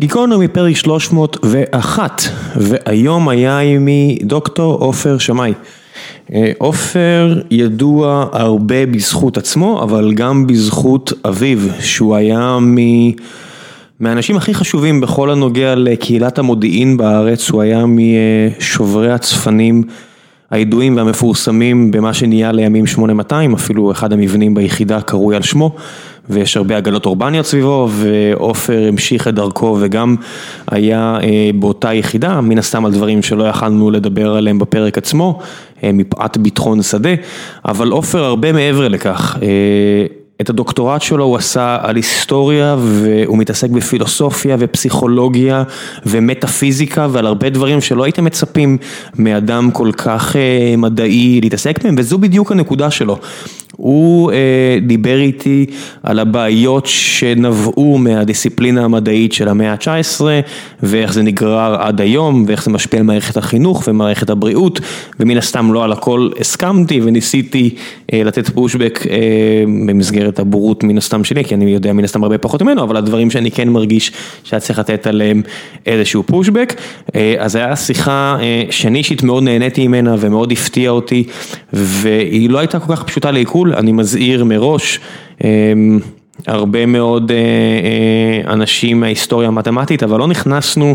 גיקונומי פרק 301, והיום היה עימי דוקטור עופר שמאי. אה, עופר ידוע הרבה בזכות עצמו, אבל גם בזכות אביו, שהוא היה מ... מהאנשים הכי חשובים בכל הנוגע לקהילת המודיעין בארץ, הוא היה משוברי הצפנים הידועים והמפורסמים במה שנהיה לימים 8200, אפילו אחד המבנים ביחידה קרוי על שמו. ויש הרבה הגנות אורבניות סביבו, ועופר המשיך את דרכו וגם היה אה, באותה יחידה, מן הסתם על דברים שלא יכלנו לדבר עליהם בפרק עצמו, אה, מפאת ביטחון שדה, אבל עופר הרבה מעבר לכך. אה, את הדוקטורט שלו הוא עשה על היסטוריה והוא מתעסק בפילוסופיה ופסיכולוגיה ומטאפיזיקה ועל הרבה דברים שלא הייתם מצפים מאדם כל כך מדעי להתעסק בהם וזו בדיוק הנקודה שלו. הוא אה, דיבר איתי על הבעיות שנבעו מהדיסציפלינה המדעית של המאה ה-19 ואיך זה נגרר עד היום ואיך זה משפיע על מערכת החינוך ומערכת הבריאות ומן הסתם לא על הכל הסכמתי וניסיתי אה, לתת פושבק אה, במסגרת הבורות מן הסתם שלי כי אני יודע מן הסתם הרבה פחות ממנו אבל הדברים שאני כן מרגיש שהיה צריך לתת עליהם איזשהו פושבק אז היה שיחה שאני אישית מאוד נהניתי ממנה ומאוד הפתיעה אותי והיא לא הייתה כל כך פשוטה לעיכול אני מזהיר מראש, אמ, הרבה מאוד אה, אה, אנשים מההיסטוריה המתמטית, אבל לא נכנסנו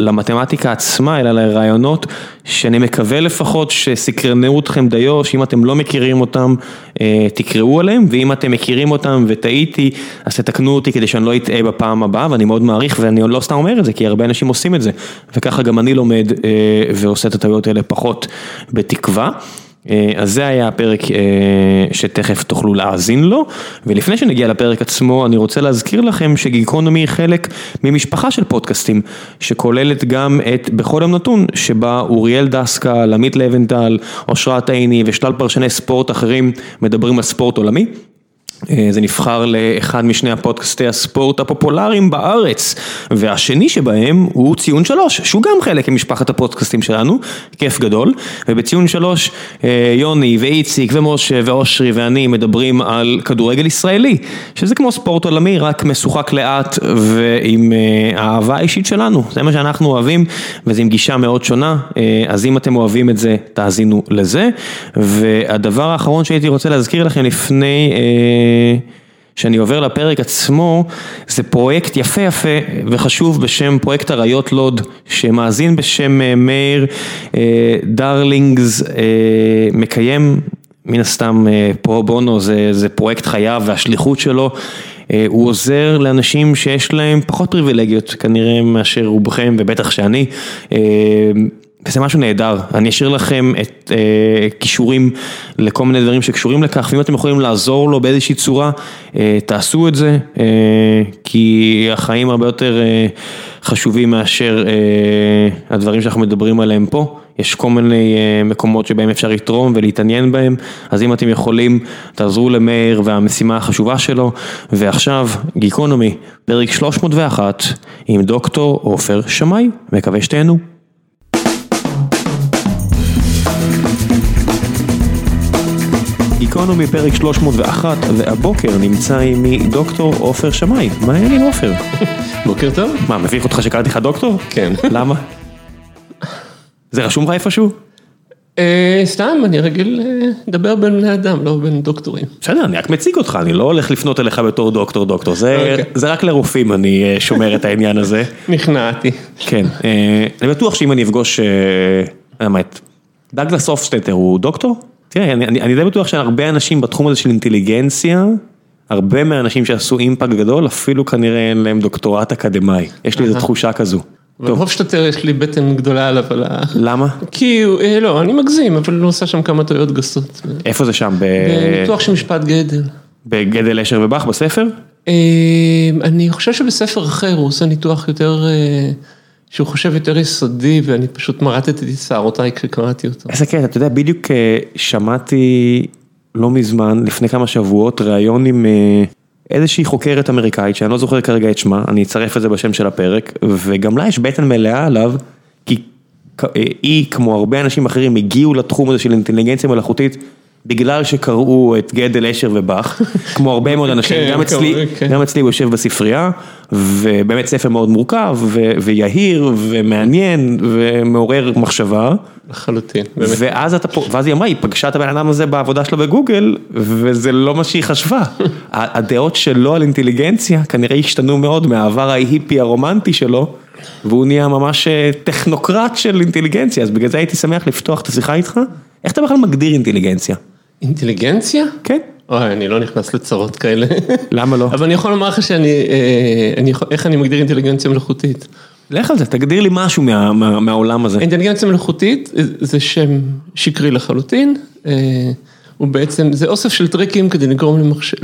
למתמטיקה עצמה, אלא לרעיונות שאני מקווה לפחות שסקרנו אתכם דיו, שאם אתם לא מכירים אותם, אה, תקראו עליהם, ואם אתם מכירים אותם וטעיתי, אז תתקנו אותי כדי שאני לא אטעה בפעם הבאה, ואני מאוד מעריך, ואני לא סתם אומר את זה, כי הרבה אנשים עושים את זה, וככה גם אני לומד ועושה את הטעויות האלה פחות בתקווה. אה, אז זה היה הפרק אה, שתכף תוכלו להאזין לו, ולפני שנגיע לפרק עצמו, אני רוצה להזכיר לכם שגיקונומי היא חלק ממשפחה של פודקאסטים, שכוללת גם את בכל יום נתון, שבה אוריאל דסקל, עמית לבנטל, אושרת עיני ושלל פרשני ספורט אחרים מדברים על ספורט עולמי. אה, זה נבחר לאחד משני הפודקאסטי הספורט הפופולריים בארץ והשני שבהם הוא ציון שלוש שהוא גם חלק ממשפחת הפודקאסטים שלנו, כיף גדול. ובציון שלוש אה, יוני ואיציק ומשה ואושרי ואני מדברים על כדורגל ישראלי שזה כמו ספורט עולמי רק משוחק לאט ועם אה, האהבה האישית שלנו. זה מה שאנחנו אוהבים וזה עם גישה מאוד שונה. אז אם אתם אוהבים את זה תאזינו לזה. והדבר האחרון שהייתי רוצה להזכיר לכם לפני שאני עובר לפרק עצמו, זה פרויקט יפה יפה וחשוב בשם פרויקט אריות לוד, שמאזין בשם אה, מאיר אה, דרלינגס אה, מקיים, מן הסתם פרו בונו זה, זה פרויקט חייו והשליחות שלו. הוא עוזר לאנשים שיש להם פחות פריבילגיות כנראה מאשר רובכם ובטח שאני. וזה משהו נהדר, אני אשאיר לכם את אה, קישורים לכל מיני דברים שקשורים לכך, ואם אתם יכולים לעזור לו באיזושהי צורה, אה, תעשו את זה, אה, כי החיים הרבה יותר אה, חשובים מאשר אה, הדברים שאנחנו מדברים עליהם פה. יש כל מיני אה, מקומות שבהם אפשר לתרום ולהתעניין בהם, אז אם אתם יכולים, תעזרו למאיר והמשימה החשובה שלו. ועכשיו, גיקונומי, פרק 301 עם דוקטור עופר שמאי, מקווה שתהנו. גיקונומי פרק 301, והבוקר נמצא עימי דוקטור עופר שמאי. מה העניינים עופר? בוקר טוב. מה, מביך אותך שקראתי לך דוקטור? כן. למה? זה רשום לך איפשהו? אה, סתם, אני רגיל אה, לדבר בין בני אדם, לא בין דוקטורים. בסדר, אני רק מציג אותך, אני לא הולך לפנות אליך בתור דוקטור דוקטור, זה אוקיי. רק לרופאים אני אה, שומר את העניין הזה. נכנעתי. כן, אני בטוח שאם אני אפגוש, האמת, דאגלס אופסטטר הוא דוקטור? תראה, אני אני, אני די בטוח שהרבה אנשים בתחום הזה של אינטליגנציה, הרבה מהאנשים שעשו אימפקט גדול, אפילו כנראה אין להם דוקטורט אקדמאי, יש לי איזו תחושה כזו. הופשטטר יש לי בטן גדולה עליו, על ה... למה? כי, אה, לא, אני מגזים, אבל הוא עושה שם כמה טעויות גסות. איפה זה שם? בניתוח של משפט גדל. בגדל אשר ובך, בספר? אה, אני חושב שבספר אחר הוא עושה ניתוח יותר... שהוא חושב יותר יסודי ואני פשוט מרטתי את שערותיי כשקראתי אותו. איזה קטע, אתה יודע, בדיוק אה, שמעתי לא מזמן, לפני כמה שבועות, ראיון עם אה, איזושהי חוקרת אמריקאית, שאני לא זוכר כרגע את שמה, אני אצרף את זה בשם של הפרק, וגם לה יש בטן מלאה עליו, כי אה, היא, כמו הרבה אנשים אחרים, הגיעו לתחום הזה של אינטליגנציה מלאכותית בגלל שקראו את גדל אשר ובאך, כמו הרבה מאוד אנשים, כן, גם אצלי, כן. גם אצלי הוא יושב בספרייה, ובאמת ספר מאוד מורכב, ויהיר, ומעניין, ומעורר מחשבה. לחלוטין, באמת. ואז אתה פה, ואז היא אמרה, היא פגשה את הבן אדם הזה בעבודה שלו בגוגל, וזה לא מה שהיא חשבה. הדעות שלו על אינטליגנציה כנראה השתנו מאוד מהעבר ההיפי הרומנטי שלו, והוא נהיה ממש אה, טכנוקרט של אינטליגנציה, אז בגלל זה הייתי שמח לפתוח את השיחה איתך. איך אתה בכלל מגדיר אינטליגנציה? אינטליגנציה? כן? אוי, אני לא נכנס לצרות כאלה. למה לא? אבל אני יכול לומר לך שאני, אה, אני איך אני מגדיר אינטליגנציה מלאכותית. לך על זה, תגדיר לי משהו מה, מה, מהעולם הזה. אינטליגנציה מלאכותית זה שם שקרי לחלוטין, אה, הוא בעצם, זה אוסף של טריקים כדי לגרום למחש...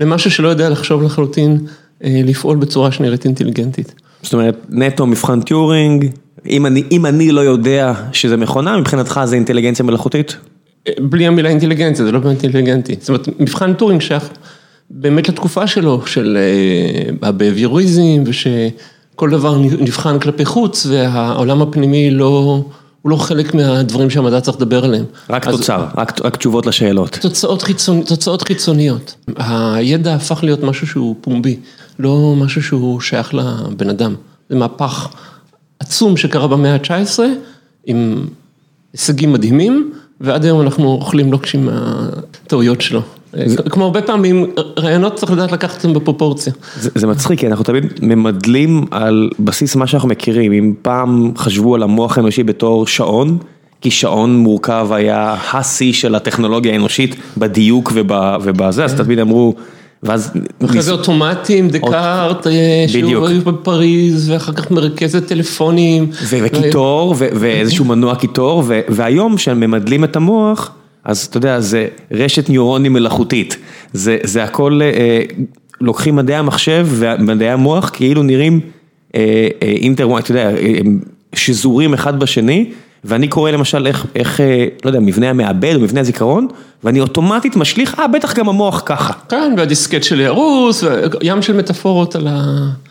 למשהו שלא יודע לחשוב לחלוטין, אה, לפעול בצורה שנראית אינטליגנטית. זאת אומרת, נטו מבחן טיורינג, אם אני, אם אני לא יודע שזה מכונה, מבחינתך זה אינטליגנציה מלאכותית? אה, בלי המילה אינטליגנציה, זה לא באמת אינטליגנטי. זאת אומרת, מבחן טורינג שייך באמת לתקופה שלו, של אה, הבהביוריזם, ושכל דבר נבחן כלפי חוץ, והעולם הפנימי לא, הוא לא חלק מהדברים שהמדע צריך לדבר עליהם. רק אז- תוצר, רק, רק תשובות לשאלות. תוצאות, חיצונ... תוצאות חיצוניות. הידע הפך להיות משהו שהוא פומבי, לא משהו שהוא שייך לבן אדם. זה מהפך עצום שקרה במאה ה-19, עם הישגים מדהימים, ועד היום אנחנו אוכלים לוקשים מהטעויות שלו. כמו הרבה פעמים, רעיונות צריך לדעת לקחת אותם בפרופורציה. זה, זה מצחיק, כי אנחנו תמיד ממדלים על בסיס מה שאנחנו מכירים, אם פעם חשבו על המוח האנושי בתור שעון, כי שעון מורכב היה השיא של הטכנולוגיה האנושית בדיוק וב, ובזה, אז תמיד אמרו, ואז... אחרי זה אוטומטים, דקארט, אה, בדיוק. שהוא היו בפריז, ואחר כך מרכזת טלפונים. וקיטור, ואיזשהו מנוע קיטור, והיום כשהם ממדלים את המוח, אז אתה יודע, זה רשת ניורונים מלאכותית. זה, הכל, אה, לוקחים מדעי המחשב ומדעי המוח כאילו נראים אה, אה, אינטר, אתה יודע, אה, שזורים אחד בשני, ואני קורא למשל איך, איך, אה, לא יודע, מבנה המעבד או מבנה הזיכרון, ואני אוטומטית משליך, אה, בטח גם המוח ככה. כן, והדיסקט שלי הרוס, ים של מטאפורות על ה...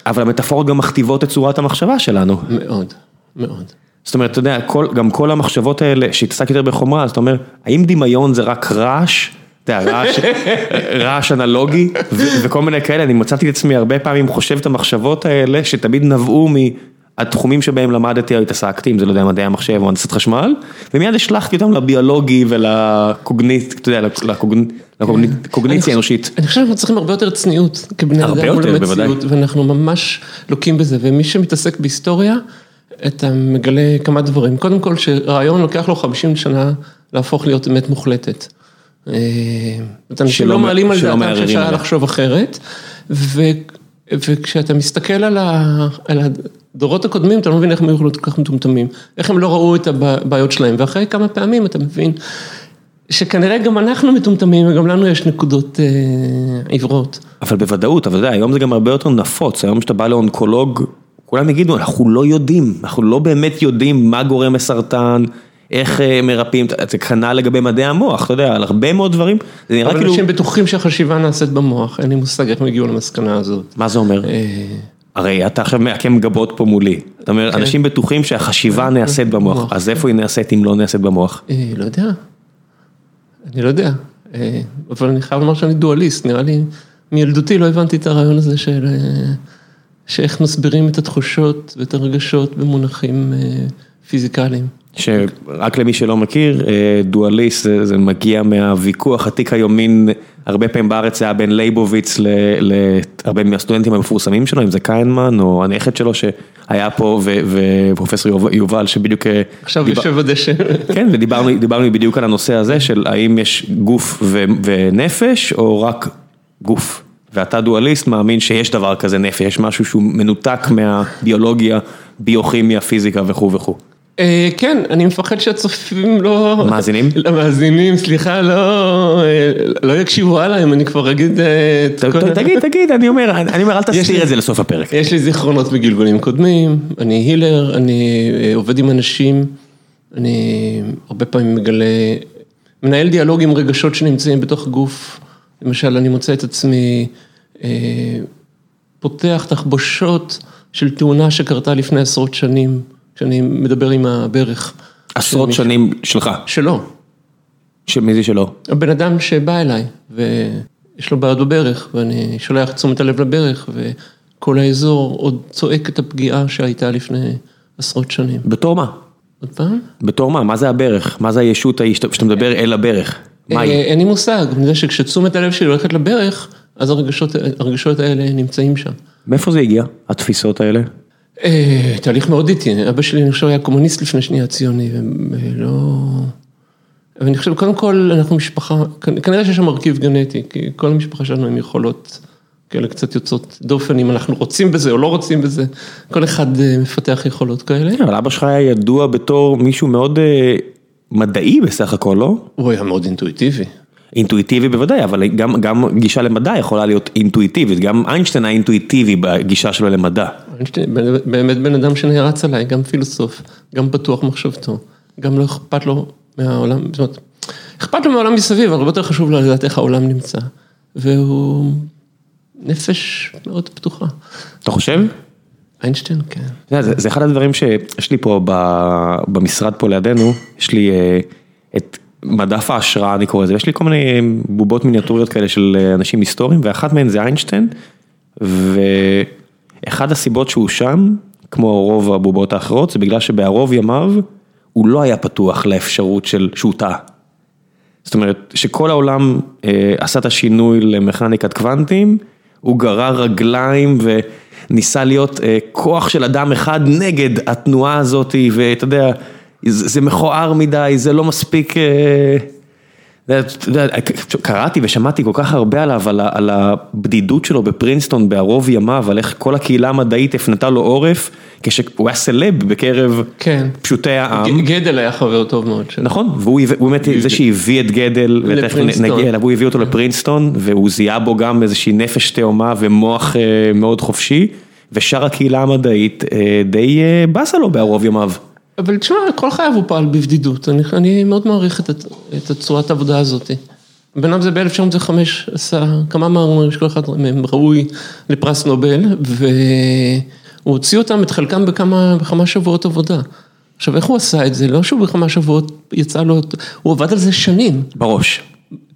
אבל המטאפורות גם מכתיבות את צורת המחשבה שלנו. מאוד, מאוד. זאת אומרת, אתה יודע, כל, גם כל המחשבות האלה, שהתעסק יותר בחומרה, אז אתה אומר, האם דמיון זה רק רעש? אתה יודע, רעש, רעש אנלוגי, ו- וכל מיני כאלה, אני מצאתי את עצמי הרבה פעמים חושב את המחשבות האלה, שתמיד נבעו מהתחומים שבהם למדתי או התעסקתי, אם זה לא יודע, מדעי המחשב או הנדסת חשמל, ומיד השלכתי אותם לביולוגי ולקוגנית, אתה יודע, לקוגנ- לקוגנית- קוגניציה האנושית. אני חושב שאנחנו צריכים הרבה יותר צניעות כבני אדם מול. המציאות, ואנחנו ממש לוקים בזה, ומי שמתעסק בהיסטוריה, אתה מגלה כמה דברים. קודם כל, שרעיון לוקח לו 50 שנה להפוך להיות אמת מוחלטת. אה, אנשים לא מעלים על דעתם שאפשר. לחשוב אחרת, וכשאתה מסתכל על, ה, על הדורות הקודמים, אתה לא מבין איך הם היו יכולים להיות כל כך מטומטמים, איך הם לא ראו את הבעיות שלהם, ואחרי כמה פעמים אתה מבין שכנראה גם אנחנו מטומטמים וגם לנו יש נקודות אה, עיוורות. אבל בוודאות, אבל אתה יודע, היום זה גם הרבה יותר נפוץ, היום כשאתה בא לאונקולוג, כולם יגידו, אנחנו לא יודעים, אנחנו לא באמת יודעים מה גורם לסרטן, איך אה, מרפאים, זה כנ"ל לגבי מדעי המוח, אתה יודע, על הרבה מאוד דברים, זה נראה אבל כאילו, אנשים בטוחים שהחשיבה נעשית במוח, אין לי מושג איך הם הגיעו למסקנה הזאת. מה זה אומר? הרי אתה עכשיו מעקם גבות פה מולי, אתה אומר, כן. אנשים בטוחים שהחשיבה נעשית במוח, במוח, אז איפה היא נעשית אם לא נעשית במוח? אה, לא יודע, אני לא יודע, אה, אבל אני חייב לומר שאני דואליסט, נראה לי, מילדותי לא הבנתי את הרעיון הזה של, אה, שאיך מסבירים את התחושות ואת הרגשות במונחים פיזיקליים. שרק למי שלא מכיר, אה, דואליסט זה, זה מגיע מהוויכוח עתיק היומין, הרבה פעמים בארץ היה בין לייבוביץ ל- להרבה מהסטודנטים המפורסמים שלו, אם זה קיינמן או הנכד שלו שהיה פה ו- ופרופסור יוב- יובל שבדיוק... אה, עכשיו דיבר- יושב בדשא. כן, ודיברנו דיברנו בדיוק על הנושא הזה של האם יש גוף ו- ונפש או רק גוף. ואתה דואליסט מאמין שיש דבר כזה נפש, יש משהו שהוא מנותק מהביולוגיה, ביוכימיה, פיזיקה וכו' וכו'. אה, כן, אני מפחד שהצופים לא... מאזינים? למאזינים, סליחה, לא, אה, לא יקשיבו הלאה אם אני כבר אגיד... אה, תגיד, תגיד, אני אומר, אני אומר, אל תסתיר את זה לסוף הפרק. יש לי זיכרונות מגלגולים קודמים, אני הילר, אני עובד עם אנשים, אני הרבה פעמים מגלה, מנהל דיאלוג עם רגשות שנמצאים בתוך גוף, למשל אני מוצא את עצמי פותח תחבושות של תאונה שקרתה לפני עשרות שנים, כשאני מדבר עם הברך. עשרות של. שנים שלך. שלו. שמי זה שלא? הבן אדם שבא אליי, ויש לו בעיות בברך, ואני שולח תשומת הלב לברך, וכל האזור עוד צועק את הפגיעה שהייתה לפני עשרות שנים. בתור מה? עוד פעם? בתור מה? מה זה הברך? מה זה הישות ההיא שאתה מדבר אל הברך? מה היא? אה, אין לי מושג, אני יודע שכשתשומת הלב שלי הולכת לברך, אז הרגשות, הרגשות האלה נמצאים שם. מאיפה זה הגיע, התפיסות האלה? אה, תהליך מאוד איטי, אבא שלי אני חושב היה קומוניסט לפני שנייה ציוני, ולא... אבל אני חושב, קודם כל אנחנו משפחה, כנ- כנראה שיש שם מרכיב גנטי, כי כל המשפחה שלנו עם יכולות כאלה קצת יוצאות דופן, אם אנחנו רוצים בזה או לא רוצים בזה, כל אחד אה, מפתח יכולות כאלה. אבל אבא שלך היה ידוע בתור מישהו מאוד אה, מדעי בסך הכל, לא? הוא היה מאוד אינטואיטיבי. אינטואיטיבי בוודאי, אבל גם, גם גישה למדע יכולה להיות אינטואיטיבית, גם איינשטיין היה אינטואיטיבי בגישה שלו למדע. איינשטיין באמת בן אדם שנערץ עליי, גם פילוסוף, גם פתוח מחשבתו, גם לא אכפת לו מהעולם, זאת אומרת, אכפת לו מהעולם מסביב, הרבה יותר חשוב לו לדעת איך העולם נמצא. והוא נפש מאוד פתוחה. אתה חושב? איינשטיין, כן. זה, זה אחד הדברים שיש לי פה במשרד פה לידינו, יש לי אה, את מדף ההשראה אני קורא לזה, יש לי כל מיני בובות מיניאטוריות כאלה של אה, אנשים היסטוריים, ואחת מהן זה איינשטיין, ואחד הסיבות שהוא שם, כמו רוב הבובות האחרות, זה בגלל שבערוב ימיו הוא לא היה פתוח לאפשרות של שהוא טעה. זאת אומרת, שכל העולם אה, עשה את השינוי למכניקת קוונטים, הוא גרר רגליים וניסה להיות אה, כוח של אדם אחד נגד התנועה הזאת, ואתה יודע, זה, מכוער מדי, זה לא מספיק... אה, יודע, קראתי ושמעתי כל כך הרבה עליו, על, הבדידות שלו בפרינסטון בערוב ימיו, על איך כל הקהילה המדעית הפנתה לו עורף, כשהוא היה סלב בקרב כן. פשוטי העם. ג- גדל היה חבר טוב מאוד שלו. נכון, והוא באמת זה שהביא את גדל, ותכף. נגיע אליו, הוא הביא אותו לפרינסטון, והוא זיהה בו גם איזושהי נפש תאומה ומוח אה, מאוד חופשי, ושאר הקהילה המדעית אה, די אה, באסה לו בערוב ימיו. אבל תשמע, כל חייו הוא פעל בבדידות, אני, אני מאוד מעריך את, את הצורת העבודה הזאת. בן אדם זה ב-1905 עשה כמה מאמרים שכל אחד מהם ראוי לפרס נובל, והוא הוציא אותם, את חלקם בכמה, בכמה שבועות עבודה. עכשיו, איך הוא עשה את זה? לא שהוא בכמה שבועות יצא לו, הוא עבד על זה שנים. בראש.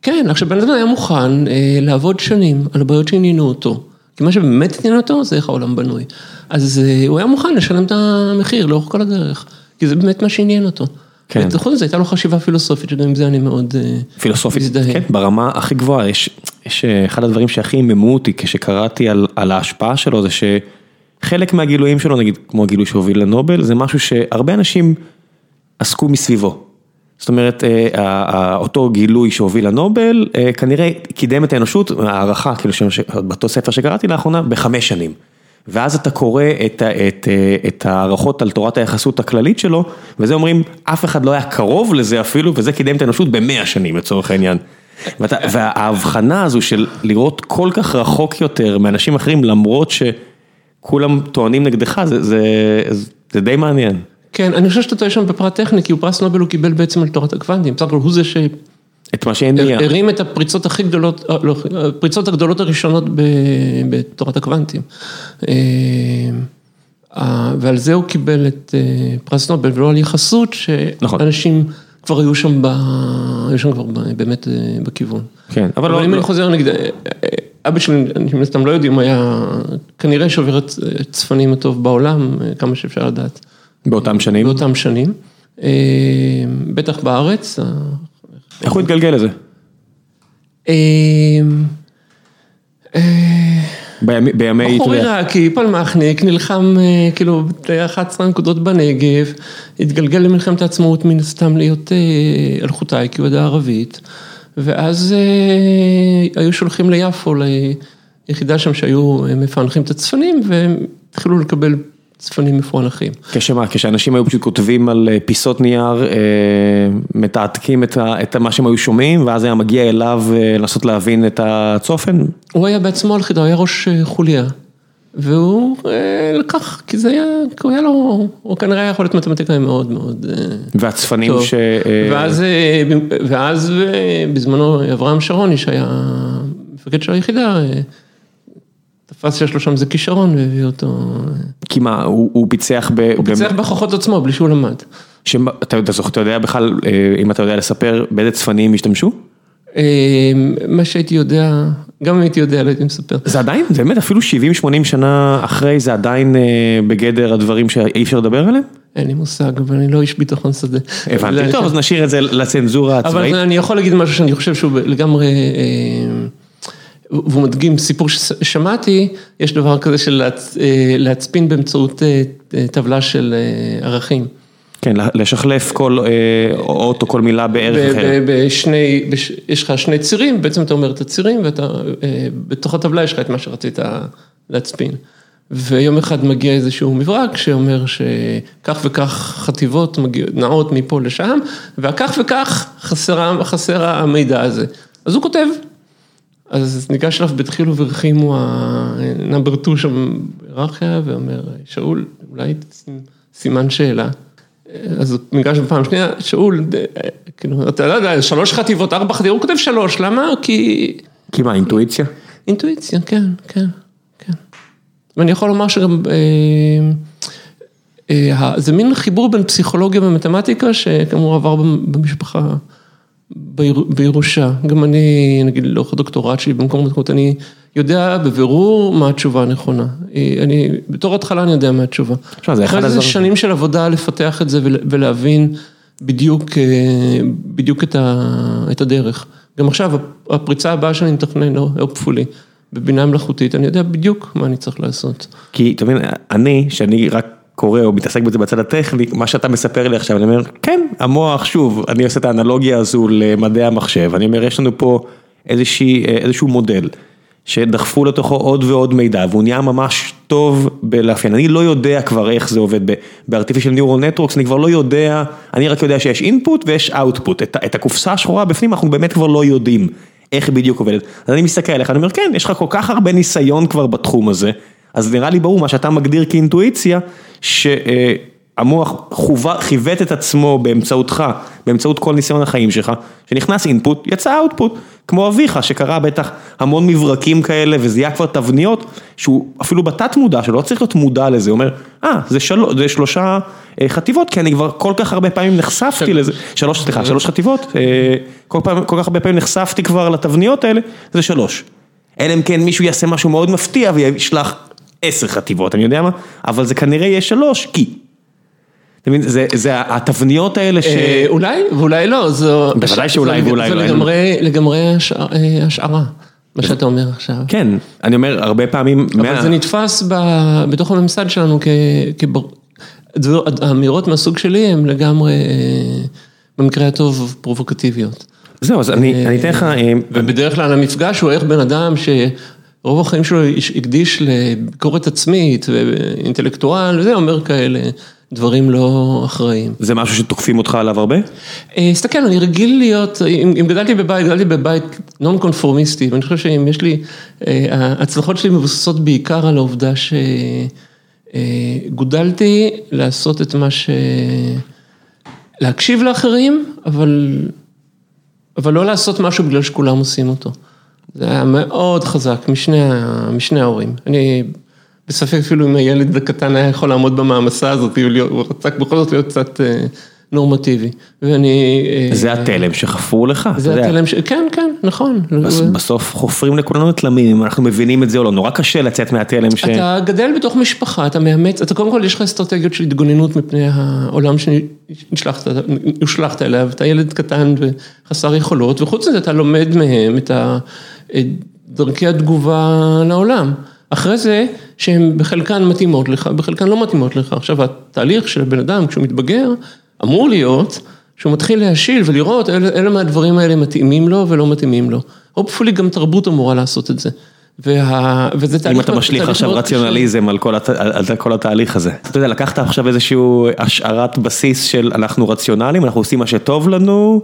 כן, עכשיו בן אדם היה מוכן אה, לעבוד שנים על הבעיות שעניינו אותו. כי מה שבאמת עניין אותו זה איך העולם בנוי. אז אה, הוא היה מוכן לשלם את המחיר לאורך כל הדרך, כי זה באמת מה שעניין אותו. כן. וחוץ מזה הייתה לו חשיבה פילוסופית, שגם עם זה אני מאוד אה, פילוסופית, מזדהה. כן, ברמה הכי גבוהה, יש, יש אה, אחד הדברים שהכי עיממו אותי כשקראתי על, על ההשפעה שלו, זה שחלק מהגילויים שלו, נגיד כמו הגילוי שהוביל לנובל, זה משהו שהרבה אנשים עסקו מסביבו. זאת אומרת, אה, אותו גילוי שהוביל לנובל, אה, כנראה קידם את האנושות, הערכה, כאילו, באותו ספר שקראתי לאחרונה, בחמש שנים. ואז אתה קורא את, את, אה, את ההערכות על תורת היחסות הכללית שלו, וזה אומרים, אף אחד לא היה קרוב לזה אפילו, וזה קידם את האנושות במאה שנים לצורך העניין. ואתה, וההבחנה הזו של לראות כל כך רחוק יותר מאנשים אחרים, למרות שכולם טוענים נגדך, זה, זה, זה די מעניין. כן, אני חושב שאתה טועה שם בפרט טכני, כי הוא פרס נובל הוא קיבל בעצם על תורת הקוונטים, בסך הכל הוא זה שהרים את מה שהניע. את הפריצות הכי גדולות, אה, לא, הפריצות הגדולות הראשונות בתורת הקוונטים. אה, ועל זה הוא קיבל את אה, פרס נובל, ולא על יחסות, נכון. שאנשים כבר היו שם, ב... היו שם כבר באמת בכיוון. כן, אבל אבל לא, אם לא, אני חוזר אה, אבא שלי, אני מן הסתם לא יודעים, היה כנראה שובר הצפנים הטוב בעולם, כמה שאפשר לדעת. באותם שנים, באותם שנים, בטח בארץ. אה, איך הוא התגלגל לזה? אה, אה, בימי, בימי, אתה בחור יודע, עיראקי, פלמחניק, נלחם אה, כאילו ב-11 נקודות בנגב, התגלגל למלחמת העצמאות מן הסתם להיות אה, אלחוטאי, כי הוא ידע ערבית, ואז אה, היו שולחים ליפו, ליחידה שם שהיו אה, מפענחים את הצפנים, והם התחילו לקבל צפנים מפוענחים. כשמה, כשאנשים היו פשוט כותבים על אה, פיסות נייר, אה, מתעתקים את, ה, את מה שהם היו שומעים, ואז היה מגיע אליו אה, לנסות להבין את הצופן. הוא היה בעצמו על חידה, הוא היה ראש אה, חוליה. והוא אה, לקח, כי זה היה, כי הוא היה לו, הוא כנראה היה יכול להיות מתמטיקאי מאוד מאוד אה, והצפנים טוב. ש... אה, ואז, אה, ואז אה, בזמנו אברהם שרוני, שהיה מפקד של היחידה, אה, תפס שיש לו שם איזה כישרון והביא אותו, אה, כי מה, הוא, הוא פיצח ב... הוא פיצח בכוחות עצמו בלי שהוא למד. שאתה אתה יודע בכלל, אם אתה יודע לספר באיזה צפנים השתמשו? מה שהייתי יודע, גם אם הייתי יודע, לא הייתי מספר. זה עדיין, זה באמת אפילו 70-80 שנה אחרי, זה עדיין בגדר הדברים שאי אפשר לדבר עליהם? אין לי מושג, אבל אני לא איש ביטחון שדה. הבנתי, טוב, אז נשאיר את זה לצנזורה הצבאית. אבל אני יכול להגיד משהו שאני חושב שהוא לגמרי, והוא מדגים סיפור ששמעתי, יש דבר כזה של להצפין באמצעות טבלה של ערכים. כן, לשחלף כל אות או כל מילה בערך אחר. בשני, יש לך שני צירים, בעצם אתה אומר את הצירים, ובתוך הטבלה יש לך את מה שרצית להצפין. ויום אחד מגיע איזשהו מברק שאומר שכך וכך חטיבות נעות מפה לשם, וכך וכך חסר המידע הזה. אז הוא כותב, אז ניגש אליו בדחילו ורחימו ה number 2 שם בהיררכיה, ואומר, שאול, אולי סימן שאלה. אז ניגש בפעם שנייה, שאול, כאילו, אתה לא יודע, שלוש חטיבות, ארבע חטיבות, הוא כותב שלוש, למה? כי... כי מה, אינטואיציה? אינטואיציה, כן, כן, כן. ואני יכול לומר שגם, זה מין חיבור בין פסיכולוגיה ומתמטיקה, שכאמור עבר במשפחה, בירושה. גם אני, נגיד, לאורך הדוקטורט שלי במקום מתקומות, אני יודע בבירור מה התשובה הנכונה. אני, בתור התחלה אני יודע מה התשובה. אחרי זה שנים של עבודה לפתח את זה ולהבין בדיוק, בדיוק את הדרך. גם עכשיו, הפריצה הבאה שאני מתכנן, hopefully, בבינה מלאכותית, אני יודע בדיוק מה אני צריך לעשות. כי, אתה מבין, אני, שאני רק קורא או מתעסק בזה בצד הטכני, מה שאתה מספר לי עכשיו, אני אומר, כן, המוח, שוב, אני עושה את האנלוגיה הזו למדעי המחשב, אני אומר, יש לנו פה איזשהו מודל. שדחפו לתוכו עוד ועוד מידע והוא נהיה ממש טוב בלאפיין, אני לא יודע כבר איך זה עובד ב-artificial neural networks, אני כבר לא יודע, אני רק יודע שיש input ויש output, את הקופסה השחורה בפנים אנחנו באמת כבר לא יודעים איך בדיוק עובדת, אז אני מסתכל עליך, אני אומר כן, יש לך כל כך הרבה ניסיון כבר בתחום הזה, אז נראה לי ברור מה שאתה מגדיר כאינטואיציה, המוח חיווט את עצמו באמצעותך, באמצעות כל ניסיון החיים שלך, שנכנס אינפוט, יצא אאוטפוט, כמו אביך שקרא בטח המון מברקים כאלה וזיהה כבר תבניות, שהוא אפילו בתת מודע שלו, לא צריך להיות מודע לזה, הוא אומר, אה, זה, של... זה שלושה חטיבות, כי אני כבר כל כך הרבה פעמים נחשפתי לזה, שלוש, סליחה, שלוש חטיבות, כל, פעם, כל כך הרבה פעמים נחשפתי כבר לתבניות האלה, זה שלוש. אלא אם כן מישהו יעשה משהו מאוד מפתיע וישלח עשר חטיבות, אני יודע מה, אבל זה כנראה יהיה שלוש, כי. אתה מבין, זה התבניות האלה ש... אולי ואולי לא, זו... בוודאי שאולי ואולי לא. זה לגמרי השערה, מה שאתה אומר עכשיו. כן, אני אומר הרבה פעמים... אבל זה נתפס בתוך הממסד שלנו כ... האמירות מהסוג שלי הן לגמרי, במקרה הטוב, פרובוקטיביות. זהו, אז אני אתן לך... ובדרך כלל המפגש הוא איך בן אדם ש... רוב החיים שלו הקדיש לביקורת עצמית ואינטלקטואל, וזה אומר כאלה דברים לא אחראיים. זה משהו שתוקפים אותך עליו הרבה? תסתכל, אני רגיל להיות, אם גדלתי בבית, גדלתי בבית נון קונפורמיסטי, ואני חושב שאם יש לי, ההצלחות שלי מבוססות בעיקר על העובדה שגודלתי לעשות את מה ש... להקשיב לאחרים, אבל, אבל לא לעשות משהו בגלל שכולם עושים אותו. זה היה מאוד חזק משני ההורים. אני בספק אפילו אם הילד הקטן היה יכול לעמוד במעמסה הזאת, הוא רצה בכל זאת להיות קצת נורמטיבי. ואני... זה התלם שחפרו לך. זה התלם ש... כן, כן, נכון. בסוף חופרים לכולנו תלמים, אם אנחנו מבינים את זה או לא, נורא קשה לצאת מהתלם ש... אתה גדל בתוך משפחה, אתה מאמץ, אתה קודם כל יש לך אסטרטגיות של התגוננות מפני העולם שנשלחת אליו, אתה ילד קטן וחסר יכולות, וחוץ מזה אתה לומד מהם את ה... דרכי התגובה לעולם. אחרי זה, שהן בחלקן מתאימות לך, בחלקן לא מתאימות לך. עכשיו, התהליך של הבן אדם, כשהוא מתבגר, אמור להיות שהוא מתחיל להשיל ולראות אלה, מהדברים האלה מתאימים לו ולא מתאימים לו. הופפולי גם תרבות אמורה לעשות את זה. וה... וזה תהליך... אם אתה משליך עכשיו רציונליזם על כל, הת... על כל התהליך הזה. אתה יודע, לקחת עכשיו איזשהו השערת בסיס של אנחנו רציונליים, אנחנו עושים מה שטוב לנו,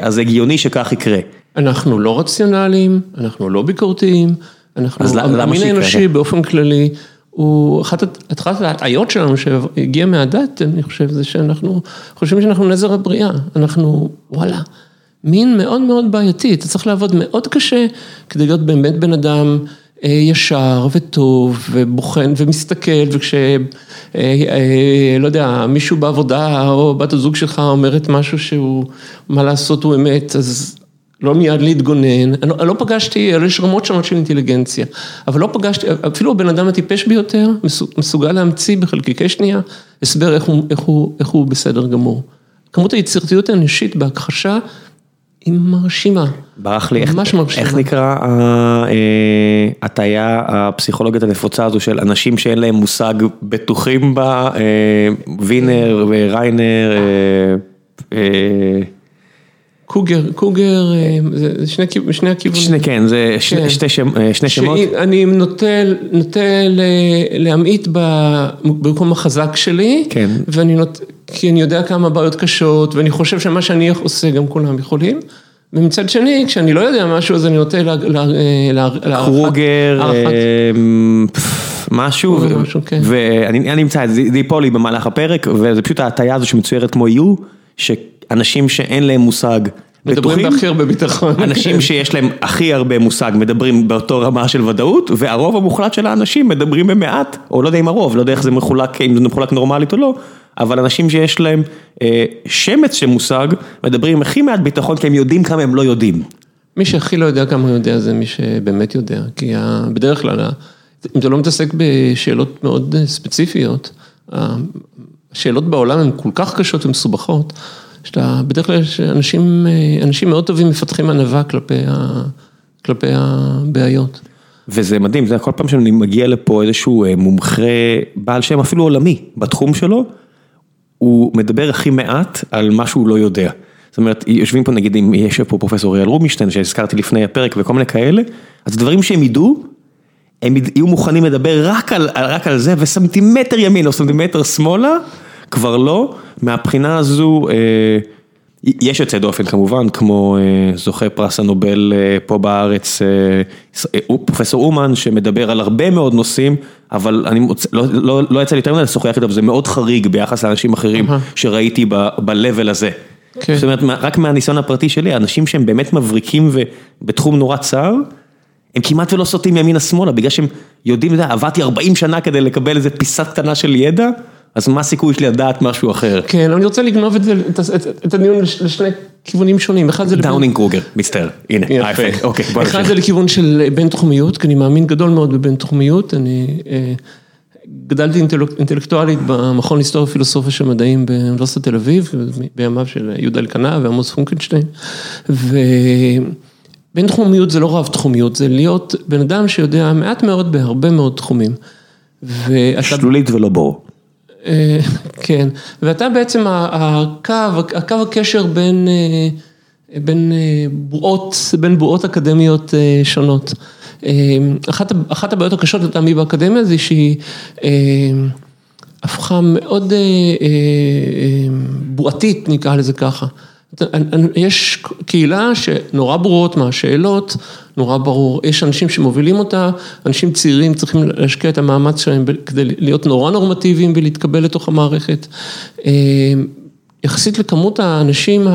אז הגיוני שכך יקרה. אנחנו לא רציונליים, אנחנו לא ביקורתיים, אנחנו, המין האנושי באופן כללי, הוא, אחת ההטעיות שלנו שהגיעה מהדת, אני חושב, זה שאנחנו חושבים שאנחנו נזר הבריאה, אנחנו, וואלה, מין מאוד מאוד בעייתי, אתה צריך לעבוד מאוד קשה כדי להיות באמת בן אדם ישר וטוב ובוחן ומסתכל וכש... לא יודע, מישהו בעבודה או בת הזוג שלך אומרת משהו שהוא, מה לעשות הוא אמת, אז לא מיד להתגונן, אני לא פגשתי, יש רמות שונות של אינטליגנציה, אבל לא פגשתי, אפילו הבן אדם הטיפש ביותר מסוגל להמציא בחלקיקי שנייה הסבר איך הוא, איך הוא, איך הוא בסדר גמור. כמות היצירתיות האנושית בהכחשה היא מרשימה. ברח לי, ממש איך, איך נקרא ההטייה הפסיכולוגית הנפוצה הזו של אנשים שאין להם מושג בטוחים בה, וינר וריינר. קוגר, קוגר, זה שני שני הכיוונים. שני, כן, זה כן. שני שני שמות. אני נוטה נוטה להמעיט במקום החזק שלי, כן. ואני נוט... כי אני יודע כמה בעיות קשות, ואני חושב שמה שאני עושה גם כולם יכולים. ומצד שני, כשאני לא יודע משהו, אז אני נוטה להערכת... קרוגר, משהו. ואני אמצא את זה, זה ייפול לי במהלך הפרק, וזה פשוט ההטייה הזו שמצוירת כמו יו. שאנשים שאין להם מושג מדברים בהכי הרבה ביטחון. אנשים שיש להם הכי הרבה מושג מדברים באותו רמה של ודאות, והרוב המוחלט של האנשים מדברים במעט, או לא יודע אם הרוב, לא יודע איך זה מחולק, אם זה מחולק נורמלית או לא, אבל אנשים שיש להם אה, שמץ של מושג, מדברים עם הכי מעט ביטחון, כי הם יודעים כמה הם לא יודעים. מי שהכי לא יודע כמה הוא יודע זה מי שבאמת יודע, כי בדרך כלל, אם אתה לא מתעסק בשאלות מאוד ספציפיות, השאלות בעולם הן כל כך קשות ומסובכות, שאתה, בדרך כלל אנשים, אנשים מאוד טובים מפתחים ענווה כלפי, ה, כלפי הבעיות. וזה מדהים, זה כל פעם שאני מגיע לפה איזשהו אה, מומחה בעל שם אפילו עולמי בתחום שלו, הוא מדבר הכי מעט על מה שהוא לא יודע. זאת אומרת, יושבים פה נגיד, אם יש פה פרופסור אייל רובינשטיין שהזכרתי לפני הפרק וכל מיני כאלה, אז דברים שהם ידעו, הם יהיו מוכנים לדבר רק על, רק על זה וסנטימטר ימין או סנטימטר שמאלה. כבר לא, מהבחינה הזו, אה, יש יוצא דופן כמובן, כמו אה, זוכה פרס הנובל אה, פה בארץ, פרופסור אומן, שמדבר על הרבה מאוד נושאים, אבל אני מוצא, לא, לא, לא יצא לי יותר מדי לשוחח איתו, וזה מאוד חריג ביחס לאנשים אחרים שראיתי ב-level הזה. כן. זאת אומרת, רק מהניסיון הפרטי שלי, אנשים שהם באמת מבריקים ובתחום נורא צר, הם כמעט ולא סוטים ימינה שמאלה, בגלל שהם יודעים, עבדתי 40 שנה כדי לקבל איזה פיסה קטנה של ידע. אז מה הסיכוי שלי לדעת משהו אחר? כן, אני רוצה לגנוב את זה, את הדיון לשני כיוונים שונים. אחד זה... דאנינג קרוגר, מצטער, הנה, האפקט, אוקיי, בוא נמשיך. אחד זה לכיוון של בין תחומיות, כי אני מאמין גדול מאוד בבין תחומיות, אני אה, גדלתי אינטלקטואלית במכון היסטוריה ופילוסופיה של מדעים באוניברסיטת תל אביב, בימיו של יהודה אלקנה ועמוס פונקנשטיין, ובין תחומיות זה לא רב תחומיות, זה להיות בן אדם שיודע מעט מאוד בהרבה מאוד תחומים. שלולית ולא בור. אה, כן, ואתה בעצם הקו, הקו הקשר בין, אה, בין אה, בועות, בין בועות אקדמיות שונות. אחת, אחת הבעיות הקשות לטעמי באקדמיה זה שהיא הפכה מאוד בועתית, נקרא לזה ככה. יש קהילה שנורא ברורות מהשאלות, נורא ברור, יש אנשים שמובילים אותה, אנשים צעירים צריכים להשקיע את המאמץ שלהם כדי להיות נורא נורמטיביים ולהתקבל לתוך המערכת. אה, יחסית לכמות האנשים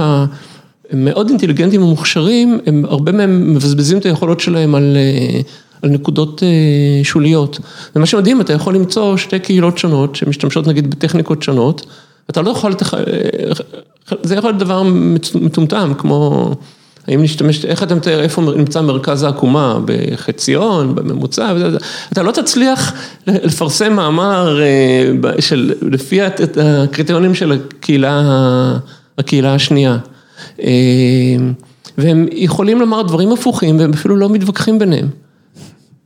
המאוד אינטליגנטים ומוכשרים, הם הרבה מהם מבזבזים את היכולות שלהם על, אה, על נקודות אה, שוליות. ומה שמדהים, אתה יכול למצוא שתי קהילות שונות שמשתמשות נגיד בטכניקות שונות. אתה לא יכול, זה יכול להיות דבר מטומטם, כמו, האם נשתמש, איך אתה מתאר, איפה נמצא מרכז העקומה, בחציון, בממוצע, אתה לא תצליח לפרסם מאמר אה, של, לפי הקריטריונים של הקהילה, הקהילה השנייה. אה, והם יכולים לומר דברים הפוכים והם אפילו לא מתווכחים ביניהם.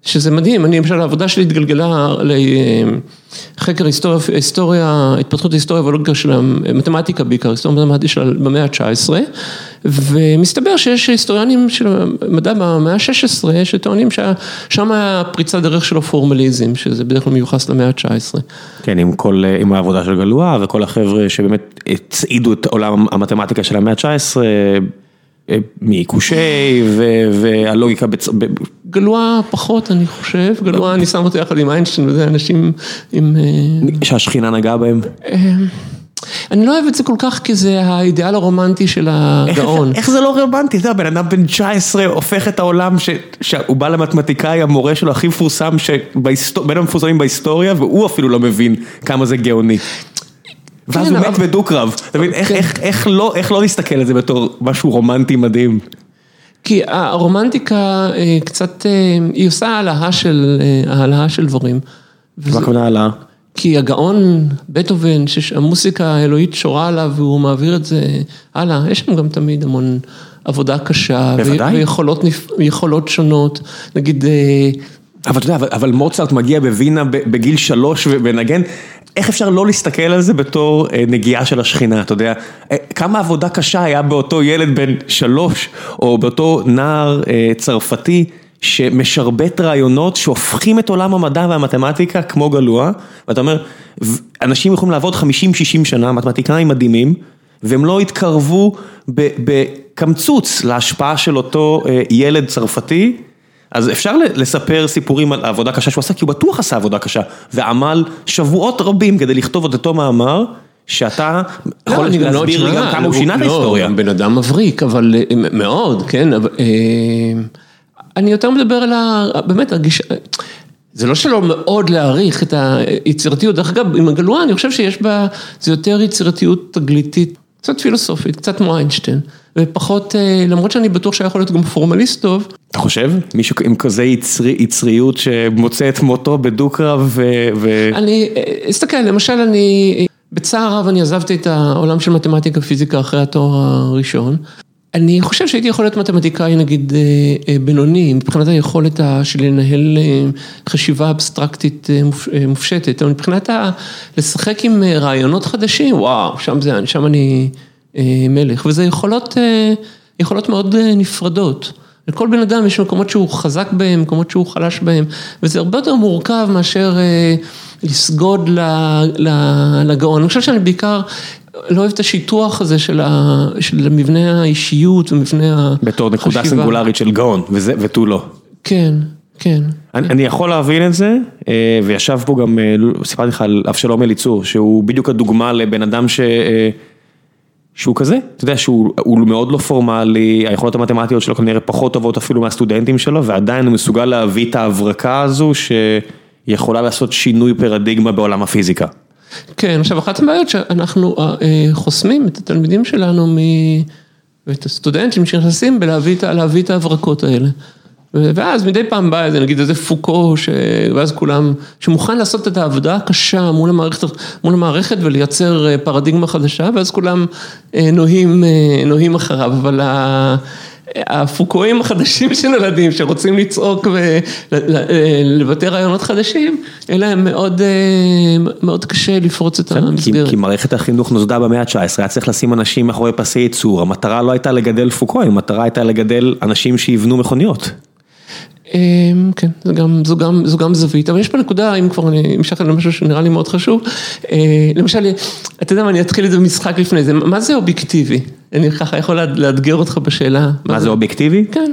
שזה מדהים, אני למשל העבודה שלי התגלגלה לחקר היסטוריה, היסטוריה, התפתחות ההיסטוריה והלוגיקה של המתמטיקה בעיקר, היסטוריה מתמטית של במאה ה-19 ומסתבר שיש היסטוריונים של המדע במאה ה-16 שטוענים ששם היה פריצה דרך של הפורמליזם, שזה בדרך כלל מיוחס למאה ה-19. כן, עם כל, עם העבודה של גלואה וכל החבר'ה שבאמת הצעידו את עולם המתמטיקה של המאה ה-19 מעיקושי והלוגיקה. גלואה פחות אני חושב, גלואה אני שם אותו יחד עם איינשטיין וזה אנשים עם... שהשכינה נגעה בהם. אני לא אוהב את זה כל כך כי זה האידיאל הרומנטי של הגאון. איך זה לא רלוונטי? אתה יודע, בן אדם בן 19 הופך את העולם שהוא בא למתמטיקאי, המורה שלו הכי מפורסם, בין המפורסמים בהיסטוריה, והוא אפילו לא מבין כמה זה גאוני. ואז הוא מת בדו-קרב, אתה מבין, איך לא להסתכל על זה בתור משהו רומנטי מדהים? כי הרומנטיקה קצת, היא עושה העלאה של דברים. מה הכוונה העלאה? כי הגאון, בטהובן, שהמוסיקה האלוהית שורה עליו והוא מעביר את זה הלאה, יש שם גם תמיד המון עבודה קשה. בוודאי. ויכולות שונות, נגיד... אבל אתה יודע, אבל מוצרט מגיע בווינה בגיל שלוש ומנגן, איך אפשר לא להסתכל על זה בתור נגיעה של השכינה, אתה יודע? כמה עבודה קשה היה באותו ילד בן שלוש, או באותו נער צרפתי. שמשרבט רעיונות שהופכים את עולם המדע והמתמטיקה כמו גלוע, ואתה אומר, אנשים יכולים לעבוד 50-60 שנה, מתמטיקאים מדהימים, והם לא התקרבו בקמצוץ להשפעה של אותו ילד צרפתי, אז אפשר לספר סיפורים על העבודה הקשה שהוא עשה, כי הוא בטוח עשה עבודה קשה, ועמל שבועות רבים כדי לכתוב את אותו מאמר. שאתה יכול להסביר לי גם כמה הוא שינה את ההיסטוריה. לא, בן אדם מבריק, אבל מאוד, כן. אני יותר מדבר על ה... באמת, הגישה... זה לא שלא מאוד להעריך את היצירתיות, דרך אגב, עם הגלואה אני חושב שיש בה, זה יותר יצירתיות תגליתית, קצת פילוסופית, קצת כמו איינשטיין, ופחות, למרות שאני בטוח שהיה יכול להיות גם פורמליסט טוב. אתה חושב? מישהו עם כזה יצריות שמוצא את מותו בדו-קרב ו... אני, אסתכל, למשל אני, בצער רב אני עזבתי את העולם של מתמטיקה פיזיקה אחרי התואר הראשון. אני חושב שהייתי יכול להיות מתמטיקאי נגיד בינוני, מבחינת היכולת שלי לנהל חשיבה אבסטרקטית מופשטת, אבל מבחינת לשחק עם רעיונות חדשים, וואו, שם זה, שם אני מלך, וזה יכולות, יכולות מאוד נפרדות. לכל בן אדם יש מקומות שהוא חזק בהם, מקומות שהוא חלש בהם, וזה הרבה יותר מורכב מאשר לסגוד לגאון. אני חושב שאני בעיקר... לא אוהב את השיטוח הזה של מבנה האישיות ומבנה החשיבה. בתור נקודה סינגולרית של גאון, ותו לא. כן, כן. אני יכול להבין את זה, וישב פה גם, סיפרתי לך על אבשלום אליצור, שהוא בדיוק הדוגמה לבן אדם שהוא כזה, אתה יודע שהוא מאוד לא פורמלי, היכולות המתמטיות שלו כנראה פחות טובות אפילו מהסטודנטים שלו, ועדיין הוא מסוגל להביא את ההברקה הזו שיכולה לעשות שינוי פרדיגמה בעולם הפיזיקה. כן, עכשיו אחת הבעיות שאנחנו חוסמים את התלמידים שלנו ואת הסטודנטים שנכנסים בלהביא את ההברקות האלה. ואז מדי פעם בא איזה, נגיד איזה פוקו, ואז כולם, שמוכן לעשות את העבודה הקשה מול המערכת ולייצר פרדיגמה חדשה, ואז כולם נוהים אחריו, אבל הפוקואים החדשים שנולדים, שרוצים לצעוק ולבטא רעיונות חדשים, אלא הם מאוד קשה לפרוץ את המסגרת. כי מערכת החינוך נוסדה במאה ה-19, היה צריך לשים אנשים מאחורי פסי ייצור, המטרה לא הייתה לגדל פוקואים, המטרה הייתה לגדל אנשים שיבנו מכוניות. כן, זו גם זווית, אבל יש פה נקודה, אם כבר אני אמשך למשהו שנראה לי מאוד חשוב, למשל, אתה יודע מה, אני אתחיל את זה במשחק לפני זה, מה זה אובייקטיבי? אני ככה יכול לאתגר אותך בשאלה. מה זה אובייקטיבי? כן.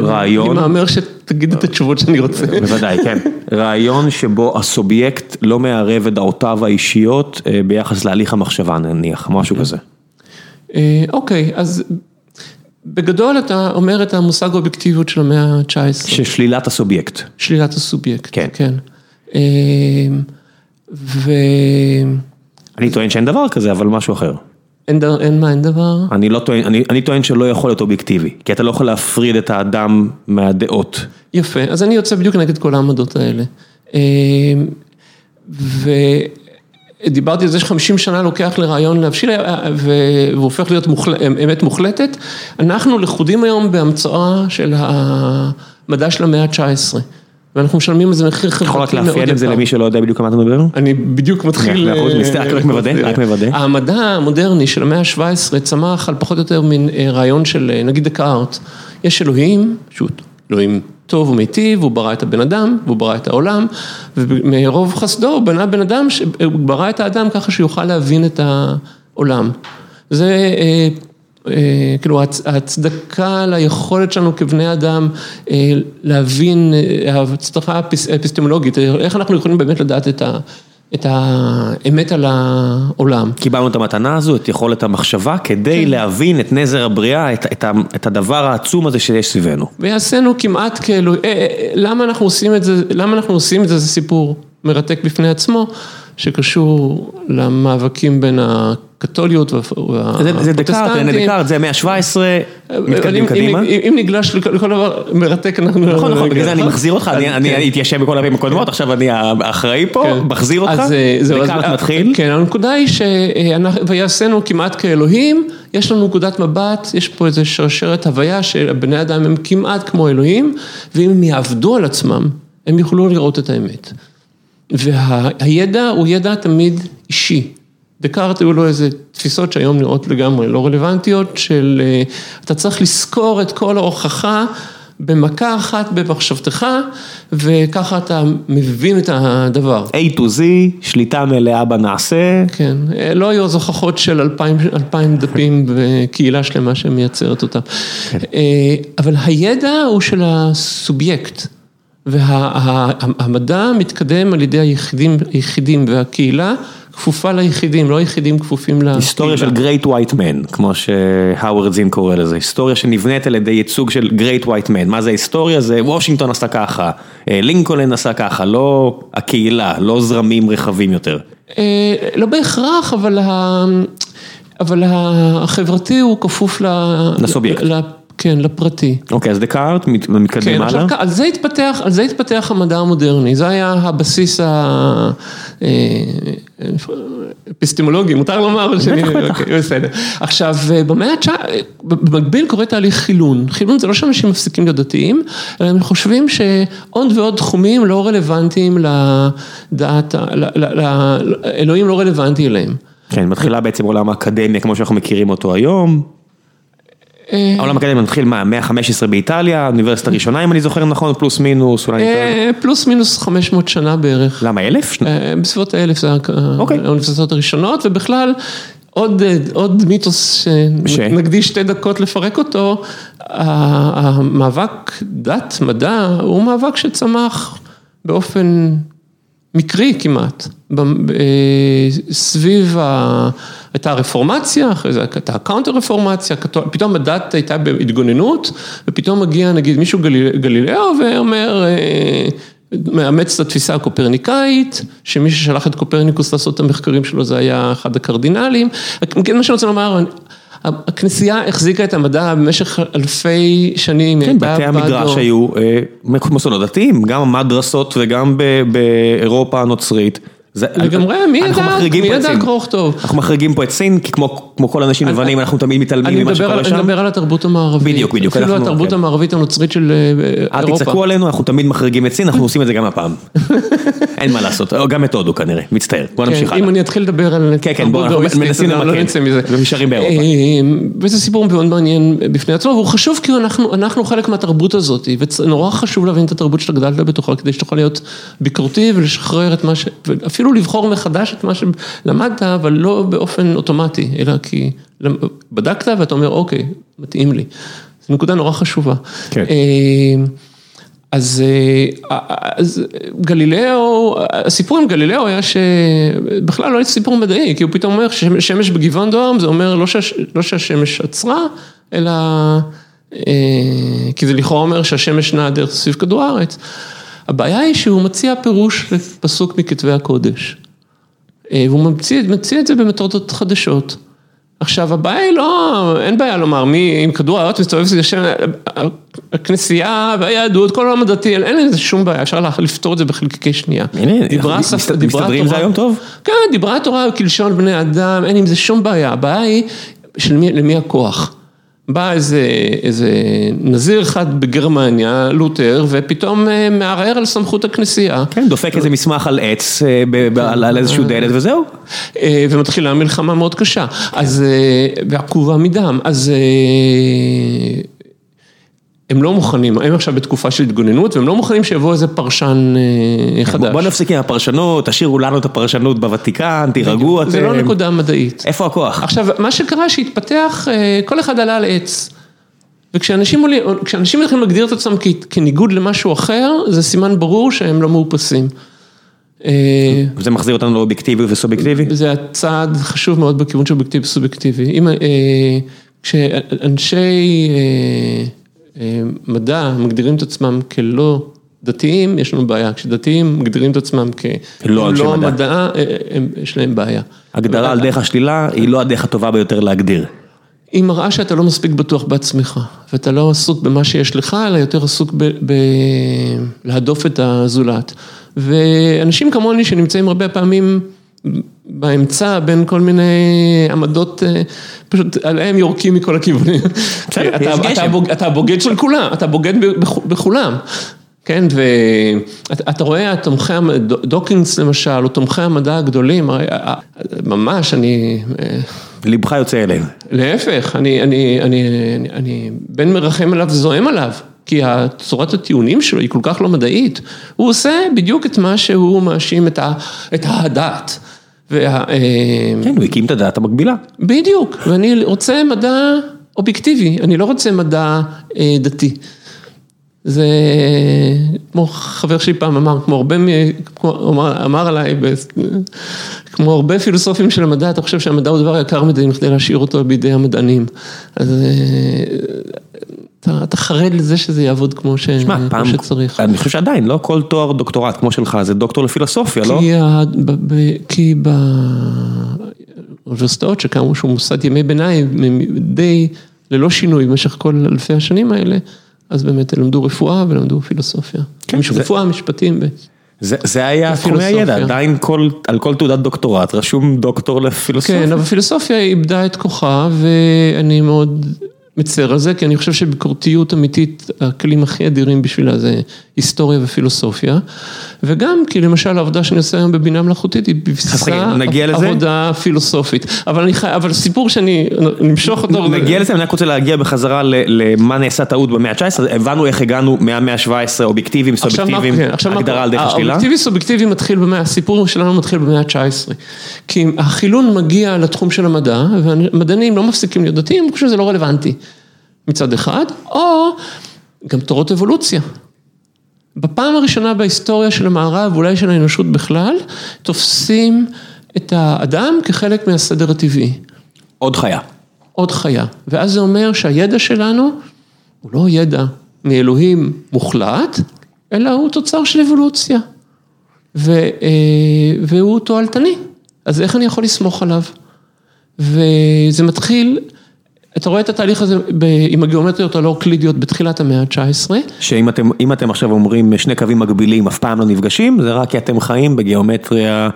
רעיון. אני מהמר שתגיד את התשובות שאני רוצה. בוודאי, כן. רעיון שבו הסובייקט לא מערב את דעותיו האישיות ביחס להליך המחשבה נניח, משהו כזה. אוקיי, אז בגדול אתה אומר את המושג האובייקטיביות של המאה ה-19. ששלילת הסובייקט. שלילת הסובייקט, כן. כן. ו... אני טוען שאין דבר כזה, אבל משהו אחר. אין מה, אין דבר? אני לא טוען, אני טוען שלא יכול להיות אובייקטיבי, כי אתה לא יכול להפריד את האדם מהדעות. יפה, אז אני יוצא בדיוק נגד כל העמדות האלה. ודיברתי על זה ש-50 שנה לוקח לרעיון להבשיל, והוא הופך להיות אמת מוחלטת. אנחנו לכודים היום בהמצאה של המדע של המאה ה-19. ואנחנו משלמים איזה מחיר חברתי מאוד יקר. יכול רק לאפיין את זה למי שלא יודע בדיוק על מה אתה מדבר? אני בדיוק מתחיל... רק מוודא, רק מוודא. המדע המודרני של המאה ה-17 צמח על פחות או יותר מין רעיון של נגיד דקארט. יש אלוהים, שהוא אלוהים טוב ומיטיב, הוא ברא את הבן אדם, והוא ברא את העולם, ומרוב חסדו הוא בנה בן אדם, הוא ברא את האדם ככה שיוכל להבין את העולם. זה... כאילו ההצדקה ליכולת שלנו כבני אדם להבין, הצטרפה אפיסטמולוגית, איך אנחנו יכולים באמת לדעת את האמת על העולם. קיבלנו את המתנה הזו, את יכולת המחשבה, כדי כן. להבין את נזר הבריאה, את, את, את הדבר העצום הזה שיש סביבנו. ויעשינו כמעט כאלו, אה, אה, למה אנחנו עושים את זה, למה אנחנו עושים את זה, זה סיפור מרתק בפני עצמו, שקשור למאבקים בין הקתוליות והפרוטסטנטים. זה, דקארט, זה דקארט, זה מאה ה-17, אבל מתקדמים קדימה. אם- ניגש לכל דבר מרתק, אנחנו... נכון, נכון, בגלל זה אני? מחזיר אותך, אני- אני כן. בכל הפעמים הקודמות, עכשיו אני האחראי פה, כן. מחזיר אותך, אה, דקארט מתחיל. כן, הנקודה היא שויעשינו כמעט כאלוהים, יש לנו נקודת מבט, יש פה איזו שרשרת הוויה שבני אדם הם כמעט כמו אלוהים, ואם הם יעבדו על עצמם, הם יוכלו לראות את האמת. והידע הוא ידע תמיד אישי. דקארט היו לו איזה תפיסות שהיום נראות לגמרי לא רלוונטיות, של אה, אתה צריך לזכור את כל ההוכחה במכה אחת במחשבתך, וככה אתה מבין את הדבר. A to Z, שליטה מלאה בנעשה, כן, אה, לא היו אז הוכחות של אלפיים, אלפיים דפים וקהילה שלמה שמייצרת אותם. אה, אבל הידע הוא של הסובייקט. והמדע מתקדם על ידי היחידים, היחידים והקהילה כפופה ליחידים, לא היחידים כפופים לקהילה. היסטוריה של Great White Man, כמו שהאוורד זין קורא לזה, היסטוריה שנבנית על ידי ייצוג של Great White Man, מה זה היסטוריה? זה וושינגטון עשה ככה, אה, לינקולן עשה ככה, לא הקהילה, לא זרמים רחבים יותר. אה, לא בהכרח, אבל, ה... אבל החברתי הוא כפוף ל... לסובייקט. ל... כן, לפרטי. אוקיי, אז דקארט, מת- כן, הלאה. על זה התפתח, על זה התפתח המדע המודרני, זה היה הבסיס האפיסטמולוגי, מותר לומר שאני, אוקיי, בסדר. עכשיו, במאה ה-19, במקביל קורה תהליך חילון, חילון זה לא שאנשים מפסיקים להיות דתיים, אלא הם חושבים שעוד ועוד תחומים לא רלוונטיים לדעת, ה- ל- ל- ל- אלוהים לא רלוונטי אליהם. כן, מתחילה בעצם עולם האקדמיה כמו שאנחנו מכירים אותו היום. אה, העולם האקדמיה מתחיל מה, המאה ה-15 באיטליה, האוניברסיטה הראשונה אם אני זוכר נכון, פלוס מינוס, אולי... יותר. אה, פלוס מינוס 500 שנה בערך. למה אלף? אה, בסביבות האלף זה אוקיי. האוניברסיטאות הראשונות, ובכלל עוד, עוד מיתוס? שנקדיש שתי דקות לפרק אותו, המאבק דת, מדע, הוא מאבק שצמח באופן מקרי כמעט, אה, סביב, ה- הייתה הרפורמציה, אחרי זה הייתה ה counter רפורמציה, פתאום הדת הייתה בהתגוננות, ופתאום מגיע נגיד מישהו גליל, גלילאו ואומר, אה, מאמץ את התפיסה הקופרניקאית, שמי ששלח את קופרניקוס לעשות את המחקרים שלו זה היה אחד הקרדינלים, כן, מה שאני רוצה לומר, הכנסייה החזיקה את המדע במשך אלפי שנים, כן, בתי המדרש. היו אה, מוסדות דתיים, גם המדרסות וגם באירופה הנוצרית. לגמרי, מי ידע, מי ידע. קרוא וכתוב. אנחנו מחריגים פה את סין, כי כמו כמו כל האנשים לבנים אנחנו תמיד מתעלמים אני ממה שקורה אני שם. מדבר על התרבות המערבית. בדיוק, בדיוק, אפילו התרבות כן. המערבית הנוצרית של אה, אל אירופה. תצעקו עלינו, אנחנו תמיד מחריגים את סין, אנחנו עושים את זה גם הפעם. אין מה לעשות, גם את הודו כנראה, מצטער. בוא נמשיך כן, אם הלאה. אני אתחיל לדבר על כן, כן, אנחנו מנסים לא- למקד. ונשארים באירופה. אה, וזה סיפור מאוד מעניין בפני עצמו, והוא חשוב כי אנחנו חלק מהתרבות הזאת, ונורא חשוב להבין את התרבות שאתה גדלת בתוכה, כדי שתוכל להיות ביקורתי ולשחרר את מה ש... ואפילו לבחור מחדש את מה שלמדת, אבל לא באופן אוטומטי, אלא כי בדקת ואתה אומר, אוקיי, מתאים לי. זו נקודה נורא חשובה. כן. אה, אז, אה, אז גלילאו, הסיפור עם גלילאו היה שבכלל לא היה סיפור מדעי, כי הוא פתאום אומר ששמש בגבעון דום, זה אומר לא, שהש, לא שהשמש עצרה, אלא, אה, כי זה לכאורה אומר שהשמש נעה דרך סביב כדור הארץ. הבעיה היא שהוא מציע פירוש לפסוק מכתבי הקודש. אה, והוא ממציא, מציע את זה במתודות חדשות. עכשיו הבעיה היא לא, אין בעיה לומר מי, אם כדור הארץ מסתובב סביב השם, הכנסייה והיהדות, כל העולם הדתי, אין לזה שום בעיה, אפשר לפתור את זה בחלקיקי שנייה. הנה, דיברה מסת- דיברה מסתדרים עם זה היום טוב? כן, דיברה התורה כלשון בני אדם, אין עם זה שום בעיה, הבעיה היא של מי, למי הכוח. בא איזה, איזה נזיר אחד בגרמניה, לותר, ופתאום אה, מערער על סמכות הכנסייה. כן, דופק איזה מסמך על עץ, אה, ב- על איזשהו דלת וזהו. אה, ומתחילה מלחמה מאוד קשה, אז, ועקובה מדם, אז הם לא מוכנים, הם עכשיו בתקופה של התגוננות, והם לא מוכנים שיבוא איזה פרשן אה, חדש. בוא נפסיק עם הפרשנות, תשאירו לנו את הפרשנות בוותיקן, תירגעו אתם. זה לא נקודה מדעית. איפה הכוח? עכשיו, מה שקרה שהתפתח, אה, כל אחד עלה על עץ. וכשאנשים מתחילים להגדיר את עצמם כניגוד למשהו אחר, זה סימן ברור שהם לא מאופסים. אה, זה מחזיר אותנו לאובייקטיבי וסובייקטיבי? זה הצעד חשוב מאוד בכיוון של אובייקטיבי וסובייקטיבי. אם, כשאנשי מדע מגדירים את עצמם כלא דתיים, יש לנו בעיה. כשדתיים מגדירים את עצמם לא כלא מדע. מדע, אה, הם- יש להם בעיה. הגדרה על דרך השלילה היא לא הדרך הטובה ביותר להגדיר. היא מראה שאתה לא מספיק בטוח בעצמך, ואתה לא עסוק במה שיש לך, אלא יותר עסוק ב... ב... להדוף את הזולת. ואנשים כמוני שנמצאים הרבה פעמים באמצע בין כל מיני עמדות, אה, פשוט עליהם יורקים מכל הכיוונים. אתה, הבוגד של כולם, אתה בוגד בכ- בכולם. כן, ואתה אתה רואה, תומכי, דוקינס למשל, או תומכי המדע הגדולים, אה, ממש, אני... אה, ליבך יוצא אליהם. להפך, אני, אני, אני, אני, אני בין מרחם עליו וזועם עליו, כי צורת הטיעונים שלו היא כל כך לא מדעית. הוא עושה בדיוק את מה שהוא מאשים את, ה, את הדת. וה, אה, כן, הוא הקים את הדעת המקבילה. בדיוק, ואני רוצה מדע אובייקטיבי, אני לא רוצה מדע אה, דתי. זה כמו חבר שלי פעם אמר, כמו הרבה, כמו, אמר, אמר עליי, ב- כמו הרבה פילוסופים של המדע, אתה חושב שהמדע הוא דבר יקר מדי מכדי להשאיר אותו בידי המדענים. אז אה, אתה, אתה חרד לזה שזה יעבוד כמו, ש, שמע, כמו פעם, שצריך. אני חושב שעדיין, לא כל תואר דוקטורט כמו שלך זה דוקטור לפילוסופיה, לא? כי, ה, ב, ב, כי באוניברסיטאות שקמו שהוא מוסד ימי ביניים, הם די ללא שינוי במשך כל אלפי השנים האלה, אז באמת למדו רפואה ולמדו פילוסופיה. כן, מישהו זה- רפואה, משפטים. ו... זה, זה היה תחומי. הידע, עדיין כל, על כל תעודת דוקטורט רשום דוקטור לפילוסופיה. כן, אבל פילוסופיה איבדה את כוחה ואני מאוד מצר על זה, כי אני חושב שביקורתיות אמיתית, הכלים הכי אדירים בשבילה זה היסטוריה ופילוסופיה, וגם כי למשל העבודה שאני עושה היום בבינה מלאכותית היא בבסיסה? עבודה פילוסופית, אבל אני חי... אבל סיפור שאני נמשוך אותו, נגיע לזה, אני רק רוצה להגיע בחזרה למה נעשה טעות במאה ה-19, הבנו איך הגענו מהמאה ה-17, אובייקטיביים, עכשיו מה- סובייקטיביים, כן, הגדרה? על דרך השלילה. האובייקטיבי סובייקטיבי מתחיל במאה, הסיפור שלנו מתחיל במאה ה-19. כי החילון מגיע לתחום של המדע, והמדענים לא מפסיקים להיות דתיים, חושב שזה לא רלוונטי מצד אחד, או גם תורות אבולוציה. בפעם הראשונה בהיסטוריה של המערב, אולי של האנושות בכלל, תופסים את האדם כחלק מהסדר הטבעי. עוד חיה. עוד חיה. ואז זה אומר שהידע שלנו הוא לא ידע מאלוהים מוחלט, אלא הוא תוצר של אבולוציה. ו, אה, והוא תועלתני. אז איך אני יכול לסמוך עליו? וזה מתחיל, אתה רואה את התהליך הזה ב, עם הגיאומטריות הלא אוקלידיות בתחילת המאה ה-19. שאם אתם, אתם עכשיו אומרים שני קווים מקבילים אף פעם לא נפגשים, זה רק כי אתם חיים בגיאומטריה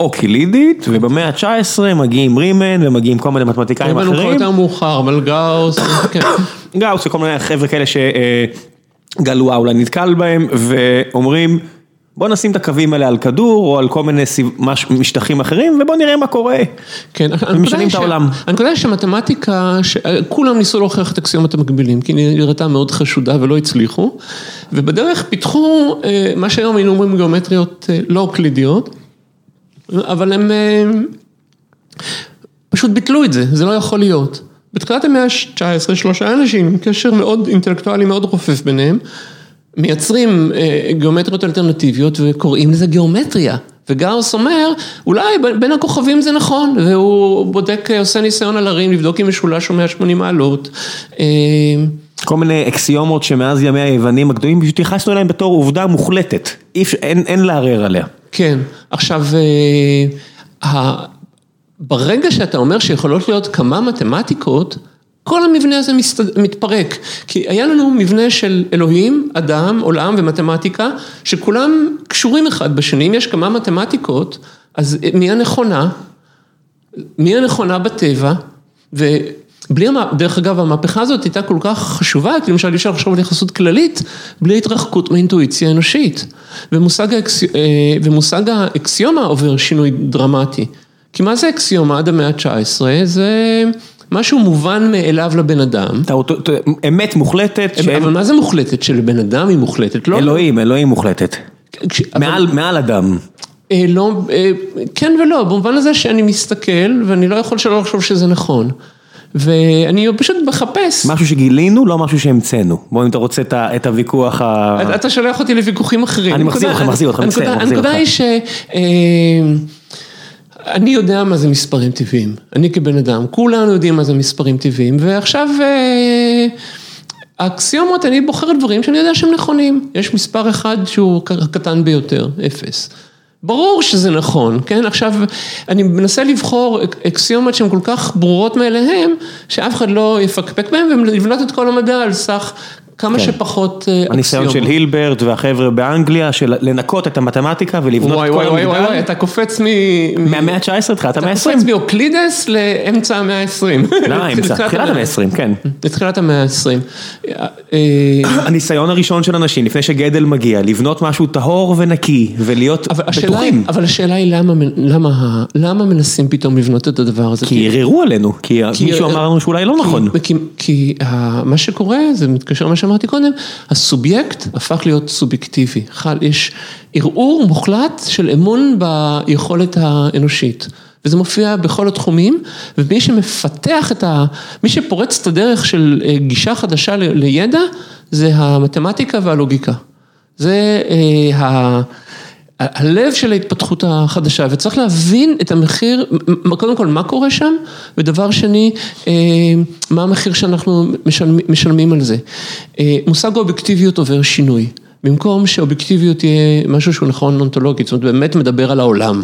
אוקילידית, ובמאה ה-19 מגיעים רימן ומגיעים כל מיני מתמטיקאים הבנו כבר אחרים, יותר מאוחר, אבל גאוס, כן. גאוס וכל מיני חבר'ה כאלה שגלואה אולי נתקל בהם, ואומרים בוא נשים את הקווים האלה על כדור או על כל מיני סיב- מש- משטחים אחרים ובוא נראה מה קורה. כן, משנים את העולם. הנקודה היא שמתמטיקה, ש- כולם ניסו להוכיח את אקסיומת המקבילים, כי היא נראתה מאוד חשודה ולא הצליחו, ובדרך פיתחו אה, מה שהיום היינו אומרים גיאומטריות אה, לא אוקלידיות, אבל הם אה, פשוט ביטלו את זה, זה לא יכול להיות. בתחילת המאה ה-19 שלושה אנשים קשר מאוד אינטלקטואלי מאוד רופף ביניהם, מייצרים אה, גיאומטריות אלטרנטיביות וקוראים לזה גיאומטריה. וגאוס אומר, אולי בין הכוכבים זה נכון, והוא בודק, אה, עושה ניסיון על הרים, לבדוק אם משולש הוא 180 מעלות. אה, כל מיני אקסיומות שמאז ימי היוונים הגדולים, פשוט התייחסנו אליהם בתור עובדה מוחלטת, אין אין לערער עליה. כן, עכשיו, ברגע שאתה אומר שיכולות להיות כמה מתמטיקות, כל המבנה הזה מתפרק. כי היה לנו מבנה של אלוהים, אדם, עולם ומתמטיקה, שכולם קשורים אחד בשני, אם יש כמה מתמטיקות, אז מי הנכונה? מי הנכונה בטבע? ובלי, דרך אגב, המהפכה הזאת הייתה כל כך חשובה, כי למשל אי אפשר לחשוב על יחסות כללית, בלי התרחקות מאינטואיציה אנושית. ומושג, האקס... אה, ומושג האקסיומה עובר שינוי דרמטי. כי מה זה אקסיומה עד המאה ה-19? זה משהו מובן מאליו לבן אדם. אמת מוחלטת, אבל מה זה מוחלטת? שלבן אדם היא מוחלטת, לא? אלוהים, אלוהים מוחלטת. מעל אדם. אה, לא, אה, כן ולא, במובן הזה שאני מסתכל ואני לא יכול שלא לחשוב שזה נכון. ואני פשוט מחפש. משהו שגילינו, לא משהו שהמצאנו. בוא, אם אתה רוצה את את הוויכוח ה... אתה שולח אותי לוויכוחים אחרים. אני מחזיר אותך, הנקודה- מחזיר אותך, מצטער, הנקודה- מחזיר הנקודה אותך. היא ש... אני יודע מה זה מספרים טבעיים, אני כבן אדם, כולנו יודעים מה זה מספרים טבעיים, ועכשיו אה, האקסיומות, אני בוחר דברים שאני יודע שהם נכונים, יש מספר אחד שהוא הקטן ביותר, אפס. ברור שזה נכון, כן? עכשיו, אני מנסה לבחור אקסיומות שהן כל כך ברורות מאליהן, שאף אחד לא יפקפק בהן, ולבנות את כל המדע על סך כמה כן. שפחות אה, אקסיומות. הניסיון של הילברט והחבר'ה באנגליה, של לנקות את המתמטיקה ולבנות וואי את וואי כל וואי וואי, המגדל. אתה קופץ מ... מהמאה ה-19 תחילת אתה המאה קופץ ה-20. מאוקלידס לאמצע המאה ה-20. לא, אמצע, תחילת המאה ה-20, כן. לתחילת המאה ה-20. הניסיון הראשון של אנשים, לפני שגדל מגיע, לבנות משהו טהור ונקי, ולהיות אבל השאלה היא, בטוחים. אבל השאלה היא למה, למה, למה מנסים פתאום לבנות את הדבר הזה? כי ערערו עלינו, כי מישהו אמר לנו שאולי לא נכון. כי, מה שקורה, זה מתקשר למה שאמרתי קודם, הסובייקט הפך להיות סובייקטיבי. חל, יש ערעור מוחלט של אמון ביכולת האנושית. וזה מופיע בכל התחומים, ומי שמפתח את ה... מי שפורץ את הדרך של אה, גישה חדשה לידע, זה המתמטיקה והלוגיקה. זה אה, ה... הלב של ההתפתחות החדשה, וצריך להבין את המחיר, קודם כל מה קורה שם, ודבר שני, אה, מה המחיר שאנחנו משלמים, משלמים על זה. אה, מושג האובייקטיביות עובר שינוי, במקום שאובייקטיביות תהיה משהו שהוא נכון אונתולוגית, זאת אומרת באמת מדבר על העולם.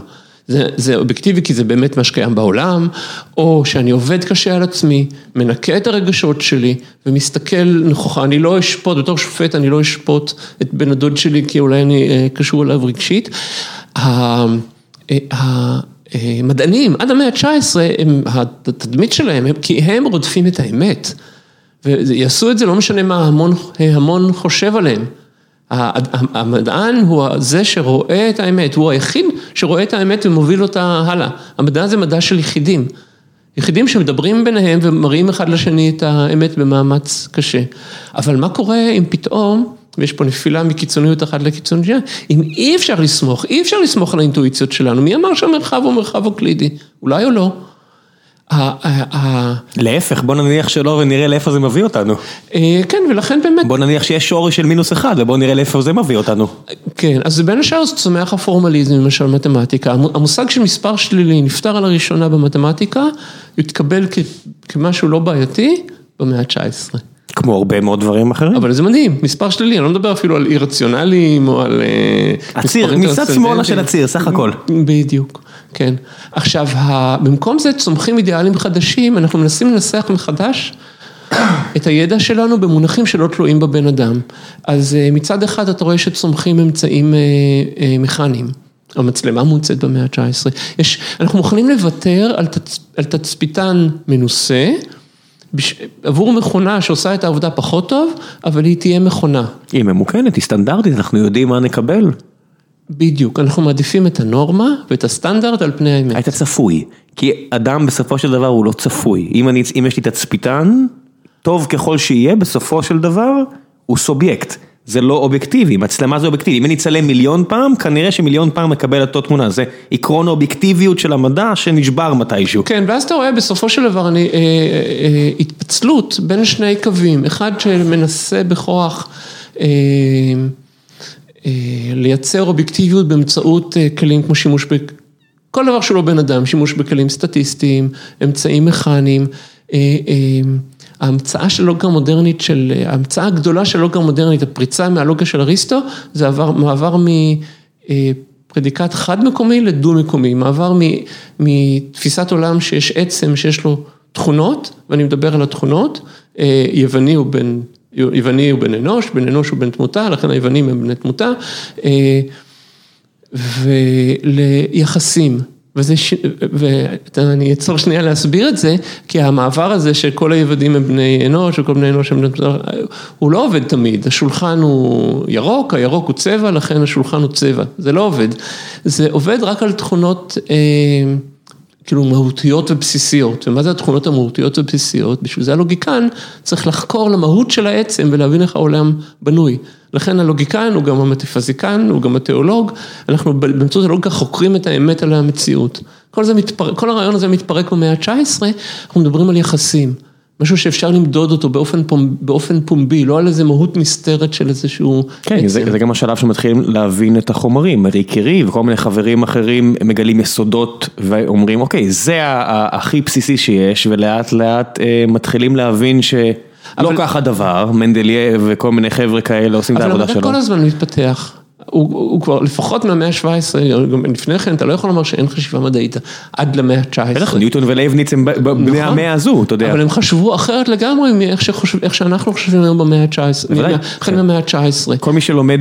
זה, זה אובייקטיבי כי זה באמת מה שקיים בעולם, או שאני עובד קשה על עצמי, מנקה את הרגשות שלי ומסתכל נכוחה, אני לא אשפוט, בתור שופט אני לא אשפוט את בן הדוד שלי כי אולי אני אה, קשור אליו רגשית. ה- אה, אה, עד המאה ה-19, הם- התדמית שלהם, הם- כי הם רודפים את האמת. ויעשו את זה, לא משנה מה המון, המון חושב עליהם. המדען הוא זה שרואה את האמת, הוא היחיד שרואה את האמת ומוביל אותה הלאה. המדע זה מדע של יחידים. יחידים שמדברים ביניהם ומראים אחד לשני את האמת במאמץ קשה. אבל מה קורה אם פתאום, ויש פה נפילה מקיצוניות אחת לקיצוניות אם אי אפשר לסמוך, אי אפשר לסמוך על האינטואיציות שלנו, מי אמר שהמרחב הוא מרחב אוקלידי? אולי או לא? להפך, בוא נניח שלא ונראה לאיפה זה מביא אותנו. אה, כן, ולכן באמת, בוא נניח שיש שורש של מינוס אחד, ובוא נראה לאיפה זה מביא אותנו. כן, אז בין השאר זה צומח הפורמליזם, למשל מתמטיקה. המו- המושג של מספר שלילי נפתר על הראשונה במתמטיקה, התקבל כמשהו לא בעייתי במאה ה-19. כמו הרבה מאוד דברים אחרים. אבל זה מדהים, מספר שלילי, אני לא מדבר אפילו על אי רציונליים או על אה, הציר, מצד שמאלה. של הציר, סך הכל. בדיוק, כן. עכשיו, במקום זה צומחים אידיאלים חדשים, אנחנו מנסים לנסח מחדש את הידע שלנו במונחים שלא תלויים בבן אדם. אז אה, מצד אחד אתה רואה שצומחים אמצעים אה, אה, מכניים. המצלמה מוצאת במאה ה-19. יש, אנחנו מוכנים לוותר על, תצ, על תצפיתן מנוסה, בש, עבור מכונה שעושה את העבודה פחות טוב, אבל היא תהיה מכונה. היא ממוכנת, היא סטנדרטית, אנחנו יודעים מה נקבל. בדיוק, אנחנו מעדיפים את הנורמה ואת הסטנדרט על פני האמת. היית צפוי, כי אדם בסופו של דבר הוא לא צפוי. אם, אני, אם יש לי תצפיתן, טוב ככל שיהיה, בסופו של דבר הוא סובייקט. זה לא אובייקטיבי, מצלמה זה אובייקטיבי. אם אני אצלם מיליון פעם, כנראה שמיליון פעם מקבל אותו תמונה. זה עקרון האובייקטיביות של המדע שנשבר מתישהו. כן, ואז אתה רואה בסופו של דבר אני, אה, אה, אה, התפצלות בין שני קווים, אחד שמנסה בכוח אה, אה, לייצר אובייקטיביות באמצעות אה, כלים כמו שימוש ב... כל דבר שהוא לא בן אדם, שימוש בכלים סטטיסטיים, אמצעים מכניים, אה, אה, ההמצאה של לוגיקה מודרנית, של, ההמצאה הגדולה של לוגיקה מודרנית, הפריצה מהלוגיקה של אריסטו, זה עבר, מעבר מ... אה, פרדיקט חד מקומי לדו מקומי, מעבר מתפיסת עולם שיש עצם שיש לו תכונות, ואני מדבר על התכונות, אה, יווני הוא בן, יווני הוא בן אנוש, בן אנוש הוא בן תמותה, לכן היוונים הם בני תמותה, אה, וליחסים. וזה, ש... ואני אעצור שנייה להסביר את זה, כי המעבר הזה שכל היוונים הם בני אנוש וכל בני אנוש הם בני הוא לא עובד תמיד, השולחן הוא ירוק, הירוק הוא צבע, לכן השולחן הוא צבע, זה לא עובד. זה עובד רק על תכונות אה, כאילו מהותיות ובסיסיות, ומה זה התכונות המהותיות ובסיסיות? בשביל זה הלוגיקן צריך לחקור למהות של העצם ולהבין איך העולם בנוי. לכן הלוגיקן הוא גם המטאפיזיקן, הוא גם התיאולוג, אנחנו באמצעות הלוגיקה חוקרים את האמת על המציאות. כל זה מתפרק, כל הרעיון הזה מתפרק במאה ה-19, אנחנו מדברים על יחסים. משהו שאפשר למדוד אותו באופן, פומ, באופן פומבי, לא על איזה מהות נסתרת של איזשהו... כן, זה, זה גם השלב שמתחילים להבין את החומרים, מרי קירי וכל מיני חברים אחרים מגלים יסודות ואומרים אוקיי, זה הכי בסיסי שיש ולאט לאט אה, מתחילים להבין ש... לא כך הדבר, מנדליה וכל מיני חבר'ה כאלה עושים את העבודה שלו. אבל המדע כל הזמן מתפתח. הוא הוא כבר לפחות מהמאה ה-17, גם לפני כן אתה לא יכול לומר שאין חשיבה מדעית עד למאה ה-19. בטח, ניוטון ולייבניץ הם בני נכון. המאה הזו, אתה יודע. אבל הם חשבו אחרת לגמרי מאיך שאנחנו חושבים היום במאה ה-19, החל מהמאה ה-19. כל מי שלומד,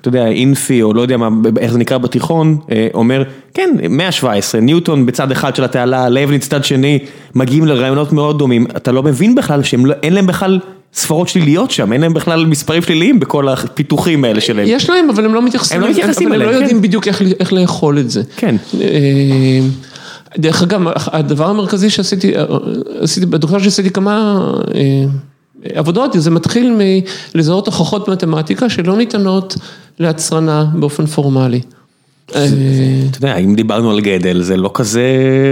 אתה יודע, אינפי או לא יודע איך זה נקרא בתיכון, אה, אומר, כן, מאה ה-17, ניוטון בצד אחד של התעלה, לייבניץ צד שני, מגיעים לרעיונות מאוד דומים, אתה לא מבין בכלל שאין להם בכלל... ספרות שליליות שם, אין להם בכלל מספרים שליליים בכל הפיתוחים האלה שלהם. יש להם, אבל הם לא מתייחסים הם לא מתייחסים אליהם, אבל הם לא יודעים בדיוק איך לאכול את זה. כן. אה, דרך אגב, הדבר המרכזי שעשיתי, עשיתי, בדוקטורט שעשיתי כמה אה, עבודות, זה מתחיל מלזהות הוכחות במתמטיקה שלא ניתנות להצרנה באופן פורמלי. אתה יודע, אם דיברנו על גדל, זה לא כזה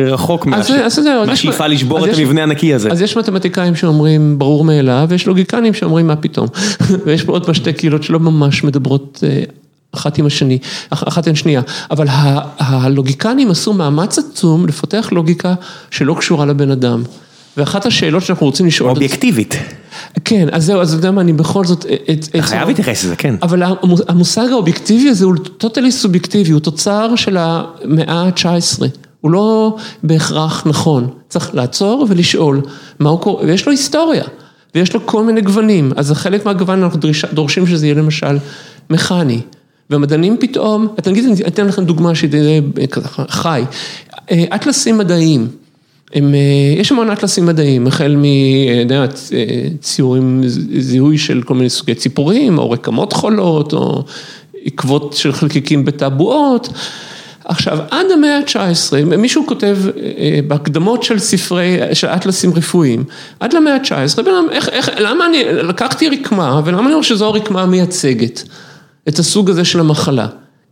רחוק מהשאיפה לשבור את המבנה הענקי הזה. אז יש מתמטיקאים שאומרים ברור מאליו, ויש לוגיקנים שאומרים מה פתאום. ויש פה עוד שתי קהילות שלא ממש מדברות אה, אחת עם השני, אחת עם שנייה. אבל הלוגיקנים עשו מאמץ עצום לפתח לוגיקה שלא קשורה לבן אדם. ואחת השאלות שאנחנו רוצים לשאול... אובייקטיבית. כן, אז זהו, אז אתה יודע מה, אני בכל זאת... אתה חייב להתייחס לזה, כן. אבל המושג האובייקטיבי הזה הוא טוטלי סובייקטיבי, הוא תוצר של המאה ה-19. הוא לא בהכרח נכון. צריך לעצור ולשאול מה הוא קורה, ויש לו היסטוריה, ויש לו כל מיני גוונים, אז חלק מהגוון אנחנו דורשים שזה יהיה למשל מכני. והמדענים פתאום, אני אתן לכם דוגמה שהיא חי, אה, אטלסים מדעיים. הם, אה, יש המון אטלסים מדעיים, החל מציורים, אה, זיהוי של כל מיני סוגי ציפורים, או רקמות חולות, או עקבות של חלקיקים בטבועות. עכשיו, עד המאה ה-19, מישהו כותב אה, בהקדמות של ספרי, של אטלסים רפואיים, עד למאה ה-19, איך, איך, למה אני, לקחתי רקמה, ולמה אני אומר שזו הרקמה המייצגת את הסוג הזה של המחלה?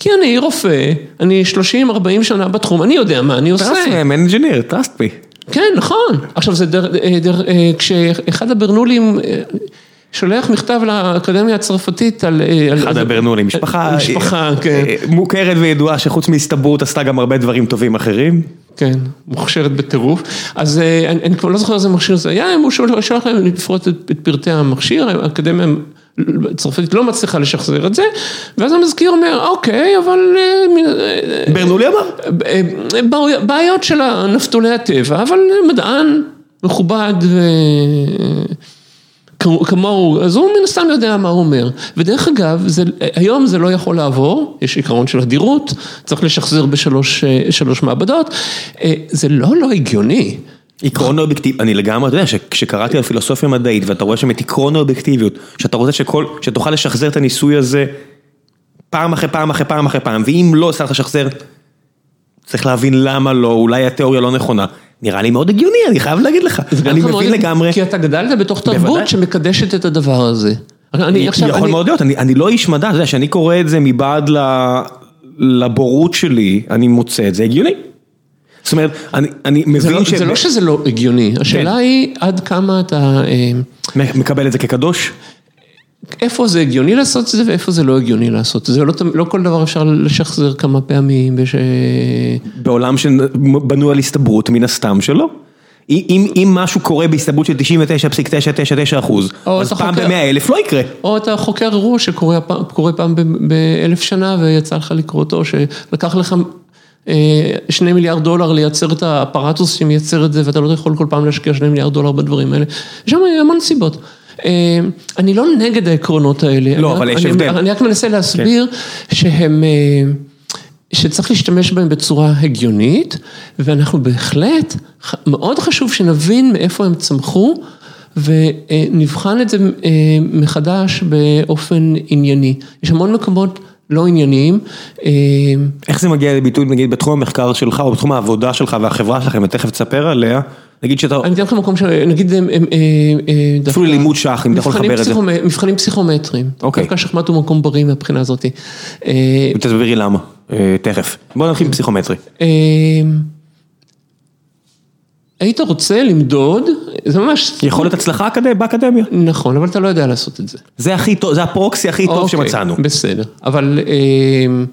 כי אני רופא, אני 30-40 שנה בתחום, אני יודע מה אני עושה. Trust me, I'm engineer, trust me. כן, נכון. עכשיו זה דר, אה, דר, אה, כשאחד הברנולים אה, שולח מכתב לאקדמיה הצרפתית על... אחד הברנולים, משפחה, משפחה, כן. מוכרת וידועה שחוץ מהסתברות עשתה גם הרבה דברים טובים אחרים. כן, מוכשרת בטירוף. אז אני, אני כבר לא זוכר איזה מכשיר זה היה, הוא שולח להם לפרוט את פרטי המכשיר, האקדמיה צרפתית לא מצליחה לשחזר את זה, ואז המזכיר אומר, אוקיי, אבל... אה, ברנולי אמר. אה, בעיות של נפתולי הטבע, אבל מדען מכובד כמוהו, אז הוא מן הסתם יודע מה הוא אומר. ודרך אגב, זה, היום זה לא יכול לעבור, יש עיקרון של אדירות, צריך לשחזר בשלוש אה, מעבדות, זה לא לא הגיוני. עקרון האובייקטיביות, אני לגמרי, אתה יודע, כשקראתי על פילוסופיה מדעית ואתה רואה שם את עקרון האובייקטיביות, שאתה רוצה שכל, שתוכל לשחזר את הניסוי הזה פעם אחרי פעם אחרי פעם אחרי פעם, ואם לא הצלחת לשחזר, צריך להבין למה לא, אולי התיאוריה לא נכונה. נראה לי מאוד הגיוני, אני חייב להגיד לך, אני מבין לגמרי. כי אתה גדלת בתוך תרבות שמקדשת את הדבר הזה. אני עכשיו, יכול מאוד להיות, אני לא איש מדע, אתה יודע, שאני קורא את זה מבעד לבורות שלי, אני מוצא את זה הגיוני. זאת אומרת, אני אני מבין לא, ש... זה לא שזה לא הגיוני, השאלה כן. היא עד כמה אתה... אה, מקבל את זה כקדוש? איפה זה הגיוני לעשות את זה ואיפה זה לא הגיוני לעשות את זה, לא, לא כל דבר אפשר לשחזר כמה פעמים. בעולם שבנוי על הסתברות מן הסתם שלא. אם אם משהו קורה בהסתברות של 99.999 אחוז, אז פעם במאה אלף לא יקרה. או אתה חוקר אירוע שקורה פעם באלף שנה ויצא לך לקרוא אותו, שלקח לך שני מיליארד דולר לייצר את האפרטוס שמייצר את זה ואתה לא יכול כל פעם להשקיע שני מיליארד דולר בדברים האלה, יש שם המון סיבות. אני לא נגד העקרונות האלה. לא, אבל יש הבדל. אני רק מנסה להסביר שהם, שצריך להשתמש בהם בצורה הגיונית, ואנחנו בהחלט, מאוד חשוב שנבין מאיפה הם צמחו. ונבחן את זה מחדש באופן ענייני. יש המון מקומות לא ענייניים. אה, איך זה מגיע לביטוי נגיד בתחום המחקר שלך או בתחום העבודה שלך והחברה שלכם, ותכף תספר עליה, נגיד שאתה... אני אתן לך מקום שנגיד... אה, אה, אפילו לימוד שח, אם אתה יכול לחבר את זה. מבחנים פסיכומטריים. אוקיי. דווקא שחמט הוא מקום בריא מהבחינה הזאת. תסבירי למה, תכף. בוא נתחיל פסיכומטרי. היית רוצה למדוד, זה ממש... יכולת הצלחה אקד- באקדמיה. נכון, אבל אתה לא יודע לעשות את זה. זה הכי טוב, זה הפרוקסי הכי טוב אוקיי, שמצאנו. בסדר, אבל... אה,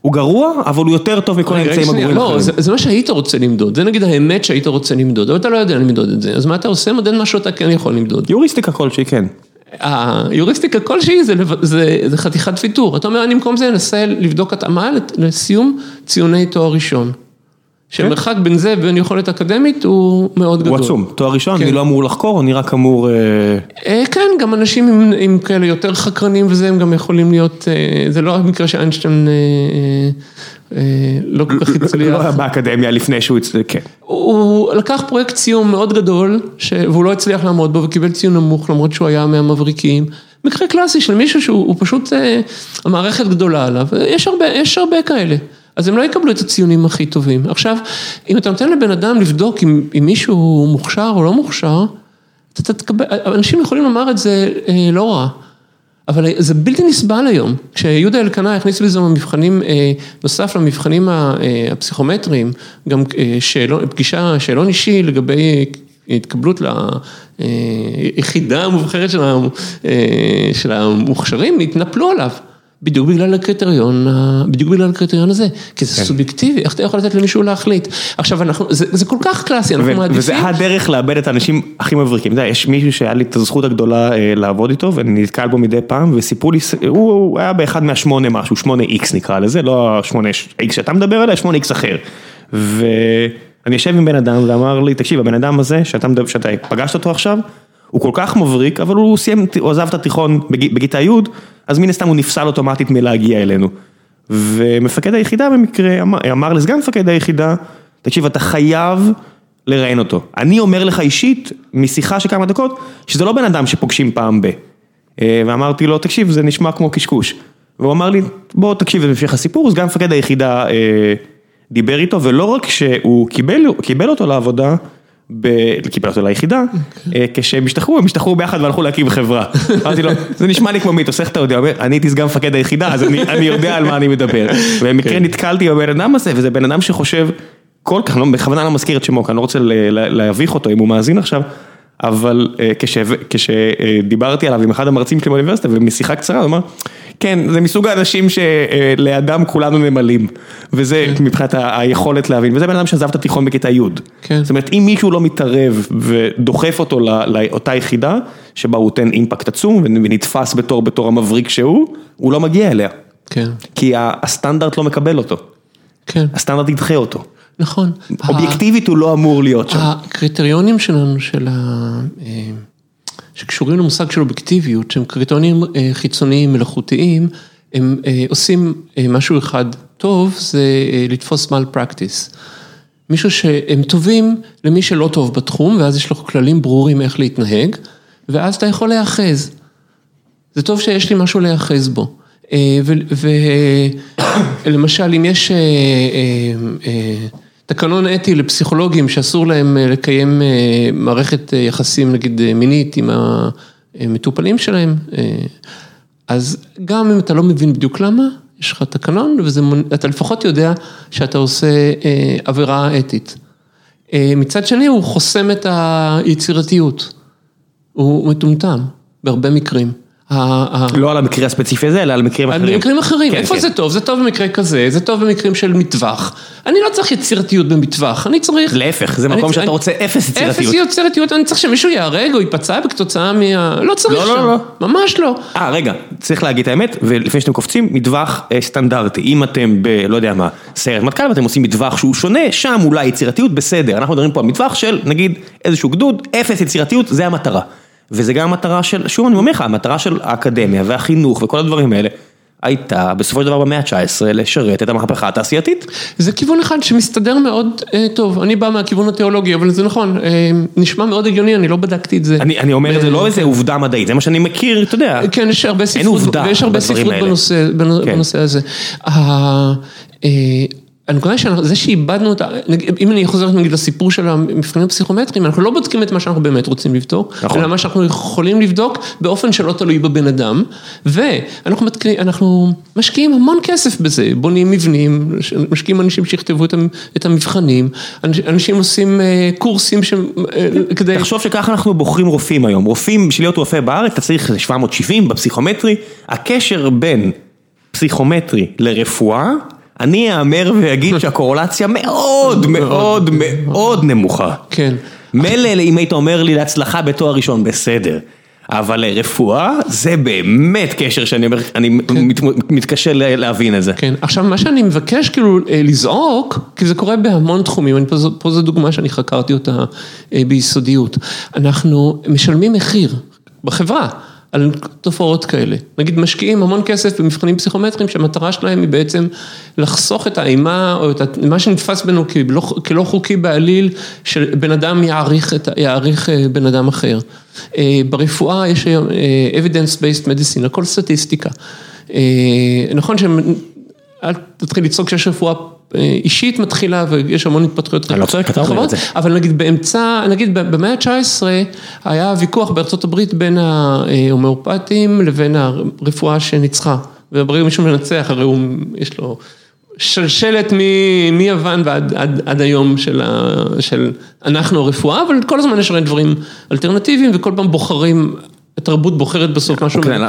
הוא גרוע, אבל הוא יותר טוב מכל האמצעים הגרועים לא. זה, זה מה שהיית רוצה למדוד, זה נגיד האמת שהיית רוצה למדוד, אבל אתה לא יודע למדוד את זה, אז מה אתה עושה? מודד מה שאתה כן יכול למדוד. יוריסטיקה כלשהי, כן. היוריסטיקה כלשהי זה, זה, זה חתיכת ויתור, אתה אומר אני במקום זה אנסה לבדוק התאמה לסיום ציוני תואר ראשון. שהמרחק בין זה ובין יכולת אקדמית הוא מאוד גדול. הוא עצום. תואר ראשון, כן. אני לא אמור לחקור, אני רק אמור... אה, אה, כן, גם אנשים עם, כאלה יותר חקרנים וזה, הם גם יכולים להיות, אה, זה לא המקרה שאיינשטיין לא כל כך הצליח. לא היה באקדמיה לפני שהוא הצליח, כן. הוא לקח פרויקט סיום מאוד גדול. והוא לא הצליח לעמוד בו וקיבל ציון נמוך למרות שהוא היה מהמבריקים. מקרה קלאסי של מישהו שהוא הוא פשוט, המערכת גדולה עליו, יש הרבה כאלה. אז הם לא יקבלו את הציונים הכי טובים. עכשיו, אם אתה נותן לבן אדם לבדוק אם, אם מישהו מוכשר או לא מוכשר, אתה, תקבל, אנשים יכולים לומר את זה אה, לא רע. אבל זה בלתי נסבל היום, כשיהודה אלקנה הכניס בזה מבחנים, אה, נוסף למבחנים אה, הפסיכומטריים, גם אה, שאלון, פגישה, שאלון אישי לגבי התקבלות ליחידה המובחרת של ה- אה, של המוכשרים, התנפלו עליו. בדיוק בגלל הקריטריון, בדיוק בגלל הקריטריון הזה, כי זה סובייקטיבי, איך אתה יכול לתת למישהו להחליט? עכשיו אנחנו, זה, זה כל כך קלאסי, אנחנו ו- מעדיפים. וזה הדרך לאבד את האנשים הכי מבריקים. אתה יודע, יש מישהו שהיה לי את הזכות הגדולה אה, לעבוד איתו, ואני נתקל בו מדי פעם, וסיפרו לי, הוא הוא היה באחד מהשמונה משהו, שמונה איקס נקרא לזה, לא השמונה איקס שאתה מדבר עליה, שמונה איקס אחר. ואני יושב עם בן אדם ואמר לי, תקשיב, הבן אדם הזה, שאתה, שאתה פגשת אותו עכשיו, הוא כל כך מבריק, אבל הוא סיים, הוא עזב את התיכון בכיתה י', אז מן הסתם הוא נפסל אוטומטית מלהגיע אלינו. ומפקד היחידה במקרה אמר, אמר לסגן מפקד היחידה, תקשיב, אתה חייב לראיין אותו. אני אומר לך אישית, משיחה של כמה דקות, שזה לא בן אדם שפוגשים פעם ב. אה, ואמרתי לו, תקשיב, זה נשמע כמו קשקוש. והוא אמר לי, בוא תקשיב, זה בהמשך הסיפור, סגן מפקד היחידה אה, דיבר איתו, ולא רק שהוא קיבל, קיבל אותו לעבודה, ב... קיבל אותו ליחידה, אה, כשהם השתחררו, הם השתחררו ביחד והלכו להקים חברה. אמרתי לו, זה נשמע לי כמו מיתוס, איך אתה יודע? הוא אומר, אני הייתי סגן מפקד היחידה, אז אני אני יודע על מה אני מדבר. ובמקרה נתקלתי בבן אדם הזה, וזה בן אדם שחושב, כל כך, לא- בכוונה לא מזכיר את שמו, כי אני לא רוצה להביך אותו אם הוא מאזין עכשיו, אבל אה, כש- כשדיברתי עליו עם אחד המרצים שלי באוניברסיטה, ומשיחה קצרה, הוא אמר, כן, זה מסוג האנשים שלידם כולנו נמלים, וזה מבחינת ה- היכולת להבין, וזה בן אדם שעזב את התיכון בכיתה י'. כן. זאת אומרת, אם מישהו לא מתערב ודוחף אותו לא- לאותה יחידה, שבה הוא נותן אימפקט עצום ונתפס בתור, בתור המבריק שהוא, הוא לא מגיע אליה. כן, כי הסטנדרט לא מקבל אותו, כן, הסטנדרט ידחה אותו. נכון. אובייקטיבית הוא לא אמור להיות שם. הקריטריונים שלנו, של ה... אה, שקשורים למושג של אובייקטיביות, שהם קריטריונים אה, חיצוניים מלאכותיים, הם אה, עושים משהו אחד טוב, זה לתפוס מעל פרקטיס. מישהו שהם טובים למי שלא טוב בתחום, ואז יש לו כללים ברורים איך להתנהג, ואז אתה יכול להיאחז. זה טוב שיש לי משהו להיאחז בו. ולמשל, אם יש תקנון אתי לפסיכולוגים שאסור להם אה, לקיים אה, מערכת אה, יחסים, נגיד מינית עם המטופלים שלהם, אז גם אם אתה לא מבין בדיוק למה, יש לך תקנון, ואתה לפחות יודע שאתה עושה עבירה אתית. מצד שני, הוא חוסם את היצירתיות. הוא מטומטם, בהרבה מקרים. לא על המקרה הספציפי הזה, אלא על מקרים על אחרים. מקרים אחרים, כן, איפה כן. זה טוב? זה טוב במקרה כזה, זה טוב במקרים של מטווח. אני לא צריך יצירתיות במטווח, אני צריך... להפך, זה מקום שאתה רוצה אפס יצירתיות. אפס יצירתיות, אני צריך שמישהו ייהרג או ייפצע כתוצאה מה... לא צריך לא, לא, שם, לא. ממש לא. אה, רגע, צריך להגיד את האמת, ולפני שאתם קופצים, מטווח אה, סטנדרטי. אם אתם ב, לא יודע מה, סיירת מטכ"ל ואתם עושים מטווח שהוא שונה, שם אולי יצירתיות בסדר. אנחנו מדברים פה על מטווח של, נגיד, איזשהו גדוד, אפס יצירתיות, זה המטרה. וזה גם המטרה של, שוב אני אומר לך, המטרה של האקדמיה והחינוך וכל הדברים האלה, הייתה בסופו של דבר במאה ה-19 לשרת את המהפכה התעשייתית. זה כיוון אחד שמסתדר מאוד אה, טוב, אני בא מהכיוון התיאולוגי, אבל זה נכון, אה, נשמע מאוד הגיוני, אני לא בדקתי את זה. אני, אני אומר את זה לא איזה עובדה מדעית, זה מה שאני מכיר, אתה יודע. כן, יש הרבה ספרות, ויש הרבה ספרות. בנושא, בנ- כן. בנושא הזה. הנקודה שזה שאיבדנו את ה... אם אני חוזר נגיד לסיפור של המבחנים הפסיכומטריים, אנחנו לא בודקים את מה שאנחנו באמת רוצים לבדוק, נכון. אלא מה שאנחנו יכולים לבדוק באופן שלא תלוי בבן אדם, ואנחנו מתק... אנחנו משקיעים המון כסף בזה, בונים מבנים, משקיעים אנשים שיכתבו את המ- את המבחנים, אנש- אנשים עושים אה, קורסים ש... אה, כדי... תחשוב שככה אנחנו בוחרים רופאים היום, רופאים, בשביל להיות רופא בארץ אתה צריך איזה 770 בפסיכומטרי, הקשר בין פסיכומטרי לרפואה, אני אאמר ואגיד שהקורולציה מאוד מאוד מאוד נמוכה. כן. מילא אם היית אומר לי להצלחה בתואר ראשון, בסדר. אבל רפואה זה באמת קשר שאני אומר, אני מת, מתקשה לה- להבין את זה. כן, עכשיו מה שאני מבקש כאילו אה, לזעוק, כי זה קורה בהמון תחומים, אני פה, פה זו דוגמה שאני חקרתי אותה אה, ביסודיות, אנחנו משלמים מחיר בחברה על תופעות כאלה, נגיד משקיעים המון כסף במבחנים פסיכומטריים שהמטרה שלהם היא בעצם לחסוך את האימה או את מה שנתפס בנו כלא, כלא חוקי בעליל, שבן אדם יעריך, את, יעריך אה, בן אדם אחר. אה, ברפואה יש היום אה, evidence based medicine, הכל סטטיסטיקה. נכון שהם, אל תתחיל לצעוק שיש רפואה אה, אישית מתחילה ויש המון התפתחויות. אני לא צועק, אתה אומר את זה. אבל נגיד באמצע, נגיד במאה ה-19 היה ויכוח בארצות הברית בין ההומאופטים לבין הרפואה שניצחה. וברגע מישהו מנצח, הרי הוא, יש לו שלשלת מיוון ועד עד, עד היום של, ה, של אנחנו הרפואה, אבל כל הזמן יש הרי דברים אלטרנטיביים וכל פעם בוחרים, התרבות בוחרת בסוף משהו. כן,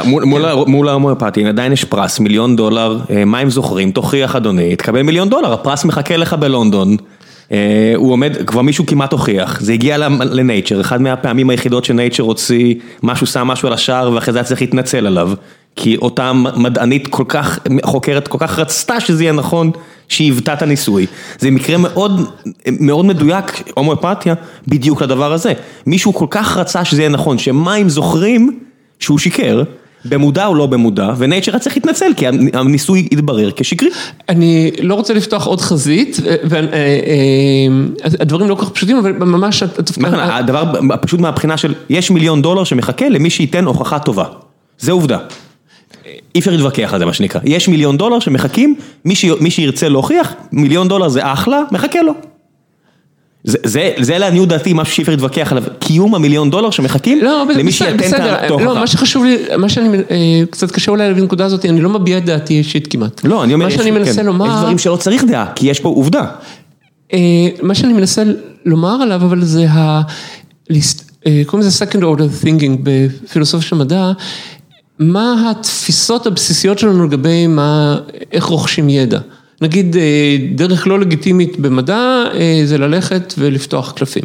מול- ההומואפטים עדיין יש פרס, מיליון דולר, אה, מה הם זוכרים, תוכיח אדוני, תקבל מיליון דולר, הפרס מחכה לך בלונדון. אה, הוא עומד, כבר מישהו כמעט הוכיח, זה הגיע לנייצ'ר, אחד מהפעמים היחידות שנייצ'ר הוציא משהו, שם משהו על השער ואחרי זה היה צריך להתנצל עליו. כי אותה מדענית כל כך, חוקרת כל כך רצתה שזה יהיה נכון, שהיא היוותה את הניסוי. זה מקרה מאוד, מאוד מדויק, הומואפתיה, בדיוק לדבר הזה. מישהו כל כך רצה שזה יהיה נכון, שמים זוכרים שהוא שיקר, במודע או לא במודע, ונייצ'ר צריך להתנצל, כי הניסוי התברר כשקרי. אני לא רוצה לפתוח עוד חזית, והדברים לא כל כך פשוטים, אבל ממש... הדבר פשוט מהבחינה של, יש מיליון דולר שמחכה למי שייתן הוכחה טובה. זה עובדה. אי אפשר להתווכח על זה מה שנקרא, יש מיליון דולר שמחכים, מי, שירצה להוכיח, מיליון דולר זה אחלה, מחכה לו. זה, לעניות דעתי משהו שאי אפשר להתווכח עליו, קיום המיליון דולר שמחכים לא, למי בסדר, שייתן את בסדר, ההוכחה. לא, מה שחשוב לי, מה שאני, אה, קצת קשה אולי להבין בנקודה הזאת, אני לא מביע את דעתי אישית כמעט. לא, אני אומר, מה יש, שאני מנסה כן, לומר, יש דברים שלא צריך דעה, כי יש פה עובדה. אה, מה שאני מנסה לומר עליו, אבל זה ה... אה, קוראים לזה second order thinking בפילוסופיה של מדע, מה התפיסות הבסיסיות שלנו לגבי מה, איך רוכשים ידע. נגיד, אה, דרך לא לגיטימית במדע, אה, זה ללכת ולפתוח קלפים,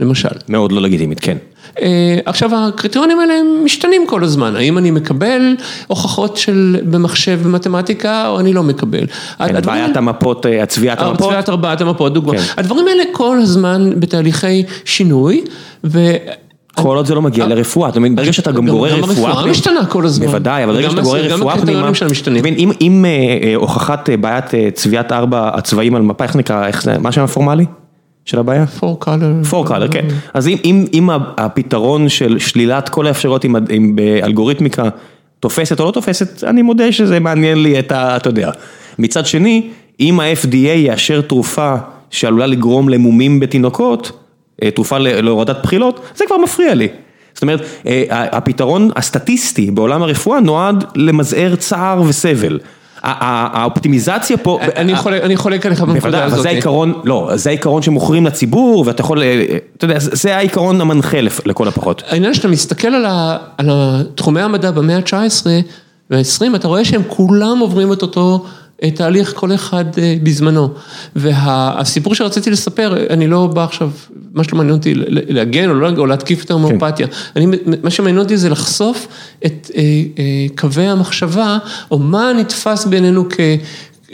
למשל. מאוד לא לגיטימית, כן. אה, עכשיו הקריטריונים האלה הם משתנים כל הזמן, האם אני מקבל הוכחות של במחשב במתמטיקה או אני לא מקבל. כן, הדברים בעיית המפות, הצביעת המפות. צביעת ארבעת המפות, דוגמה. כן. הדברים האלה כל הזמן בתהליכי שינוי, ו... כל עוד זה לא מגיע לרפואה, אתה מבין, ברגע שאתה גם גם- גורר גם רפואה, הרפואה משתנה כל הזמן. בוודאי, אבל ברגע גם שאתה גורר גם רפואה הקריטריונים פנימה, אם- אה, אה, הוכחת אה, בעיית אה, צביעת ארבע הצבעים על מפה, איך נקרא, איך זה, מה השם הפורמלי של הבעיה? For color. פור קולר, כן. אז אם, אם, אם הפתרון של שלילת כל האפשרויות עם, עם באלגוריתמיקה תופסת או לא תופסת, אני מודה שזה מעניין לי את ה... אתה יודע. מצד שני, אם ה-FDA יאשר תרופה שעלולה לגרום למומים בתינוקות, אה, תרופה ל- להורדת בחילות, זה כבר מפריע לי. זאת אומרת, אה, הפתרון הסטטיסטי בעולם הרפואה נועד למזער צער וסבל. האופטימיזציה פה... אני חולק- אני חולק עליך בנקודה בוודאי, אבל הזאת. זה העיקרון, לא, זה העיקרון שמוכרים לציבור ואתה יכול, אה, אתה יודע, זה העיקרון המנחה לכל הפחות. העניין שאתה מסתכל על, תחומי המדע במאה ה-19 וה-20, אתה רואה שהם כולם עוברים את אותו אה, תהליך, כל אחד אה, בזמנו. והסיפור שרציתי לספר, אני לא בא עכשיו, מה שלא מעניין אותי להגן או לא או להתקיף את ההומואפתיה. אני, מה שמעניין אותי זה לחשוף את אה, אה, קווי המחשבה, או מה נתפס בינינו כ...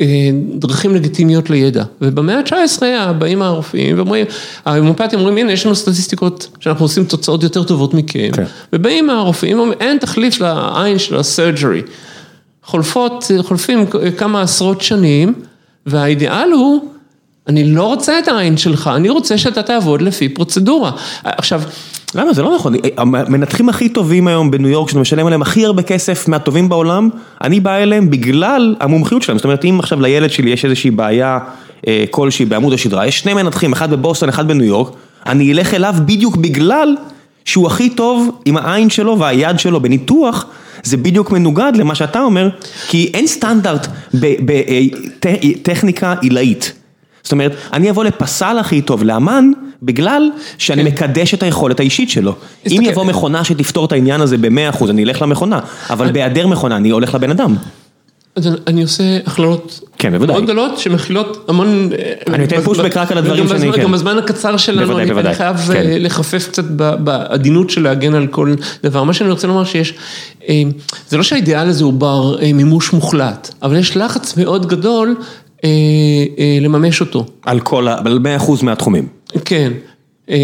אה, דרכים לגיטימיות לידע. ובמאה ה-19 באים הרופאים ואומרים, ההומופטים אומרים, הנה יש לנו סטטיסטיקות שאנחנו עושים תוצאות יותר טובות מכם. כן. ובאים הרופאים ואומרים, אין תחליף לעין של הסרג'רי. חולפות, חולפים כמה עשרות שנים, והאידיאל הוא, אני לא רוצה את העין שלך, אני רוצה שאתה תעבוד לפי פרוצדורה. עכשיו, למה? זה לא נכון. המנתחים הכי טובים היום בניו יורק, שאתה משלם עליהם הכי הרבה כסף מהטובים בעולם, אני בא אליהם בגלל המומחיות שלהם. זאת אומרת, אם עכשיו לילד שלי יש איזושהי בעיה אה, כלשהי בעמוד השדרה, יש שני מנתחים, אחד בבוסטון, אחד בניו יורק, אני אלך אליו בדיוק בגלל שהוא הכי טוב עם העין שלו והיד שלו בניתוח, זה בדיוק מנוגד למה שאתה אומר, כי אין סטנדרט בטכניקה עילאית. זאת אומרת, אני אבוא לפסל הכי טוב, לאמן, בגלל שאני כן. מקדש את היכולת האישית שלו. אם יבוא מכונה שתפתור את העניין הזה במאה אחוז, אני אלך למכונה, אבל בהיעדר מכונה אני הולך לבן אדם. אז אני עושה הכללות. כן, בוודאי. מאוד גדולות שמכילות המון... אני נותן פושבק רק על הדברים שאני- בזמן- כן. גם בזמן הקצר שלנו, בוודאי, אני חייב כן. אה, לחפף קצת בעדינות של להגן על כל דבר. מה שאני רוצה לומר שיש, אה, זה לא שהאידיאל הזה הוא בר אה, מימוש מוחלט, אבל יש לחץ מאוד גדול אה, אה, לממש אותו. על כל ה... על מאה אחוז מהתחומים. כן. אה,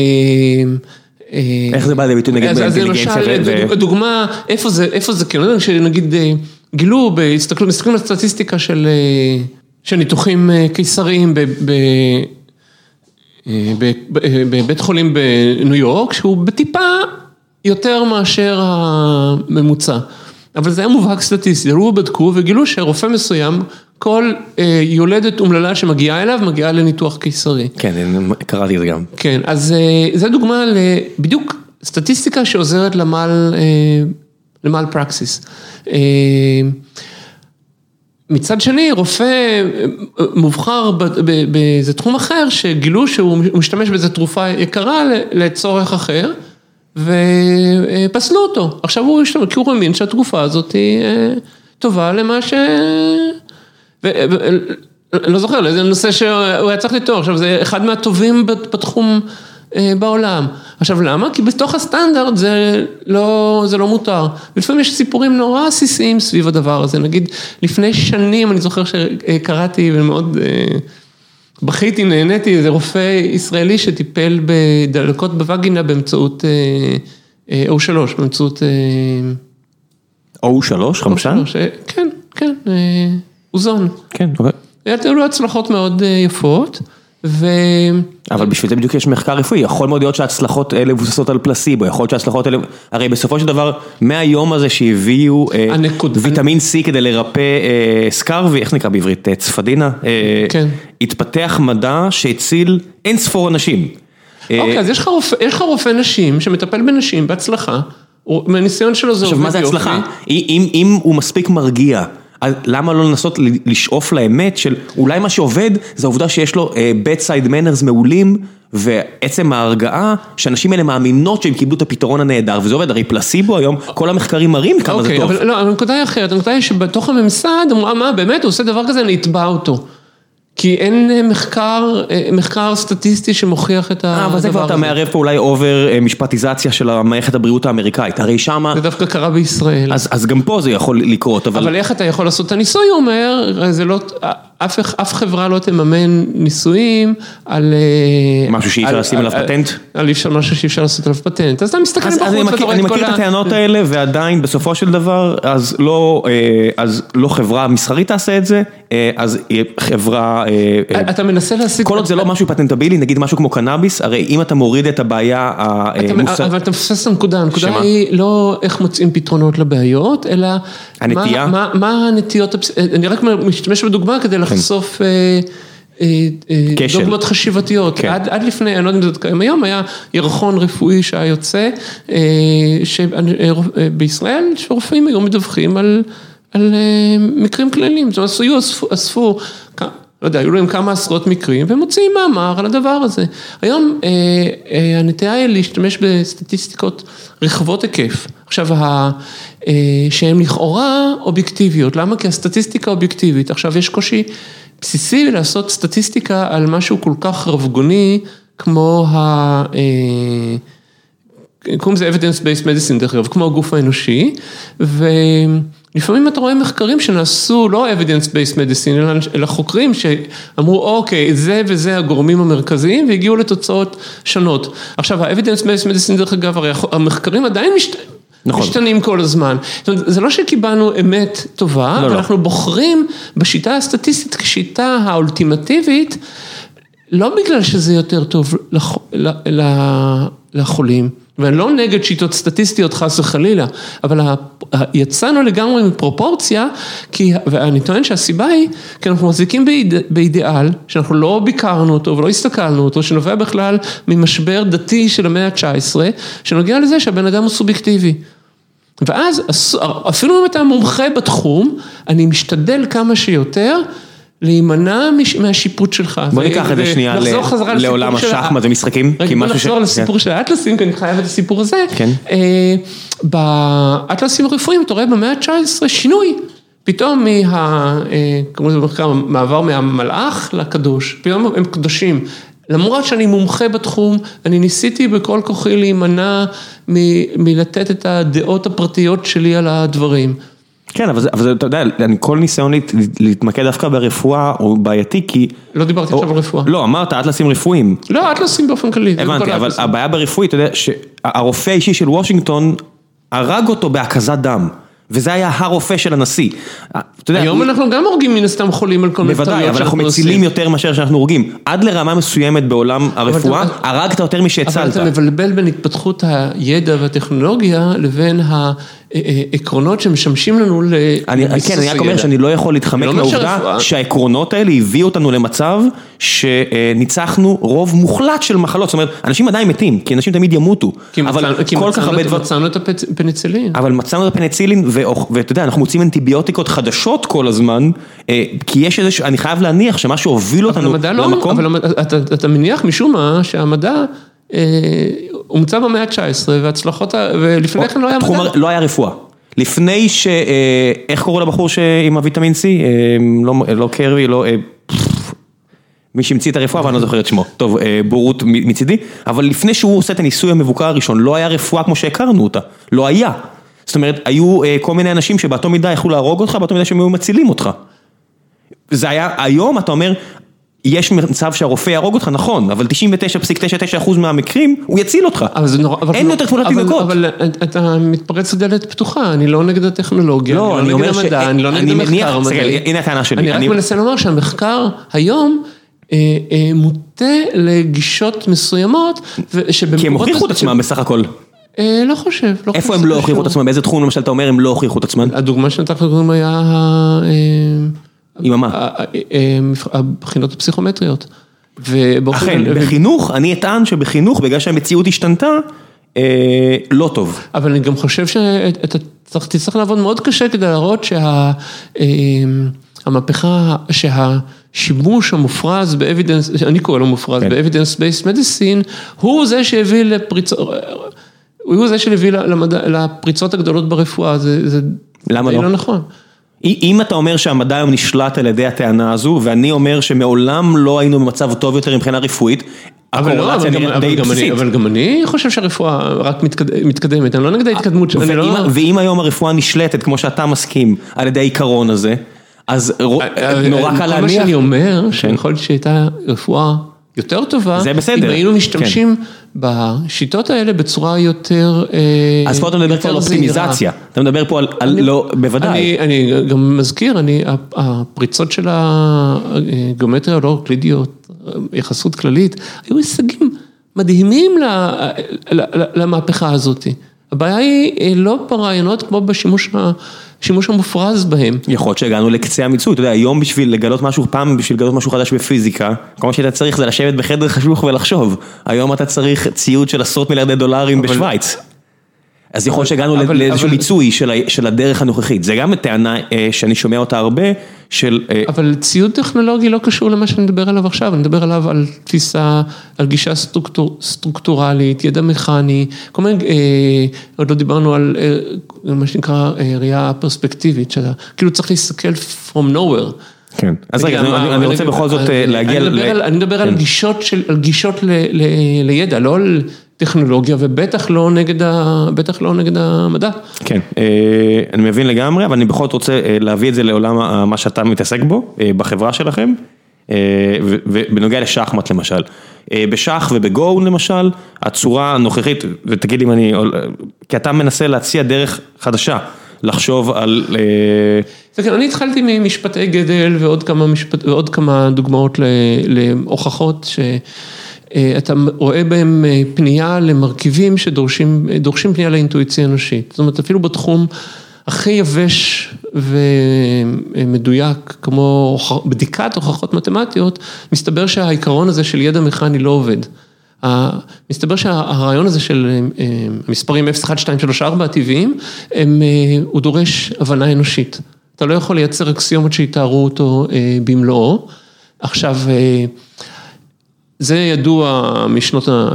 אה, איך זה בא לידי ביטוי נגיד אז- אז באינטליגנציה למשל, דוגמה, איפה זה, איפה זה כן, לא אה, גילו, בהסתכלות, מסתכלים על סטטיסטיקה של, אה, של ניתוחים אה, קיסריים ב- ב- אה, ב- ב- בבית חולים בניו יורק, שהוא בטיפה יותר מאשר הממוצע. אבל זה היה מובהק סטטיסטי, ראו בדקו וגילו שרופא מסוים, כל אה, יולדת אומללה שמגיעה אליו, מגיעה לניתוח קיסרי. כן, קראתי את זה גם. כן, אז אה, זה דוגמה לבדיוק סטטיסטיקה שעוזרת למל, אה, למל פרקסיס. אה, מצד שני, רופא אה, מובחר באיזה תחום אחר, שגילו שהוא משתמש באיזה תרופה יקרה לצורך אחר, ופסלו אותו. עכשיו הוא השתמש, כי הוא האמין שהתרופה הזאת היא אה, טובה למה ש... ו- לא זוכר, לאיזה נושא שהוא היה צריך לטעור, עכשיו זה אחד מהטובים בת- בתחום בעולם. עכשיו למה? כי בתוך הסטנדרט זה לא, זה לא מותר. לפעמים יש סיפורים נורא עסיסיים סביב הדבר הזה, נגיד לפני שנים אני זוכר שקראתי ומאוד אה, בכיתי, נהניתי, איזה רופא ישראלי שטיפל בדלקות בווגינה באמצעות אה, אה, O3, באמצעות... אה, O3, חמצן? O3, אה, כן, כן, אה, אוזון. כן, אוקיי. היו לו הצלחות מאוד אה, יפות, ו... אבל בשביל זה בדיוק יש מחקר רפואי, יכול מאוד להיות שההצלחות האלה מבוססות על פלסיבו, יכול להיות שההצלחות האלה, הרי בסופו של דבר, מהיום הזה שהביאו אה, הנקוד- ויטמין C כדי לרפא אה, סקרבי, איך נקרא בעברית, אה, צפדינה, אה, כן. התפתח מדע שהציל אין ספור אנשים. אה, אוקיי, אז יש לך רופא, יש לך רופא נשים שמטפל בנשים בהצלחה, מהניסיון שלו זה עכשיו, עובד מה זה יופי. הצלחה? אם, אם הוא מספיק מרגיע, למה לא לנסות לשאוף לאמת של אולי מה שעובד זה העובדה שיש לו אה, bedside manners מעולים ועצם ההרגעה שאנשים האלה מאמינות שהם קיבלו את הפתרון הנהדר וזה עובד, הרי פלסיבו היום, כל המחקרים מראים כמה זה אוקיי, טוב. אבל לא, הנקודה היא אחרת, הנקודה היא שבתוך הממסד אמרו, "אה, מה, באמת, הוא עושה דבר כזה, אני אתבע אותו. כי אין אה, מחקר, אה, מחקר סטטיסטי שמוכיח את הדבר אה, הזה. אבל זה כבר אתה מערב פה אולי אובר משפטיזציה של המערכת הבריאות האמריקאית, הרי שמה, זה דווקא קרה בישראל. אז, אז גם פה זה יכול לקרות, אבל, אבל איך אתה יכול לעשות את הניסוי, הוא אומר, זה לא, אף, אף חברה לא תממן ניסויים על... משהו שאי אפשר לשים על- עליו פטנט? על אפשר משהו שאי אפשר לעשות עליו פטנט, אז אתה מסתכל אז, בחוץ אני, ואתה רואה אני את כל מכיר את ה... הטענות האלה ועדיין בסופו של דבר אז לא, אז לא חברה מסחרית תעשה את זה, אז יהיה חברה, אה, אה, אתה מנסה להשיג... כל עוד זה לא משהו פטנטבילי, נגיד משהו כמו קנאביס, הרי אם אתה מוריד את הבעיה המוסרית, אבל אתה מפספס את הנקודה, הנקודה? היא לא איך מוצאים פתרונות לבעיות, אלא... הנטייה? מה, הנטיות, אני רק משתמש בדוגמה כדי לחשוף אה, אה, אה, כשל. דוגמאות חשיבתיות. כן. עד, עד לפני, אני לא יודע אם זה קיים היום, היה ירחון רפואי שהיה יוצא, אה, שבישראל, שרופאים היו מדווחים על, על אה, מקרים כלליים, זאת אומרת, היו אספו, אספו לא יודע, היו להם כמה עשרות מקרים, והם מוציאים מאמר על הדבר הזה. היום אה, אה, הנטייה היא להשתמש בסטטיסטיקות רחבות היקף. עכשיו, אה, שהן לכאורה אובייקטיביות, למה? כי הסטטיסטיקה אובייקטיבית. עכשיו, יש קושי בסיסי לעשות סטטיסטיקה על משהו כל כך רבגוני, כמו ה... אה, קוראים לזה evidence based medicine דרך אגב, כמו הגוף האנושי, ולפעמים אתה רואה מחקרים שנעשו לא evidence based medicine, אלא, חוקרים שאמרו אוקיי, זה וזה הגורמים המרכזיים והגיעו לתוצאות שונות. עכשיו ה-evidence based medicine דרך אגב, הרי המחקרים עדיין משת... נכון. משתנים כל הזמן. זאת אומרת, זה לא שקיבלנו אמת טובה, לא, לא. ואנחנו בוחרים בשיטה הסטטיסטית כשיטה האולטימטיבית, לא בגלל שזה יותר טוב לח... ל... ל... לחולים, ואני לא נגד שיטות סטטיסטיות חס וחלילה, אבל יצאנו לגמרי מפרופורציה, כי, ואני טוען שהסיבה היא, כי אנחנו מחזיקים באיד, באידיאל, שאנחנו לא ביקרנו אותו ולא הסתכלנו אותו, שנובע בכלל ממשבר דתי של המאה ה-19, שנוגע לזה שהבן אדם הוא סובייקטיבי. ואז אפילו אם אתה מומחה בתחום, אני משתדל כמה שיותר להימנע מהשיפוט שלך. בוא ניקח את זה שנייה לעולם השחמט ומשחקים. רגע בוא נחזור לסיפור של האטלסים, כי אני חייב את הסיפור הזה. כן. באטלסים הרפואיים אתה רואה במאה ה-19 שינוי. פתאום מהמעבר מהמלאך לקדוש, פתאום הם קדושים. למרות שאני מומחה בתחום, אני ניסיתי בכל כוחי להימנע מלתת את הדעות הפרטיות שלי על הדברים. כן, אבל אתה יודע, כל ניסיון להתמקד דווקא ברפואה הוא בעייתי כי... לא דיברתי עכשיו על רפואה. לא, אמרת אטלסים רפואיים. לא, אטלסים באופן כללי. הבנתי, אבל הבעיה ברפואי, אתה יודע, שהרופא האישי של וושינגטון הרג אותו בהקזת דם. וזה היה הרופא של הנשיא. היום אנחנו גם הורגים מן הסתם חולים על כל מיני בוודאי, אבל אנחנו מצילים יותר מאשר שאנחנו הורגים. עד לרמה מסוימת בעולם הרפואה, הרגת יותר משהצלת. אבל אתה מבלבל בין התפתחות הידע והטכנולוגיה לבין העקרונות שמשמשים לנו לביסוס הידע. כן, אני רק אומר שאני לא יכול להתחמק מהעובדה שהעקרונות האלה הביאו אותנו למצב שניצחנו רוב מוחלט של מחלות. זאת אומרת, אנשים עדיין מתים, כי אנשים תמיד ימותו. כי מצאנו את הפניצילין. אבל מצאנו את הפניצילין, ואתה יודע, אנחנו מוצאים אנטיביוטיקות חדשות כל הזמן, כי יש איזה, אני חייב להניח שמה שהוביל אותנו למקום. אבל אתה מניח משום מה שהמדע... הומצא במאה ה-19 והצלחות, ולפני כן לא היה מדע. לא היה רפואה. לפני ש... איך קראו לבחור עם הוויטמין C? לא קרי, לא... מי שהמציא את הרפואה, אבל אני לא זוכר את שמו. טוב, בורות מצידי, אבל לפני שהוא עושה את הניסוי המבוקר הראשון, לא היה רפואה כמו שהכרנו אותה. לא היה. זאת אומרת, היו כל מיני אנשים שבאותו מידה יכלו להרוג אותך, באותו מידה שהם היו מצילים אותך. זה היה, היום אתה אומר, יש מצב שהרופא יהרוג אותך, נכון, אבל 99.99% מהמקרים הוא יציל אותך. אין יותר תמונת תינוקות. אבל אתה מתפרץ לדלת פתוחה, אני לא נגד הטכנולוגיה, אני לא נגד המדע, אני לא נגד המחקר. הנה הטענה שלי. אני רק מנסה לומר שהמחקר היום מוטה לגישות מסוימות, כי הם הוכיחו את עצמם בסך הכל. לא חושב. איפה הם לא הוכיחו את עצמם? באיזה תחום למשל אתה אומר הם לא הוכיחו את עצמם? הדוגמה שנתת לך היה... עם מה? הבחינות הפסיכומטריות. אכן, בחינוך, אני אטען שבחינוך, בגלל שהמציאות השתנתה, לא טוב. אבל אני גם חושב שאתה תצטרך לעבוד מאוד קשה כדי להראות שהמהפכה, שהשימוש המופרז ב evidence, אני קורא לו מופרז, ב evidence based medicine, הוא זה שהביא לפריצות, הוא זה שהביא לפריצות הגדולות ברפואה, זה לא נכון. אם אתה אומר שהמדע היום נשלט על ידי הטענה הזו, ואני אומר שמעולם לא היינו במצב טוב יותר מבחינה רפואית, הקורלציה נראית די בסיסית. אבל גם אני חושב שהרפואה רק מתקדמת, אני לא נגד ההתקדמות שלי. ואם היום הרפואה נשלטת, כמו שאתה מסכים, על ידי העיקרון הזה, אז נורא קל להניח. כל מה שאני אומר, שיכול להיות שהייתה רפואה יותר טובה, זה בסדר, אם היינו משתמשים בשיטות האלה בצורה יותר זהירה. אז פה אתה מדבר פה על אופטימיזציה, אתה מדבר פה על לא, בוודאי. אני גם מזכיר, הפריצות של הגיאומטריה הלא אוקלידיות, יחסות כללית, היו הישגים מדהימים למהפכה הזאת. הבעיה היא לא ברעיונות כמו בשימוש המופרז בהם. יכול להיות שהגענו לקצה המיצוי, אתה יודע, היום בשביל לגלות משהו, פעם בשביל לגלות משהו חדש בפיזיקה, כל מה שאתה צריך זה לשבת בחדר חשוך ולחשוב, היום אתה צריך ציוד של עשרות מיליארדי דולרים בשוויץ. אז יכול להיות שהגענו לאיזשהו מיצוי של הדרך הנוכחית, זה גם טענה שאני שומע אותה הרבה, של... אבל ציוד טכנולוגי לא קשור למה שאני מדבר עליו עכשיו, אני מדבר עליו על תפיסה, על גישה סטרוקטורלית, ידע מכני, כל מיני, עוד לא דיברנו על מה שנקרא ראייה פרספקטיבית, שאתה כאילו צריך להסתכל from nowhere. כן, אז רגע, אני רוצה בכל זאת להגיע... אני מדבר על גישות לידע, לא על... טכנולוגיה ובטח לא נגד בטח לא נגד המדע. כן, אני מבין לגמרי, אבל אני בכל זאת רוצה להביא את זה לעולם מה שאתה מתעסק בו, בחברה שלכם, ובנוגע לשחמט למשל. בשח ובגו למשל, הצורה הנוכחית, ותגיד אם אני, כי אתה מנסה להציע דרך חדשה, לחשוב על... אני התחלתי ממשפטי גדל ועוד כמה דוגמאות להוכחות ש... אתה רואה בהם פנייה למרכיבים שדורשים פנייה לאינטואיציה אנושית. זאת אומרת, אפילו בתחום הכי יבש ומדויק, כמו בדיקת הוכחות מתמטיות, מסתבר שהעיקרון הזה של ידע מכני לא עובד. מסתבר שהרעיון הזה של מספרים 0, 1, 2, 3, 4 הטבעיים, הוא דורש הבנה אנושית. אתה לא יכול לייצר אקסיומות שיתארו אותו במלואו. עכשיו, זה ידוע משנות ה...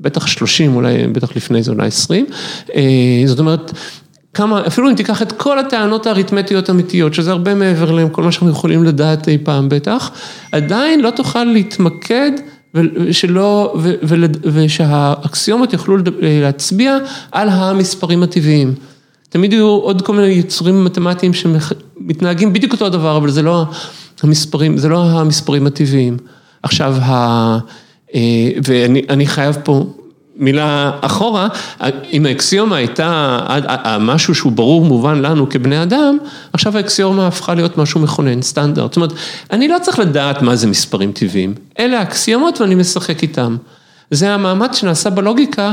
בטח 30, אולי, בטח לפני זה, אולי 20. זאת אומרת, כמה, אפילו אם תיקח את כל הטענות האריתמטיות האמיתיות, שזה הרבה מעבר לכל מה שאנחנו יכולים לדעת אי פעם בטח, עדיין לא תוכל להתמקד ושלא, ושהאקסיומות יוכלו להצביע על המספרים הטבעיים. תמיד יהיו עוד כל מיני יצורים מתמטיים שמתנהגים בדיוק אותו הדבר, אבל זה לא המספרים, זה לא המספרים הטבעיים. עכשיו, ואני חייב פה מילה אחורה, אם האקסיומה הייתה משהו שהוא ברור מובן לנו כבני אדם, עכשיו האקסיומה הפכה להיות משהו מכונן, סטנדרט. זאת אומרת, אני לא צריך לדעת מה זה מספרים טבעיים, אלה האקסיומות ואני משחק איתם. זה המאמץ שנעשה בלוגיקה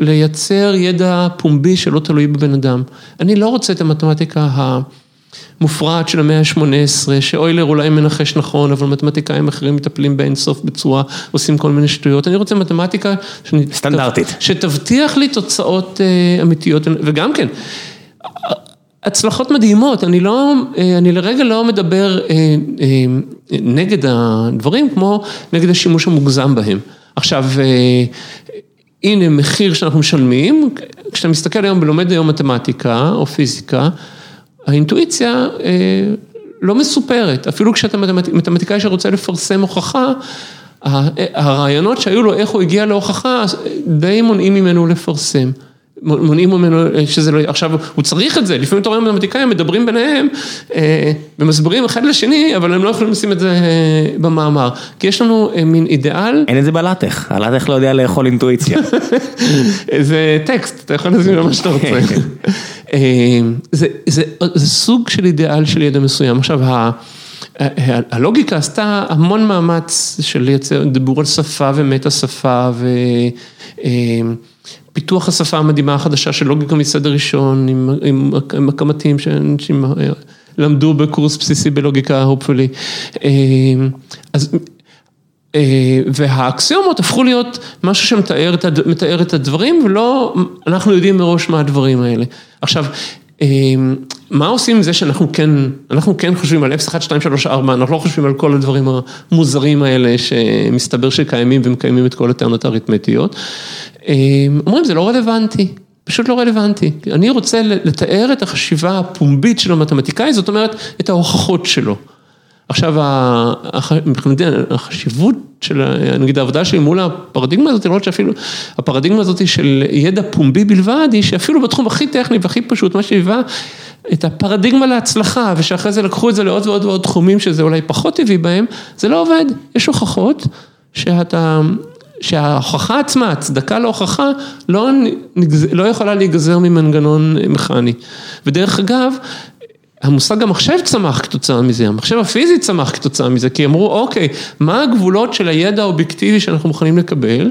לייצר ידע פומבי שלא תלוי בבן אדם. אני לא רוצה את המתמטיקה ה... מופרעת של המאה ה-18, שאוילר אולי מנחש נכון, אבל מתמטיקאים אחרים מטפלים באינסוף בצורה, עושים כל מיני שטויות. אני רוצה מתמטיקה... סטנדרטית. שתבטיח לי תוצאות אמיתיות, וגם כן, הצלחות מדהימות, אני לא, אני לרגע לא מדבר נגד הדברים, כמו נגד השימוש המוגזם בהם. עכשיו, הנה מחיר שאנחנו משלמים, כשאתה מסתכל היום ולומד היום מתמטיקה או פיזיקה, האינטואיציה לא מסופרת, אפילו כשאתה מתמטיקאי שרוצה לפרסם הוכחה, הרעיונות שהיו לו, איך הוא הגיע להוכחה, די מונעים ממנו לפרסם. מונעים ממנו שזה לא, עכשיו הוא צריך את זה, לפעמים אתה רואה מתמטיקאים מדברים ביניהם ומסבירים אחד לשני, אבל הם לא יכולים לשים את זה במאמר, כי יש לנו מין אידיאל. אין את זה בלטח, הלטח לא יודע לאכול אינטואיציה. זה טקסט, אתה יכול להסביר מה שאתה רוצה. זה סוג של אידיאל של ידע מסוים, עכשיו הלוגיקה עשתה המון מאמץ של לייצר, דיבור על שפה ומטה שפה ופיתוח השפה המדהימה החדשה של לוגיקה מסדר ראשון עם הקמתים שאנשים למדו בקורס בסיסי בלוגיקה, hopefully. אז והאקסיומות הפכו להיות משהו שמתאר את הדברים ולא, אנחנו יודעים מראש מה הדברים האלה. עכשיו, מה עושים עם זה שאנחנו כן, אנחנו כן חושבים על 0, 1, 2, 3, 4, אנחנו לא חושבים על כל הדברים המוזרים האלה שמסתבר שקיימים ומקיימים את כל הטענות האריתמטיות. אומרים זה לא רלוונטי, פשוט לא רלוונטי. אני רוצה לתאר את החשיבה הפומבית של המתמטיקאי, זאת אומרת את ההוכחות שלו. עכשיו, החשיבות של, נגיד העבודה שלי מול הפרדיגמה הזאת, לראות שאפילו הפרדיגמה הזאת של ידע פומבי בלבד, היא שאפילו בתחום הכי טכני והכי פשוט, מה שהיווה את הפרדיגמה להצלחה, ושאחרי זה לקחו את זה לעוד ועוד ועוד תחומים שזה אולי פחות טבעי בהם, זה לא עובד. יש הוכחות שאתה, שההוכחה עצמה, הצדקה להוכחה, לא, לא יכולה להיגזר ממנגנון מכני. ודרך אגב, המושג המחשב צמח כתוצאה מזה, המחשב הפיזי צמח כתוצאה מזה, כי אמרו אוקיי, מה הגבולות של הידע האובייקטיבי שאנחנו מוכנים לקבל,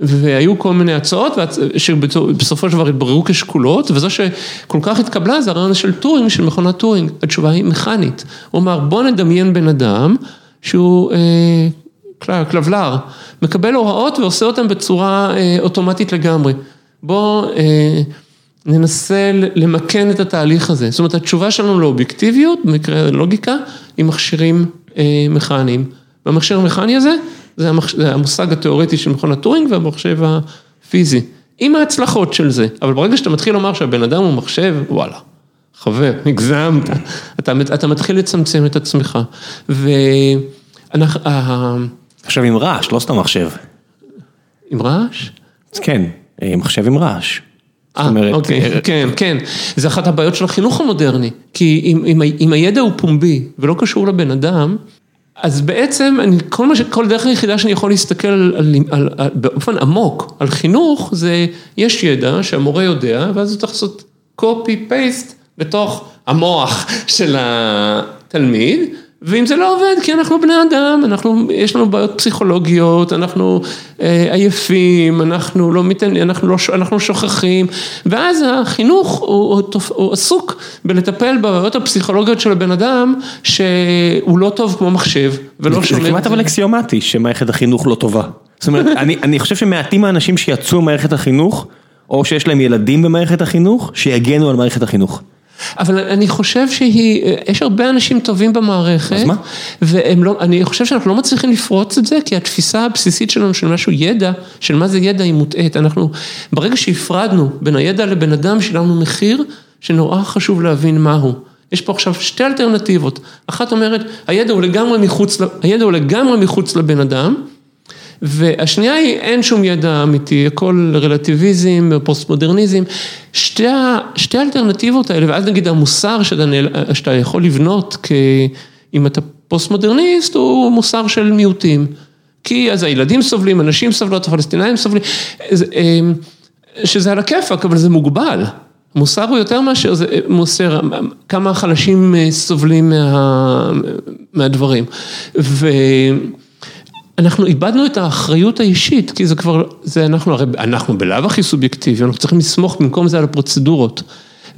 והיו כל מיני הצעות שבסופו של דבר התבררו כשקולות, וזו שכל כך התקבלה זה הרעיון של טורינג, של מכונת טורינג, התשובה היא מכנית. הוא אמר בוא נדמיין בן אדם שהוא אה, כלבלר, מקבל הוראות ועושה אותן בצורה אה, אוטומטית לגמרי. בוא אה, ננסה למקן את התהליך הזה, זאת אומרת התשובה שלנו לאובייקטיביות, במקרה הלוגיקה, היא מכשירים מכניים. והמכשיר המכני הזה, זה המושג התיאורטי של מכון הטורינג והמחשב הפיזי, עם ההצלחות של זה, אבל ברגע שאתה מתחיל לומר שהבן אדם הוא מחשב, וואלה, חבר, הגזמת, אתה, אתה מתחיל לצמצם את עצמך. ואנחנו... עכשיו עם רעש, לא סתם מחשב. עם רעש? כן, מחשב עם רעש. אה, אוקיי, כן, כן, זה אחת הבעיות של החינוך המודרני, כי אם אם הידע הוא פומבי ולא קשור לבן אדם, אז בעצם אני, כל מה ש... כל דרך היחידה שאני יכול להסתכל על, על, על, באופן עמוק על חינוך, זה יש ידע שהמורה יודע, ואז הוא צריך לעשות copy paste בתוך המוח של התלמיד, ואם זה לא עובד, כי אנחנו בני אדם, אנחנו, יש לנו בעיות פסיכולוגיות, אנחנו אה, עייפים, אנחנו לא מתעניינים, אנחנו, לא, אנחנו שוכחים, ואז החינוך הוא, הוא, הוא עסוק בלטפל בבעיות הפסיכולוגיות של הבן אדם, שהוא לא טוב כמו מחשב, ולא שומר. זה כמעט אבל אקסיומטי שמערכת החינוך לא טובה. זאת אומרת, אני, אני חושב שמעטים האנשים שיצאו ממערכת החינוך, או שיש להם ילדים במערכת החינוך, שיגנו על מערכת החינוך. אבל אני חושב שהיא, יש הרבה אנשים טובים במערכת. אז מה? והם לא, אני חושב שאנחנו לא מצליחים לפרוץ את זה, כי התפיסה הבסיסית שלנו של משהו ידע, של מה זה ידע היא מוטעית. אנחנו, ברגע שהפרדנו בין הידע לבן אדם, שילמנו מחיר שנורא חשוב להבין מהו. יש פה עכשיו שתי אלטרנטיבות. אחת אומרת, הידע הוא לגמרי מחוץ, הידע הוא לגמרי מחוץ לבן אדם. והשנייה היא, אין שום ידע אמיתי, הכל רלטיביזם, פוסט מודרניזם, שתי, שתי האלטרנטיבות האלה, ואז נגיד המוסר שאתה, שאתה יכול לבנות, כ, אם אתה פוסט מודרניסט, הוא מוסר של מיעוטים. כי אז הילדים סובלים, אנשים סובלות, הפלסטינאים סובלים, אמ, שזה על הכיפאק, אבל זה מוגבל. מוסר הוא יותר מאשר זה מוסר, כמה חלשים סובלים מה, מהדברים. ו... אנחנו איבדנו את האחריות האישית, כי זה כבר, זה אנחנו, הרי אנחנו בלאו הכי סובייקטיבי, אנחנו צריכים לסמוך במקום זה על הפרוצדורות.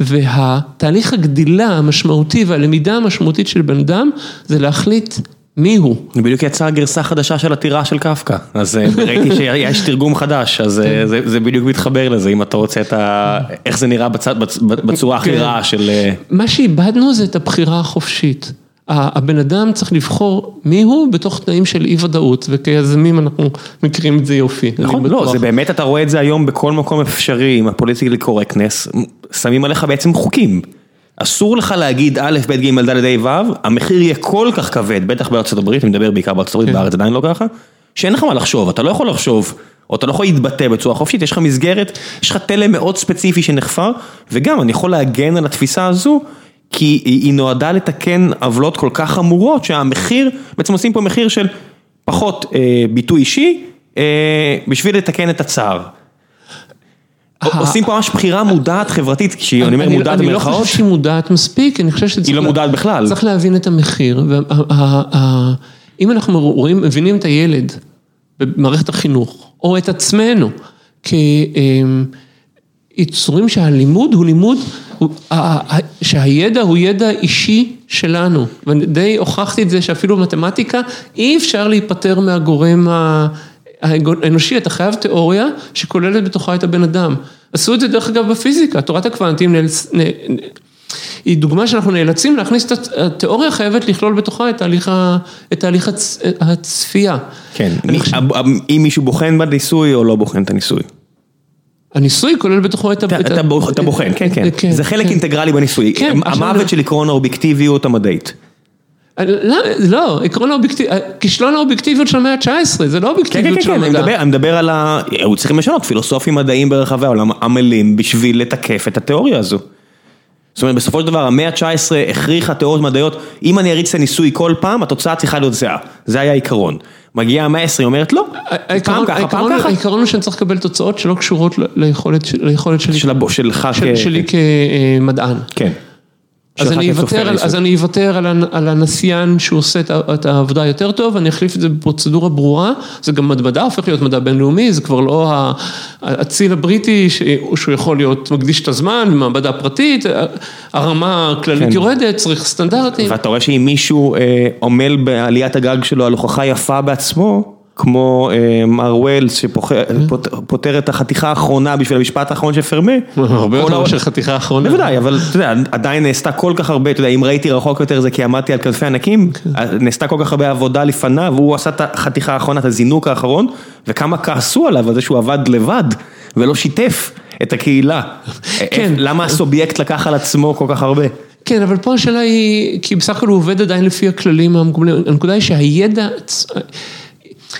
והתהליך הגדילה המשמעותי והלמידה המשמעותית של בן אדם, זה להחליט מי הוא. בדיוק יצאה גרסה חדשה של עתירה של קפקא, אז אה, ראיתי שיש תרגום חדש, אז אה, כן. זה, זה בדיוק מתחבר לזה, אם אתה רוצה את ה... איך זה נראה בצד, בצורה הכי כן. רעה של... אה, מה שאיבדנו זה את הבחירה החופשית. הבן אדם צריך לבחור מי הוא בתוך תנאים של אי ודאות, וכיזמים אנחנו מכירים את זה יופי. נכון, לא, זה באמת, אתה רואה את זה היום בכל מקום אפשרי, עם הפוליטיקלי קורקטנס, שמים עליך בעצם חוקים. אסור לך להגיד א', ב', ג', ד', ה', ו', המחיר יהיה כל כך כבד, בטח בארצות הברית, אני מדבר בעיקר בארצות הברית, כן. בארץ עדיין לא ככה, שאין לך מה לחשוב, אתה לא יכול לחשוב, או אתה לא יכול להתבטא בצורה חופשית, יש לך מסגרת, יש לך תלם מאוד ספציפי שנחפר, וגם אני יכול להגן על התפיסה הזו. כי היא נועדה לתקן עוולות כל כך חמורות שהמחיר, בעצם עושים פה מחיר של פחות אה, ביטוי אישי אה, בשביל לתקן את הצער. עושים פה ממש בחירה מודעת חברתית, כשאני אומר מודעת במרכאות. אני לא חושב שהיא מודעת מספיק, אני חושב שצריך... היא לא מודעת בכלל. צריך להבין את המחיר, אם אנחנו רואים, מבינים את הילד במערכת החינוך, או את עצמנו, כיצורים שהלימוד הוא לימוד שהידע הוא ידע אישי שלנו, ודי הוכחתי את זה שאפילו במתמטיקה אי אפשר להיפטר מהגורם האנושי, אתה חייב תיאוריה שכוללת בתוכה את הבן אדם. עשו את זה דרך אגב בפיזיקה, תורת הקוונטים היא דוגמה שאנחנו נאלצים להכניס את התיאוריה חייבת לכלול בתוכה את תהליך, את תהליך הצ, הצפייה. כן, אם מישהו בוחן בניסוי או לא בוחן את הניסוי. הניסוי כולל בתוכו את ה... אתה בוחן, כן, כן, כן, זה חלק כן. אינטגרלי בניסוי, המוות של עקרון האובייקטיביות המדעית. לא, לא, עקרון האובייקטיביות, כישלון האובייקטיביות של המאה ה-19, זה לא אובייקטיביות של המדע. כן, כן, כן, אני מדבר על ה... היו צריכים לשנות, פילוסופים מדעיים ברחבי העולם עמלים בשביל לתקף את התיאוריה הזו. זאת אומרת, בסופו של דבר, המאה ה-19 הכריחה תיאוריות מדעיות, אם אני אריץ את הניסוי כל פעם, התוצאה צריכה להיות זהה. זה היה העיקרון. מגיעה המאה ה-20, אומרת לא, פעם ככה, פעם ככה. העיקרון הוא שאני צריך לקבל תוצאות שלא קשורות ליכולת שלי. שלך שלי כמדען. כן. אז אני אוותר, אז אני אוותר על הנסיין שהוא עושה את העבודה יותר טוב, אני אחליף את זה בפרוצדורה ברורה, זה גם מדע הופך להיות מדע בינלאומי, זה כבר לא הציל הבריטי שהוא יכול להיות מקדיש את הזמן, מעבדה פרטית, הרמה הכללית כן. יורדת, צריך סטנדרטים. ואתה רואה שאם מישהו אה, עמל בעליית הגג שלו על הוכחה יפה בעצמו, כמו אה, מר ווילס שפותר את החתיכה האחרונה בשביל המשפט האחרון של פרמה. הרבה יותר מאשר חתיכה אחרונה. בוודאי, אבל אתה יודע, עדיין נעשתה כל כך הרבה, אתה יודע, אם ראיתי רחוק יותר זה כי עמדתי על כנפי ענקים, כן. נעשתה כל כך הרבה עבודה לפניו, והוא עשה את החתיכה האחרונה, את הזינוק האחרון, וכמה כעסו עליו על זה שהוא עבד לבד, ולא שיתף את הקהילה. כן. למה הסובייקט לקח על עצמו כל כך הרבה? כן, אבל פה השאלה היא, כי בסך הכל הוא עובד עדיין לפי הכללים המקובלים, הנקודה היא שהידע...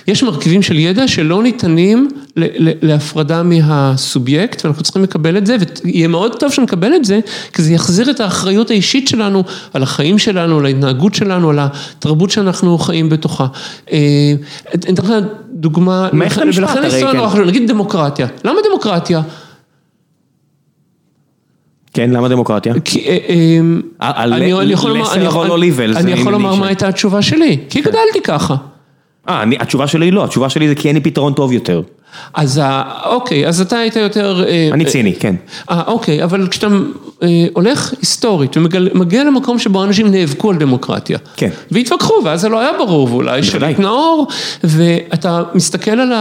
יש מרכיבים של ידע שלא ניתנים להפרדה מהסובייקט ואנחנו צריכים לקבל את זה ויהיה מאוד טוב שנקבל את זה כי זה יחזיר את האחריות האישית שלנו על החיים שלנו, על ההתנהגות שלנו, על התרבות שאנחנו חיים בתוכה. אה, אני אתן לך דוגמה, ולכן כן. נגיד דמוקרטיה, למה דמוקרטיה? כן, למה דמוקרטיה? כי, אני יכול לומר, מה הייתה התשובה שלי, כי גדלתי ככה. אה, התשובה שלי לא, התשובה שלי זה כי אין לי פתרון טוב יותר. אז אוקיי, אז אתה היית יותר... אה, אני ציני, כן. אה, אוקיי, אבל כשאתה אה, הולך היסטורית ומגיע למקום שבו אנשים נאבקו על דמוקרטיה. כן. והתווכחו, ואז זה לא היה ברור, ואולי. שליט נאור, ואתה מסתכל על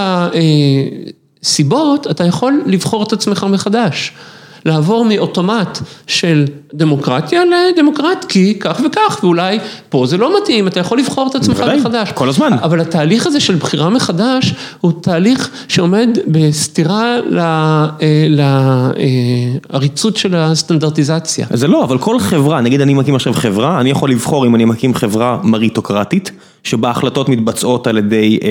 הסיבות, אתה יכול לבחור את עצמך מחדש. לעבור מאוטומט של דמוקרטיה לדמוקרט כי כך וכך, ואולי פה זה לא מתאים, אתה יכול לבחור את עצמך בוודאי, מחדש. כל הזמן. אבל התהליך הזה של בחירה מחדש הוא תהליך שעומד בסתירה לעריצות של הסטנדרטיזציה. זה לא, אבל כל חברה, נגיד אני מקים עכשיו חברה, אני יכול לבחור אם אני מקים חברה מריטוקרטית, שבה החלטות מתבצעות על ידי אה,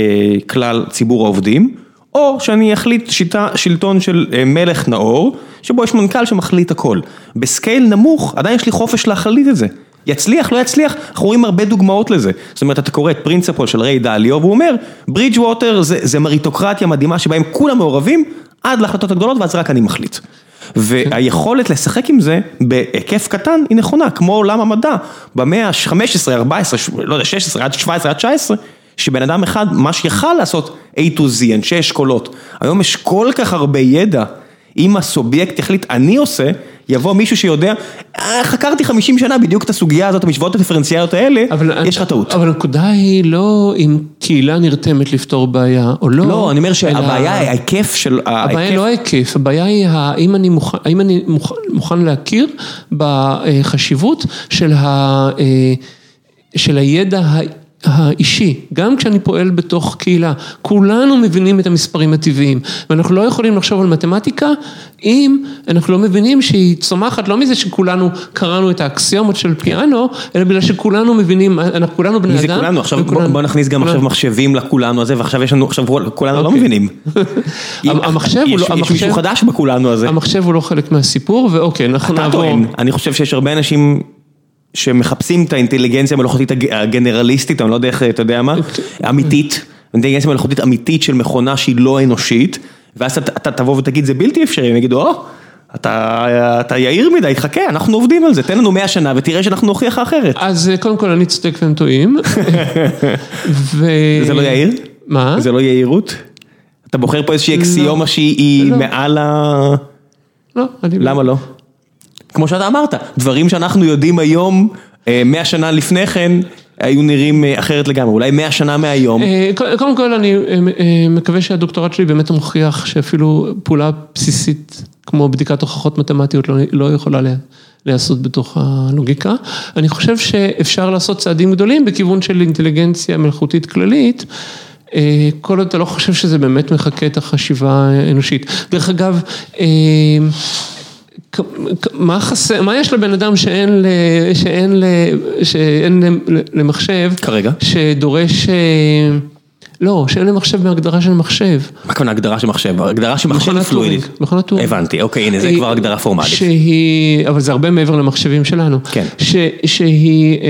כלל ציבור העובדים, או שאני אחליט שיטה, שלטון של אה, מלך נאור, שבו יש מנכ"ל שמחליט הכל. בסקייל נמוך, עדיין יש לי חופש להחליט את זה. יצליח, לא יצליח, אנחנו רואים הרבה דוגמאות לזה. זאת אומרת, אתה קורא את פרינצפול של ריי דליו, והוא אומר, ברידג' ווטר זה, זה מריטוקרטיה מדהימה שבה הם כולם מעורבים, עד להחלטות הגדולות, ואז רק אני מחליט. והיכולת לשחק עם זה בהיקף קטן היא נכונה, כמו עולם המדע, במאה ה-15, 14, לא יודע, 16, עד 17, עד 19, שבן אדם אחד, מה שיכל לעשות A to Z, אנשי אשכולות, היום יש כל כך הרבה ידע, אם הסובייקט יחליט, אני עושה, יבוא מישהו שיודע, "אה, חקרתי 50 שנה בדיוק את הסוגיה הזאת, המשוואות הדיפרנציאליות האלה, אבל- יש לך טעות. אבל הנקודה היא לא אם קהילה נרתמת לפתור בעיה או לא. לא, אני אומר שהבעיה, ההיקף של... הבעיה היא ההיקף- לא ההיקף, הבעיה היא האם אני מוכן, האם אני מוכן, מוכן להכיר בחשיבות של, ה, אה, של הידע האישי, גם כשאני פועל בתוך קהילה, כולנו מבינים את המספרים הטבעיים, ואנחנו לא יכולים לחשוב על מתמטיקה אם אנחנו לא מבינים שהיא צומחת לא מזה שכולנו קראנו את האקסיומות של פיאנו, אלא בגלל שכולנו מבינים, אנחנו כולנו בני מי אדם. זה כולנו? עכשיו בוא- וכולנו- בוא נכניס גם כולנו- עכשיו מחשבים לכולנו הזה, ועכשיו יש לנו, עכשיו כולנו לא אוקיי. מבינים. המחשב הוא יש- לא- יש המחשב- מישהו חדש בכולנו הזה. המחשב הוא לא חלק מהסיפור, ואוקיי, אנחנו אתה נעבור. טוען, אני חושב שיש הרבה אנשים שמחפשים את האינטליגנציה המלאכותית הג- הגנרליסטית, אני לא יודע איך, אתה יודע מה, אמיתית, אינטליגנציה מלאכותית אמיתית של מכונה שהיא לא אנושית, ואז אתה אתה תבוא ותגיד זה בלתי אפשרי, הם יגידו, או, אתה אתה יהיר מדי, חכה, אנחנו עובדים על זה, תן לנו 100 שנה ותראה שאנחנו נוכיח אחרת. אז אה, קודם כל אני צודק והם טועים. ו... זה לא יהיר? מה? זה לא יהירות? אתה בוחר פה איזושהי אקסיומה שהיא לא. מעל ה... לא, אני... למה לא? כמו שאתה אמרת, דברים שאנחנו יודעים היום, אה, 100 שנה לפני כן, היו נראים אה, אחרת לגמרי, אולי 100 שנה מהיום. אה, קודם כל אני מקווה שהדוקטורט שלי באמת מוכיח שאפילו פעולה בסיסית כמו בדיקת הוכחות מתמטיות לא, לא יכולה לה- להיעשות בתוך הלוגיקה. אני חושב שאפשר לעשות צעדים גדולים בכיוון של אינטליגנציה מלאכותית כללית. כל עוד אתה לא חושב שזה באמת מחקה את החשיבה האנושית. דרך אגב, מה חסר, מה יש לבן אדם שאין, ל, שאין, ל, שאין למחשב? כרגע? שדורש, אה, לא, שאין למחשב מהגדרה של מחשב. מה הכוונה הגדרה של מחשב? הגדרה של מחשב מכונת טיורינג. מכונת טורינג. הבנתי, אוקיי, הנה זה היא- כבר הגדרה פורמלית. שהיא, אבל זה הרבה מעבר למחשבים שלנו. כן. ש, שהיא, אה,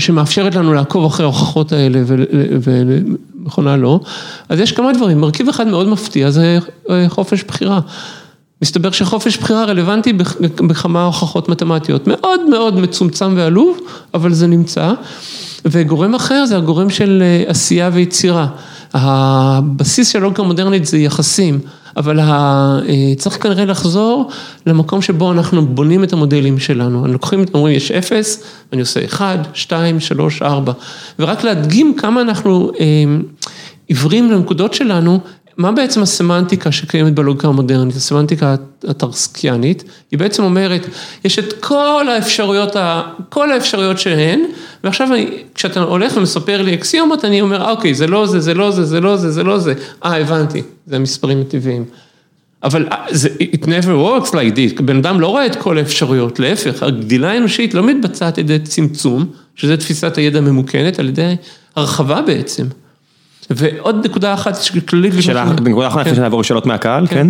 שמאפשרת לנו לעקוב אחרי ההוכחות האלה ומכונה לא. אז יש כמה דברים, מרכיב אחד מאוד מפתיע זה אה, חופש בחירה. מסתבר שחופש בחירה רלוונטי בכ- בכמה הוכחות מתמטיות, מאוד מאוד מצומצם ועלוב, אבל זה נמצא. וגורם אחר זה הגורם של אה, עשייה ויצירה. הבסיס של לוגיקה מודרנית זה יחסים, אבל. אה, צריך כנראה לחזור למקום שבו אנחנו בונים את המודלים שלנו. אנחנו לוקחים, אומרים יש אפס, אני עושה אחד, שתיים, שלוש, ארבע, ורק להדגים כמה אנחנו אה, עיוורים לנקודות שלנו, מה בעצם הסמנטיקה שקיימת בלוגיקה המודרנית, הסמנטיקה הטרסקיאנית, היא בעצם אומרת, יש את כל האפשרויות, כל האפשרויות שהן, ועכשיו אני, כשאתה הולך ומספר לי אקסיומות, אני אומר, "אה, אוקיי, זה לא זה, זה לא זה, זה לא זה, זה לא זה, אה, הבנתי, זה המספרים הטבעיים. אבל אה, זה, it never works like this, בן אדם לא רואה את כל האפשרויות, להפך, הגדילה האנושית לא מתבצעת על ידי צמצום, שזה תפיסת הידע הממוכנת, על ידי הרחבה בעצם. ועוד נקודה אחת כללית. נקודה אחרונה כן. לפני שנעבור לשאלות מהקהל, כן?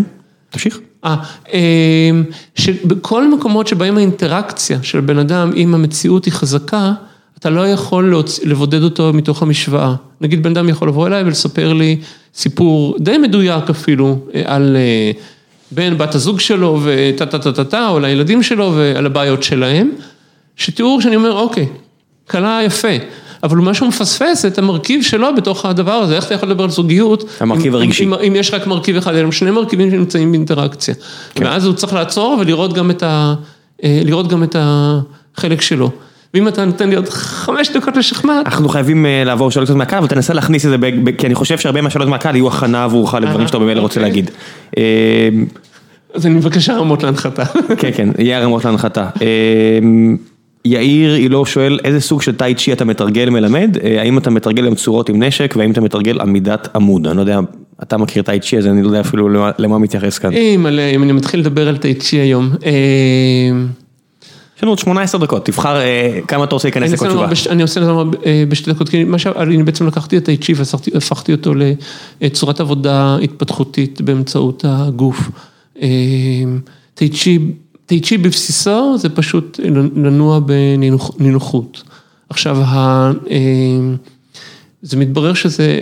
תמשיך. אה, אמ, שבכל מקומות שבהם האינטראקציה של בן אדם עם המציאות היא חזקה, אתה לא יכול. לבודד אותו מתוך המשוואה. נגיד בן אדם יכול לבוא אליי ולספר לי סיפור די מדויק אפילו, אה, על, אה, בין בת הזוג שלו וטה טה טה טה טה, או לילדים שלו ועל הבעיות שלהם, שתיאור שאני אומר, אוקיי, קלה יפה. אבל מה שהוא מפספס את המרכיב שלו בתוך הדבר הזה, איך אתה יכול לדבר על זוגיות, המרכיב אם, הרגשי. אם, אם יש רק מרכיב אחד, אלא שני מרכיבים שנמצאים באינטראקציה. כן. ואז הוא צריך לעצור ולראות גם את, ה, אה, לראות גם את החלק שלו. ואם אתה נותן לי עוד חמש דקות לשחמט. אנחנו חייבים אה, לעבור שאלות קצת מהקהל, אבל תנסה להכניס את זה, כי אני חושב שהרבה מהשאלות מהקהל יהיו הכנה עבורך לדברים שאתה במילא רוצה אוקיי. להגיד. אה, אז אני מבקש הרמות להנחתה. כן, כן, יהיה הרמות להנחתה. יאיר אילו שואל, איזה סוג של טאי צ'י אתה מתרגל מלמד? אה, האם אתה מתרגל עם צורות עם נשק, והאם אתה מתרגל עמידת עמוד? אני לא יודע, אתה מכיר טאי צ'י, אז אני לא יודע אפילו למה- למה מתייחס כאן. אם אני מתחיל לדבר על טייצ'י היום. אה, יש לנו עוד 18 דקות, תבחר אה, כמה אתה רוצה להיכנס אני לכל תשובה. אני עושה אה, בשתי דקות, כי מה שאני בעצם לקחתי את האיצ'י והפכתי אותו לצורת עבודה התפתחותית באמצעות הגוף. אה, טייצ'י, טייצ'י בבסיסו זה פשוט לנוע בנינוחות. עכשיו, ה- אה, זה מתברר שזה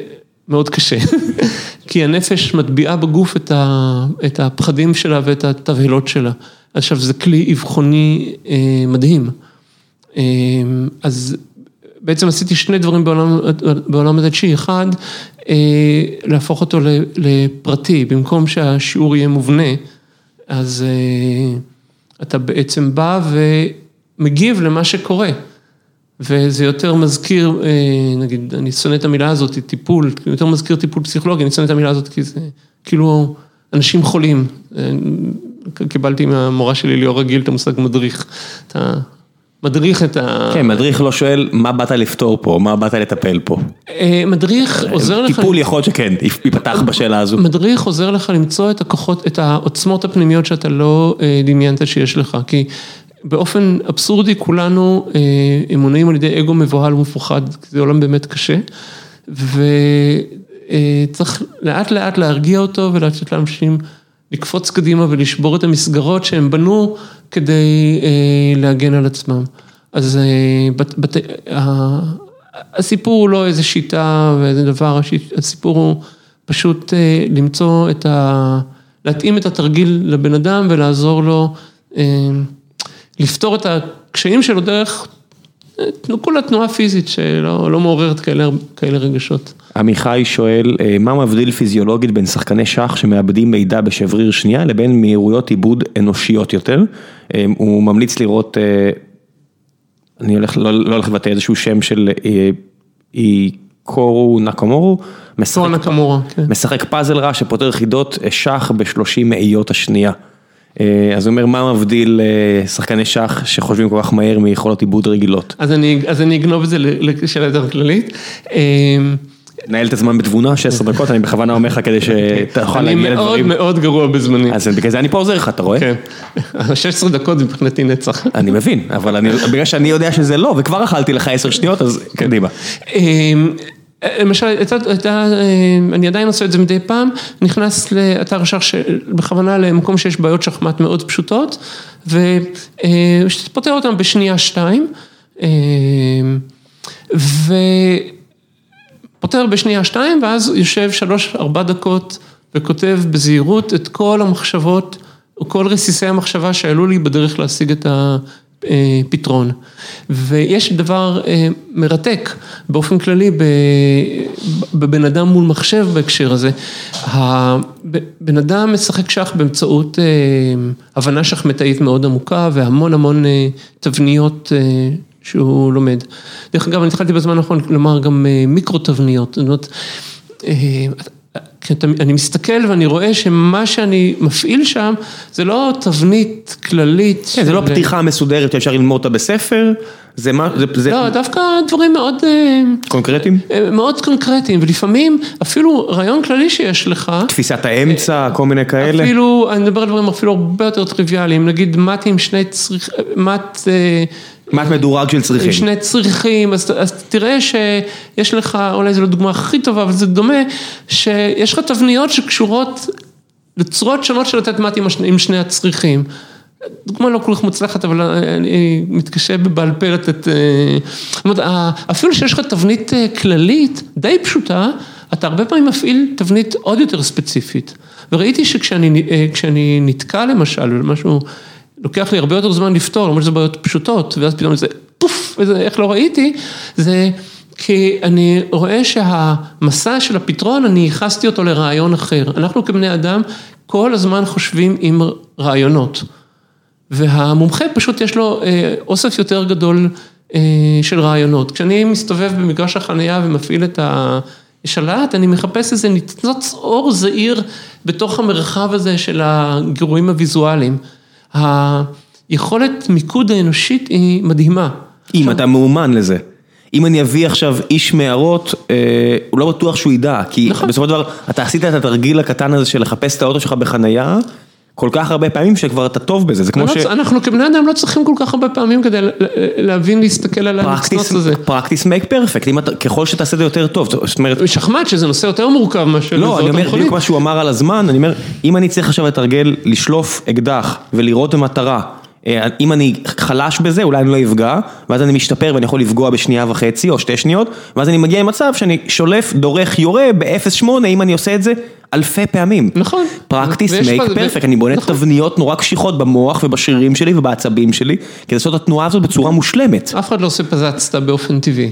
מאוד קשה, כי הנפש מטביעה בגוף את ה- את הפחדים שלה ואת התבהלות שלה. עכשיו, זה כלי אבחוני אה, מדהים. אה, אז בעצם עשיתי שני דברים בעולם, בעולם הדשי, אחד, להפוך אותו לפרטי, במקום שהשיעור יהיה מובנה, אז אתה בעצם בא ומגיב למה שקורה. וזה יותר מזכיר, אה, נגיד, אני שונא את המילה הזאת, טיפול, יותר מזכיר טיפול פסיכולוגי, אני שונא את המילה הזאת כי זה כאילו אנשים חולים. אה, קיבלתי מהמורה שלי ליאור רגיל את המושג מדריך. אתה מדריך את ה... כן, מדריך לא שואל מה באת לפתור פה, מה באת לטפל פה. אה, מדריך עוזר לך... טיפול יכול להיות שכן, ייפתח בשאלה הזו. מדריך עוזר לך למצוא את הכוחות, את העוצמות הפנימיות שאתה לא אה, דמיינת שיש לך, כי באופן אבסורדי כולנו אה, מונעים על ידי אגו מבוהל ומפוחד, זה עולם באמת קשה, וצריך לאט לאט להרגיע אותו ולתת לאנשים לקפוץ קדימה ולשבור את המסגרות שהם בנו כדי אה, להגן על עצמם. אז אה, בת, בת, ה- הסיפור הוא לא איזה שיטה ואיזה דבר, הסיפור הוא פשוט אה, למצוא את ה... להתאים את התרגיל לבן אדם ולעזור לו אה, לפתור את הקשיים שלו דרך אה, כולה תנועה פיזית שלא לא מעוררת כאלה, כאלה רגשות. עמיחי שואל, אה, מה מבדיל פיזיולוגית בין שחקני שח שמאבדים מידע בשבריר שנייה לבין מהירויות עיבוד אנושיות יותר? אה, הוא ממליץ לראות, אה, אני הולך, לא לא הולך לבטא איזשהו שם של אה, איקורו נקומורו, משחק, סורנה קמורה, כן. משחק פאזל רע שפותר חידות שח בשלושים מאיות השנייה. אה, אז הוא אומר, מה מבדיל אה, שחקני שח שחושבים כל כך מהר מיכולות עיבוד רגילות? אז אני, אז אני אגנוב את זה לשאלה יותר כללית. אה, נהל את הזמן בתבונה, 16 דקות, אני בכוונה אומר לך כדי שתוכל אני להגיע מאוד לדברים. מאוד גרוע בזמנים. אז בגלל זה אני פה עוזר לך, אתה רואה? כן. 16 דקות זה מבחינתי נצח. אני מבין, אבל אני, בגלל שאני יודע שזה לא, וכבר אכלתי לך 10 שניות, אז קדימה. למשל, אמ, אני עדיין עושה את זה מדי פעם, נכנס לאתר שח בכוונה למקום שיש בעיות שחמט מאוד פשוטות, ופותר אותם בשנייה שתיים, אמ, ופותר בשנייה שתיים, ואז יושב שלוש, ארבע דקות וכותב בזהירות את כל המחשבות, או כל רסיסי המחשבה שעלו לי בדרך להשיג את הפתרון. ויש דבר אה, מרתק באופן כללי בבן אדם מול מחשב בהקשר הזה. הבן אדם משחק שח באמצעות אה, הבנה שחמטאית מאוד עמוקה והמון המון אה, תבניות אה, שהוא לומד. דרך אגב, אני התחלתי בזמן האחרון לומר גם אה, מיקרו תבניות, זאת אומרת, אה, כשאתה- אני מסתכל ואני רואה שמה שאני מפעיל שם זה לא תבנית כללית. כן, זה לא של- פתיחה מסודרת שאפשר ללמוד אותה בספר, זה מה, זה, זה לא, דווקא דברים מאוד, אה, קונקרטיים? אה, מאוד קונקרטיים, ולפעמים אפילו רעיון כללי שיש לך, תפיסת האמצע, כל מיני כאלה. אפילו, אני מדבר על דברים אפילו הרבה יותר טריוויאליים, נגיד מט עם שני צריך, מט... אה, מעט מדורג של צריכים. שני צריכים, אז, אז תראה שיש לך, אולי זו לא דוגמה הכי טובה, אבל זה דומה, שיש לך תבניות שקשורות לצורות שונות של לתת מט עם, השני, עם שני הצריכים. דוגמה לא כל כך מוצלחת, אבל אני מתקשה בבעל פה לתת, אה, זאת אומרת, אפילו שיש לך תבנית אה, כללית, די פשוטה, אתה הרבה פעמים מפעיל תבנית עוד יותר ספציפית. וראיתי שכשאני נתקע למשל, משהו, לוקח לי הרבה יותר זמן לפתור, למרות שזה בעיות פשוטות, ואז פתאום זה פוף, וזה, איך לא ראיתי, זה כי אני רואה שהמסע של הפתרון, אני ייחסתי אותו לרעיון אחר. אנחנו כבני אדם כל הזמן חושבים עם רעיונות. והמומחה פשוט יש לו אה, אוסף יותר גדול אה, של רעיונות. כשאני מסתובב במגרש החנייה ומפעיל את השלט, אני מחפש איזה ניצוץ אור זעיר בתוך המרחב הזה של הגירויים הוויזואליים. היכולת מיקוד האנושית היא מדהימה. אם אתה מאומן לזה. אם אני אביא עכשיו איש מערות, אה, הוא לא בטוח שהוא ידע, כי נכון. בסופו של דבר אתה עשית את התרגיל הקטן הזה של לחפש את האוטו שלך בחנייה. כל כך הרבה פעמים שכבר אתה טוב בזה, זה כמו ש... אנחנו כבני אדם לא צריכים כל כך הרבה פעמים כדי להבין, להסתכל על הניצנוץ הזה. practice make perfect, ככל שתעשה את זה יותר טוב, זאת אומרת... שחמט, שזה נושא יותר מורכב מאשר... לא, אני אומר, בדיוק מה שהוא אמר על הזמן, אני אומר, אם אני צריך עכשיו לתרגל, לשלוף אקדח ולירות במטרה. אה, אם אני חלש בזה, אולי אני לא אפגע, ואז אני משתפר ואני יכול לפגוע בשנייה וחצי או שתי שניות, ואז אני מגיע למצב שאני שולף, דורך, יורה ב-0.8, אם אני עושה את זה אלפי פעמים. נכון. practice make perfect, אני בונה נכון. תבניות נורא קשיחות במוח ובשרירים שלי ובעצבים שלי, כדי לעשות את התנועה הזאת בצורה מושלמת. אף אחד לא עושה פזצת באופן טבעי,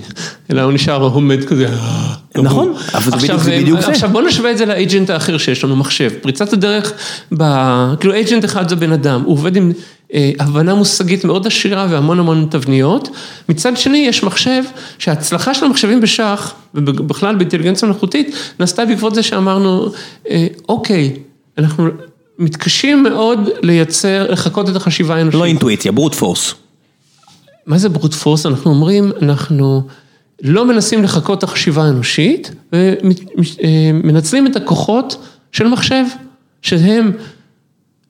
אלא הוא נשאר עומד כזה. נכון, אבל זה בדיוק זה. עכשיו בוא נשווה את זה לאג'נט האחר שיש לנו מחשב. פריצת הדרך, כאילו אג'נט אחד זה בן אדם, הוא עובד עם... אה, הבנה מושגית מאוד עשירה והמון המון תבניות. מצד שני, יש מחשב שההצלחה של המחשבים בשח, ובכלל באינטליגנציה מלאכותית, נעשתה בעקבות זה שאמרנו, אה, אוקיי, אנחנו מתקשים מאוד לייצר, לחקות את החשיבה האנושית. לא אינטואיציה, ברוט פורס. מה זה ברוט פורס? אנחנו אומרים, אנחנו לא מנסים לחקות את החשיבה האנושית, ומנצלים את הכוחות של מחשב, שהם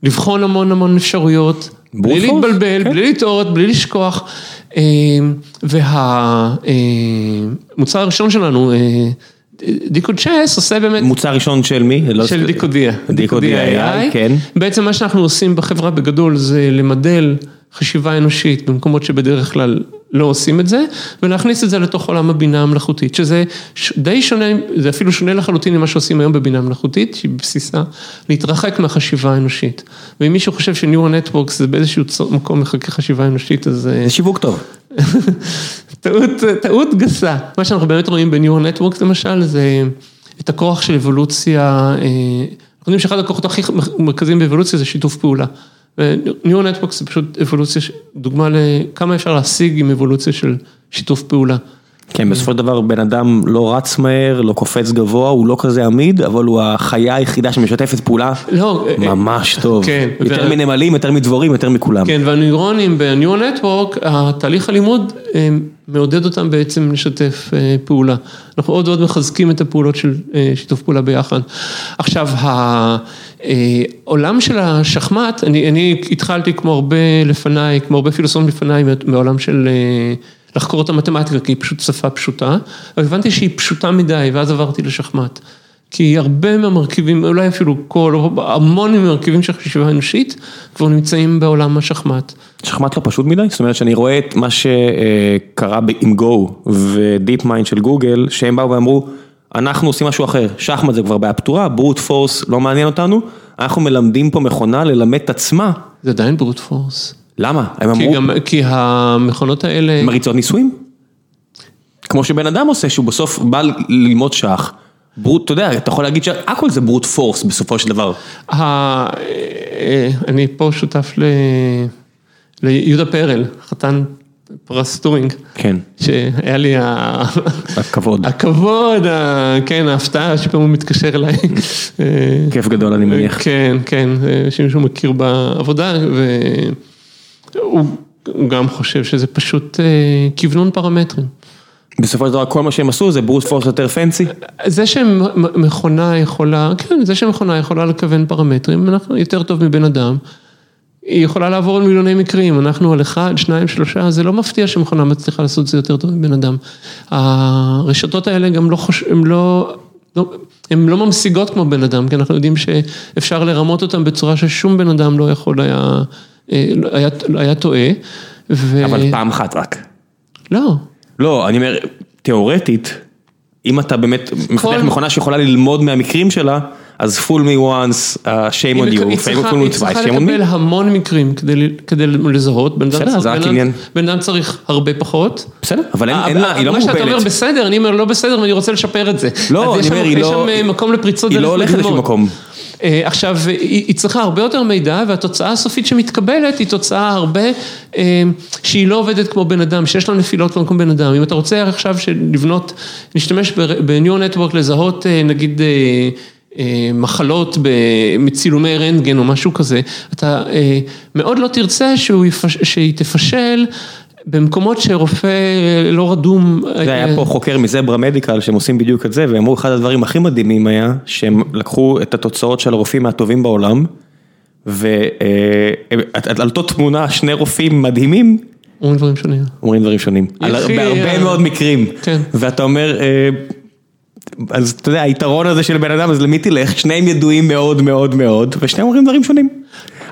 לבחון המון המון אפשרויות. בלי להתבלבל, כן. בלי לטעות, בלי לשכוח. אה, והמוצר הראשון שלנו, אה, דיקוד צ'ס עושה באמת... מוצר ראשון של מי? לא של דיקודיה. דיקודיה AI, כן. בעצם מה שאנחנו עושים בחברה בגדול זה למדל חשיבה אנושית במקומות שבדרך כלל לא עושים את זה, ולהכניס את זה לתוך עולם הבינה המלאכותית, שזה די שונה, זה אפילו שונה לחלוטין ממה שעושים היום בבינה מלאכותית, שהיא בסיסה להתרחק מהחשיבה האנושית. ואם מישהו חושב שניורו נטוורקס זה באיזשהו מקום מחכה חשיבה אנושית, אז... זה שיווק טוב. טעות, טעות גסה. מה שאנחנו באמת רואים בניורו נטוורקס למשל, זה את הכוח של אבולוציה, אה, אנחנו יודעים שאחד הכוחות הכי מרכזיים באבולוציה זה שיתוף פעולה. וניור נטוורקס זה פשוט אבולוציה, דוגמה לכמה אפשר להשיג עם אבולוציה של שיתוף פעולה. כן, בסופו של דבר בן אדם לא רץ מהר, לא קופץ גבוה, הוא לא כזה עמיד, אבל הוא החיה היחידה שמשתפת פעולה לא, ממש טוב. כן. יותר מנמלים, יותר מדבורים, יותר מכולם. כן, והנוירונים בניור נטוורק, התהליך הלימוד מעודד אותם בעצם לשתף אה, פעולה. אנחנו עוד ועוד מחזקים את הפעולות של אה, שיתוף פעולה ביחד. עכשיו, העולם של השחמט, אני, אני התחלתי כמו הרבה לפניי, כמו הרבה פילוסופים לפניי, מעולם של אה, לחקור את המתמטיקה, כי היא פשוט שפה פשוטה, אבל הבנתי שהיא פשוטה מדי, ואז עברתי לשחמט. כי הרבה מהמרכיבים, אולי אפילו כל, המון מהמרכיבים של חשיבה אנושית, כבר נמצאים בעולם השחמט. שחמט לא פשוט מדי? זאת אומרת שאני רואה את מה שקרה עם Go ו-DeepMind של גוגל, שהם באו ואמרו, אנחנו עושים משהו אחר, שחמט זה כבר בעיה פתורה, brute force לא מעניין אותנו, אנחנו מלמדים פה מכונה ללמד את עצמה. זה עדיין brute force. למה? הם כי אמרו... כי המכונות האלה... מריצות ניסויים? כמו שבן אדם עושה, שהוא בסוף בא ללמוד שח. brute, אתה יודע, אתה יכול להגיד שהכל זה brute force בסופו של דבר. אה, אני פה שותף ליהודה פרל, חתן פרס טורינג. כן. שהיה לי הכבוד. הכבוד, כן, ההפתעה שפעם הוא מתקשר אליי. כיף גדול אני מניח. כן, כן, שמישהו מכיר בעבודה והוא גם חושב שזה פשוט כוונון פרמטרים. בסופו של דבר כל מה שהם עשו זה brute force יותר fancy? זה שמכונה יכולה, כן, זה שמכונה יכולה לכוון פרמטרים, אנחנו יותר טוב מבן אדם. היא יכולה לעבור על מיליוני מקרים, אנחנו על אחד, שניים, שלושה, זה לא מפתיע שמכונה מצליחה לעשות את זה יותר טוב מבן אדם. הרשתות האלה גם לא חוש... הן לא... לא, הן לא ממשיגות כמו בן אדם, כי אנחנו יודעים שאפשר לרמות אותן בצורה ששום בן אדם לא יכול היה, אה, היה, היה טועה. ו... אבל פעם אחת רק. לא. לא, אני אומר, תיאורטית, אם אתה באמת מפתח מכונה שיכולה ללמוד מהמקרים שלה, אז fool me once, uh, shame on you, היא fail צריכה me היא twice, צריכה shame on לקבל me. המון מקרים כדי- לזהות, בן אדם צריך- הרבה פחות. בסדר, אבל אין- אה, לה, היא לא מה שאתה אומר מוגבלת. בסדר, אני אומר לא בסדר ואני רוצה לשפר את זה. לא, יש אני אומר, היא יש לא- שם אה, מקום לפריצות היא לא הולכת לשום. מקום. אה, עכשיו, היא היא צריכה הרבה יותר מידע והתוצאה הסופית שמתקבלת היא תוצאה הרבה, שהיא לא עובדת כמו בן אדם, שיש לה נפילות כמו בן אדם. אם אתה רוצה עכשיו לבנות, להשתמש ב-New Network לזהות נגיד מחלות ב- מצילומי רנטגן או משהו כזה, אתה אה, מאוד לא תרצה שהוא יפש- שהיא תפשל. במקומות שרופא לא רדום. זה היה פה חוקר מזברה מדיקל שהם עושים בדיוק את זה, והם אמרו אחד הדברים הכי מדהימים היה, שהם לקחו את התוצאות של הרופאים הטובים בעולם, ועל אותו תמונה שני רופאים מדהימים, אומרים דברים שונים. אומרים דברים שונים, בהרבה אה, מאוד מקרים, כן. ואתה אומר, אה, אז אתה יודע, היתרון הזה של בן אדם, אז למי תלך? שניהם ידועים מאוד מאוד מאוד, ושניהם אומרים דברים שונים,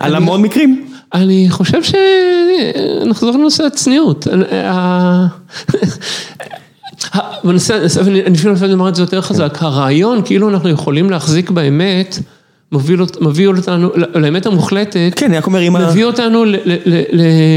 על המון מקרים. אני חושב שנחזור לנושא הצניעות. בנושא, אני אפילו לפעמים אומר את זה יותר חזק, הרעיון כאילו אנחנו יכולים להחזיק באמת, מביא אותנו, לאמת המוחלטת, כן, אני רק אומר, אם ה- מביא אותנו ל- ל- ל-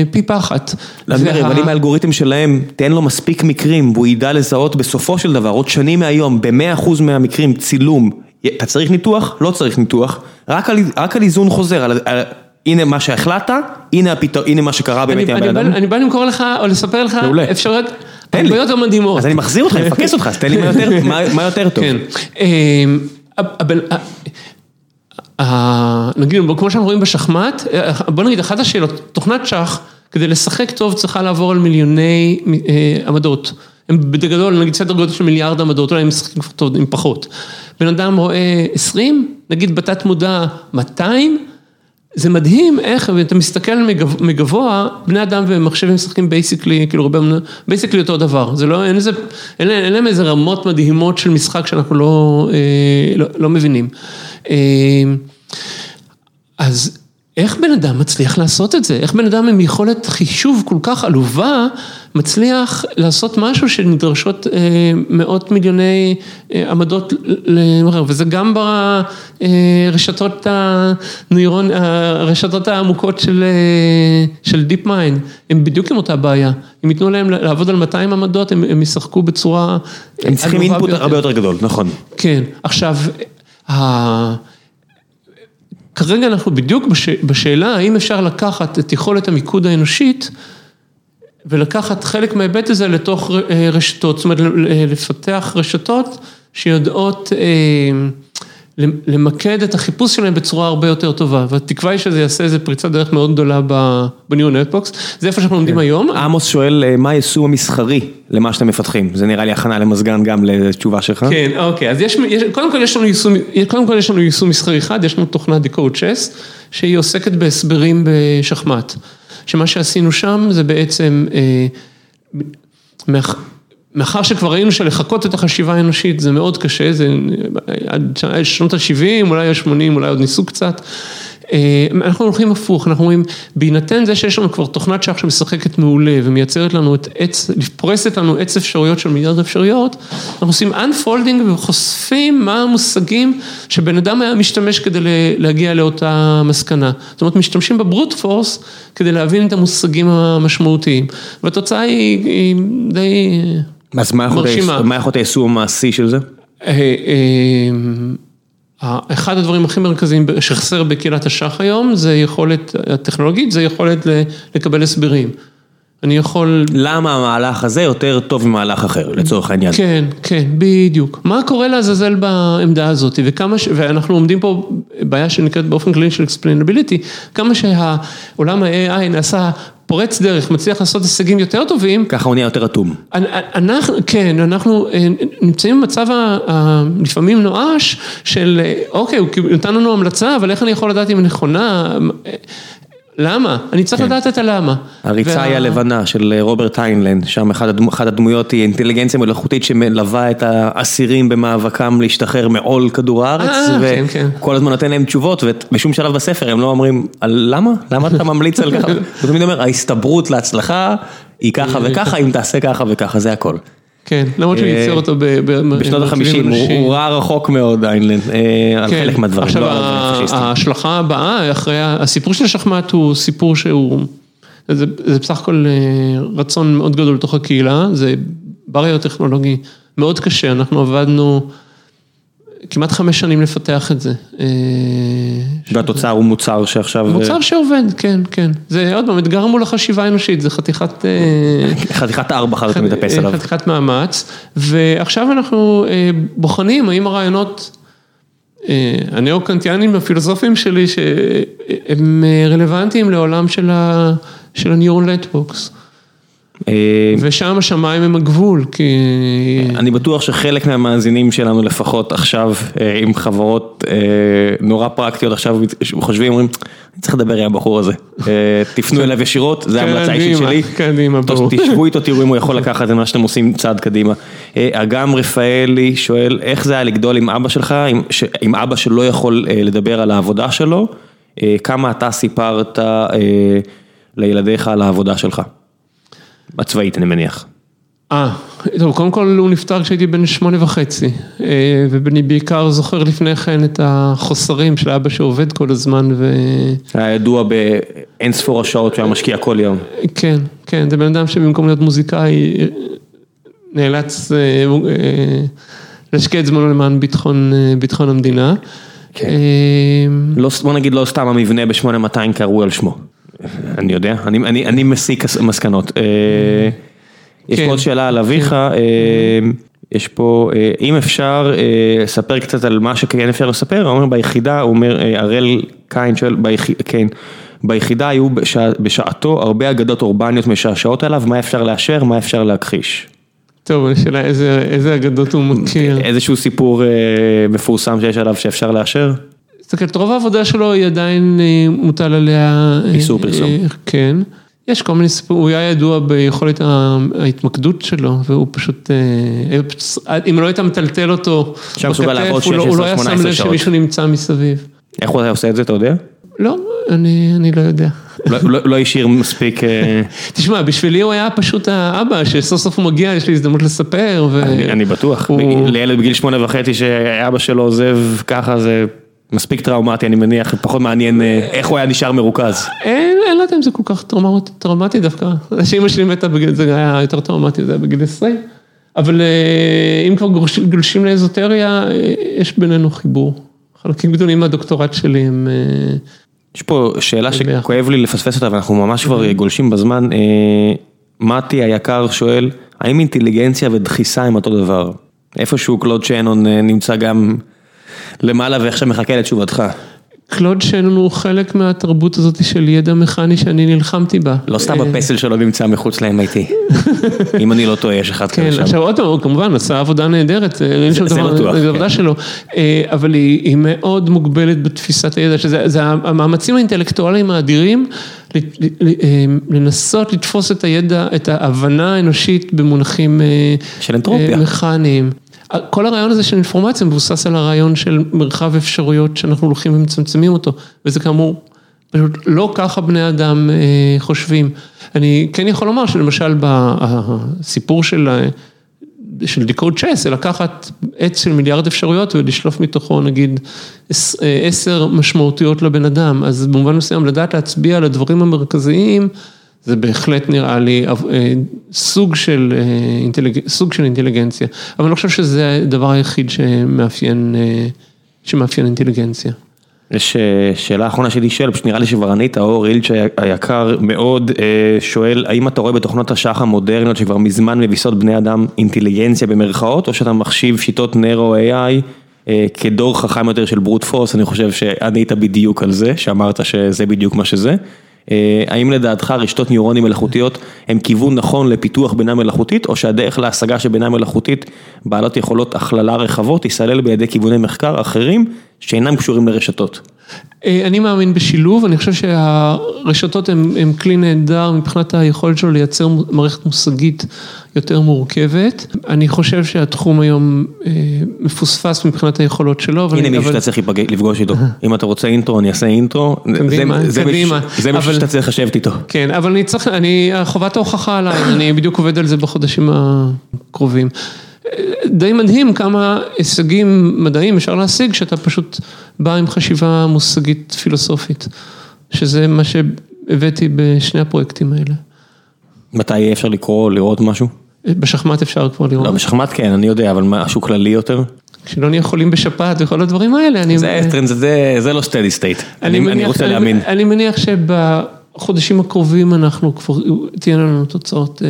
לפי פחת. אז אני אומר, וה- אבל אם האלגוריתם שלהם, תן לו מספיק מקרים והוא ידע לזהות בסופו של דבר, עוד שנים מהיום, ב-100% מהמקרים צילום, אתה צריך ניתוח? לא צריך ניתוח, רק על, רק על איזון חוזר, על, על, הנה מה שהחלטת, הנה, הפתר, הנה מה שקרה באמת עם הבן אדם. אני בא למכור לך או לספר לך. אפשרויות הרבה מדהימות. אז אני מחזיר אותך, אני מפקס אותך, אז תן לי מה יותר, מה, מה יותר טוב. כן. אמ, הבן- ה- ה- נגיד, כמו שאנחנו רואים בשחמט, בוא נגיד, אחת השאלות, תוכנת שח, כדי לשחק טוב צריכה לעבור על מיליוני אה, עמדות. הם בגדול, נגיד סדר גודל של מיליארד עמדות, אולי הם משחקים כבר טוב עם פחות. בן אדם רואה 20, נגיד בתת מודע 200, זה מדהים איך, ואתה מסתכל מגב- מגבוה, בני אדם ומחשבים משחקים basically, כאילו הרבה, basically אותו דבר, זה לא, אין איזה, אין להם איזה רמות מדהימות של משחק שאנחנו לא, אה, לא, לא מבינים. אה, אז איך בן אדם מצליח לעשות את זה? איך בן אדם עם יכולת חישוב כל כך עלובה, מצליח לעשות משהו שנדרשות אה, מאות מיליוני אה, עמדות למרחב, וזה גם ברשתות הנוירון, הרשתות העמוקות של, אה, של DeepMind, הם בדיוק עם אותה בעיה. אם ייתנו להם לעבוד על 200 עמדות, הם, הם ישחקו בצורה הם צריכים אינפוט. הרבה יותר גדול, נכון. כן, עכשיו. כרגע אנחנו בדיוק בש... בשאלה האם אפשר לקחת את יכולת המיקוד האנושית ולקחת חלק מההיבט הזה לתוך אה, רשתות, זאת אומרת לפתח רשתות שיודעות אה, למקד את החיפוש שלהם בצורה הרבה יותר טובה, והתקווה היא שזה יעשה איזה פריצת דרך מאוד גדולה בניו נטבוקס, זה איפה שאנחנו לומדים היום. עמוס שואל אה, מה היישום המסחרי למה שאתם מפתחים, זה נראה לי הכנה למזגן גם לתשובה שלך. כן, אוקיי, אז יש, קודם כל יש לנו יישום, קודם כל יש לנו יישום מסחרי אחד, יש לנו תוכנה Decode Chess, שהיא עוסקת בהסברים בשחמט, שמה שעשינו שם זה בעצם, אה, מאח, מאחר שכבר ראינו שלחקות את החשיבה האנושית זה מאוד קשה, זה עד שנות ה-70, אולי ה-80, אולי עוד ניסו קצת. אנחנו הולכים הפוך, אנחנו אומרים, בהינתן זה שיש לנו כבר תוכנת שח שמשחקת מעולה ומייצרת לנו את עץ, פורסת לנו עץ אפשרויות של מיליארד אפשרויות, אנחנו עושים unfolding וחושפים מה המושגים שבן אדם היה משתמש כדי להגיע לאותה מסקנה. זאת אומרת, משתמשים בברוט פורס כדי להבין את המושגים המשמעותיים. והתוצאה היא, היא די אז מה יכול להיות היישום המעשי של זה? אחד הדברים הכי מרכזיים שחסר בקהילת השח היום, זה יכולת הטכנולוגית, זה יכולת לקבל הסברים. אני יכול... למה המהלך הזה יותר טוב ממהלך אחר, לצורך העניין? כן, כן, בדיוק. מה קורה לעזאזל בעמדה הזאת, וכמה ש... ואנחנו עומדים פה בעיה שנקראת באופן כללי של explainability, כמה שהעולם ה-AI נעשה פורץ דרך, מצליח לעשות הישגים יותר טובים. ככה הוא נהיה יותר אטום. אנחנו, כן, אנחנו נמצאים במצב לפעמים נואש של, אוקיי, הוא נתן לנו המלצה, אבל איך אני יכול לדעת אם היא נכונה? למה? אני צריך לדעת את הלמה. הריצה היא הלבנה של רוברט היינלנד, שם אחת הדמויות היא אינטליגנציה מלאכותית שמלווה את האסירים במאבקם להשתחרר מעול כדור הארץ, וכל הזמן נותן להם תשובות, ובשום שלב בספר הם לא אומרים, למה? למה אתה ממליץ על ככה? הוא תמיד אומר, ההסתברות להצלחה היא ככה וככה, אם תעשה ככה וככה, זה הכל. כן, למרות שהוא ייצר אותו בשנות ה-50, הוא ראה רחוק מאוד איינלנד, אה, על כן. חלק מהדברים, עכשיו לא. ההשלכה הבאה, אחרי, הסיפור של השחמט הוא סיפור שהוא, זה, בסך הכל אה, רצון מאוד גדול לתוך הקהילה, זה בריו-טכנולוגי מאוד קשה, אנחנו עבדנו כמעט חמש שנים לפתח את זה. אה, והתוצר הוא מוצר שעכשיו, מוצר שעובד, כן, כן. זה עוד פעם, אתגר מול החשיבה האנושית, זה חתיכת... אה, חתיכת ארבע אחר כך מתאפס עליו. חתיכת מאמץ, ועכשיו אנחנו אה, בוחנים האם הרעיונות אה, הנאו-קנטיאנים הפילוסופיים שלי, שהם אה, רלוונטיים לעולם של ה-neural networks, אה, ושם השמיים הם הגבול, כי... אני בטוח שחלק מהמאזינים שלנו לפחות עכשיו אה, עם חברות אה, נורא פרקטיות עכשיו חושבים, אומרים, אני צריך לדבר עם הבחור הזה, אה, תפנו אליו ישירות, זה ההמלצה האישית קדימה, שלי. קדימה, ברור. תשבו איתו, תראו אם הוא יכול לקחת את מה שאתם עושים צעד קדימה. אה, אגם רפאלי שואל, איך זה היה לגדול עם אבא שלך, עם, אבא שלא יכול אה, לדבר על העבודה שלו, אה, כמה אתה סיפרת אה, לילדיך על העבודה שלך? הצבאית אני מניח. אה, טוב, קודם כל הוא נפטר כשהייתי בן שמונה וחצי, אה, ואני בעיקר זוכר לפני כן את החוסרים של אבא שעובד כל הזמן, ו... היה ידוע באין ספור השעות שהיה משקיע כל יום. כן, כן, זה בן אדם שבמקום להיות מוזיקאי נאלץ אה, אה, להשקיע את זמנו למען ביטחון, אה, ביטחון המדינה. כן. אה, לא, בוא נגיד לא סתם המבנה ב-8200 קראו על שמו. אני יודע, אני, אני, אני מסיק מסקנות. אה, יש כן. פה עוד שאלה על אביך, אה, יש פה, אה, אם אפשר, ספר קצת על מה שכן אפשר לספר, הוא אומר ביחידה, הוא אומר, הראל קין שואל, ביח- כן, ביחידה היו בשע, בשעתו הרבה אגדות אורבניות משעשעות עליו, מה אפשר לאשר, מה אפשר להכחיש. טוב, השאלה איזה, איזה אגדות הוא מכיר. איזשהו סיפור אה, מפורסם שיש עליו שאפשר לאשר? תסתכל, רוב העבודה שלו היא עדיין אה, מוטל עליה... אה, איסור פרסום. אה, כן. יש כל מיני סיפורים, הוא היה ידוע ביכולת ההתמקדות שלו, והוא פשוט, אם לא היית מטלטל אותו בכתף, הוא לא- הוא לא היה 16-18 שם לב. שמישהו נמצא מסביב. איך הוא היה עושה את זה, אתה יודע? לא, אני, אני לא יודע. לא- לא לא השאיר מספיק... תשמע, בשבילי הוא היה פשוט האבא, שסוף סוף הוא מגיע, יש לי הזדמנות לספר. ו... אני אני בטוח, הוא- לילד בגיל שמונה וחצי שאבא שלו עוזב ככה זה מספיק טראומטי אני מניח, פחות מעניין אה, איך הוא היה נשאר מרוכז. אין, אני לא יודע אם זה כל כך טראומטי, דווקא. שאמא שלי מתה בגיל, זה היה יותר טראומטי, זה היה בגיל 20. אבל אה, אם כבר גולשים, לאזוטריה, אה, יש בינינו חיבור. חלקים גדולים מהדוקטורט שלי הם... אה, יש פה שאלה. שכואב לי לפספס אותה ואנחנו ממש כבר גולשים בזמן. אה, מתי היקר שואל, האם אינטליגנציה ודחיסה הם אותו דבר? איפשהו קלוד שנון אה, נמצא גם למעלה ועכשיו מחכה לתשובתך. קלוד שנון הוא חלק מהתרבות הזאת של ידע מכני שאני נלחמתי בה. לא סתם אה, הפסל שלו נמצא מחוץ ל-MIT. אם אני לא טועה, יש אחד כן, כזה שם. עכשיו עוד פעם, הוא כמובן עשה עבודה נהדרת, אין שם זה דבר, כן. עבודה שלו, אה, אבל היא מאוד מוגבלת בתפיסת הידע, שזה זה המאמצים האינטלקטואליים האדירים, אה, לנסות לתפוס את הידע, את ההבנה האנושית במונחים של אנטרופיה. מכניים. כל הרעיון הזה של אינפורמציה מבוסס על הרעיון של מרחב אפשרויות שאנחנו הולכים ומצמצמים אותו, וזה כאמור פשוט לא ככה בני אדם אה, חושבים. אני כן יכול לומר שלמשל בסיפור של, של דיקוד צ'ס, זה לקחת עץ של מיליארד אפשרויות ולשלוף מתוכו נגיד אה, עשר משמעותיות לבן אדם, אז במובן מסוים לדעת להצביע על הדברים המרכזיים, זה בהחלט נראה לי אה, סוג של, אה, אינטליג... סוג של אינטליגנציה, אבל אני לא חושב שזה הדבר היחיד שמאפיין, אה, שמאפיין אינטליגנציה. יש שאלה אחרונה שלי שואל, פשוט נראה לי שכבר ענית, אור אילץ' היקר מאוד שואל, האם אתה רואה בתוכנות השח המודרניות שכבר מזמן מביסות בני אדם אינטליגנציה במרכאות, או שאתה מחשיב שיטות נרו AI אה, כדור חכם יותר של ברוט פורס, אני חושב שענית בדיוק על זה, שאמרת שזה בדיוק מה שזה. אה, האם לדעתך רשתות ניורונים מלאכותיות הם כיוון נכון לפיתוח בינה מלאכותית, או שהדרך להשגה של בינה מלאכותית בעלות יכולות הכללה רחבות, תיסלל בידי כיווני מחקר אחרים שאינם קשורים לרשתות? אני מאמין בשילוב, אני חושב שהרשתות הן כלי נהדר מבחינת היכולת שלו לייצר מערכת מושגית יותר מורכבת. אני חושב שהתחום היום מפוספס מבחינת היכולות שלו. הנה מישהו שאתה צריך לפגוש איתו, אם אתה רוצה אינטרו אני אעשה אינטרו, זה מישהו שאתה צריך לשבת איתו. כן, אבל אני צריך, חובת ההוכחה עליי, אני בדיוק עובד על זה בחודשים הקרובים. די מדהים כמה הישגים מדעיים אפשר להשיג, שאתה פשוט בא עם חשיבה מושגית פילוסופית, שזה מה שהבאתי בשני הפרויקטים האלה. מתי יהיה אפשר לקרוא, לראות משהו? בשחמט אפשר כבר לראות. לא, בשחמט כן, אני יודע, אבל משהו כללי יותר? כשלא נהיה חולים בשפעת וכל הדברים האלה, אני... זה לא סטדי סטייט, אני רוצה להאמין. אני מניח שב... חודשים הקרובים אנחנו כבר, תהיינה לנו תוצאות.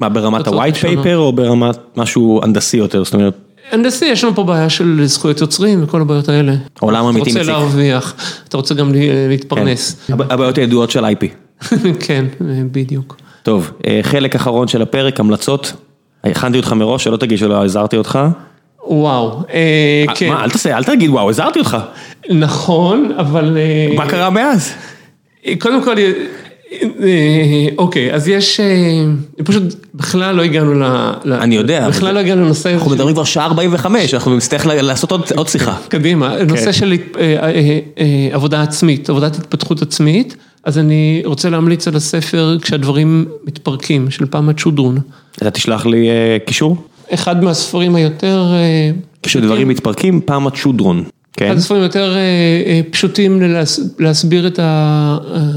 מה ברמת ה-white paper או ברמת משהו הנדסי יותר, זאת אומרת? הנדסי, יש לנו פה בעיה של זכויות יוצרים וכל הבעיות האלה. עולם אמיתי מציק. אתה רוצה להרוויח, אתה רוצה גם להתפרנס. הבעיות הידועות של IP. כן, בדיוק. טוב, חלק אחרון של הפרק, המלצות. הכנתי אותך מראש, שלא תגיד שלא עזרתי אותך. וואו, כן. מה, אל תעשה, אל תגיד וואו, עזרתי אותך. נכון, אבל... מה קרה מאז? קודם כל, אוקיי, אז יש, פשוט בכלל לא הגענו ל... אני יודע. בכלל לא הגענו לנושא... אנחנו מדברים כבר שעה 45, אנחנו נצטרך לעשות עוד שיחה. קדימה, נושא של עבודה עצמית, עבודת התפתחות עצמית, אז אני רוצה להמליץ על הספר כשהדברים מתפרקים, של פמה צ'ודרון. אתה תשלח לי קישור? אחד מהספרים היותר... כשדברים מתפרקים, פמה צ'ודרון. אחד הספרים יותר פשוטים להסביר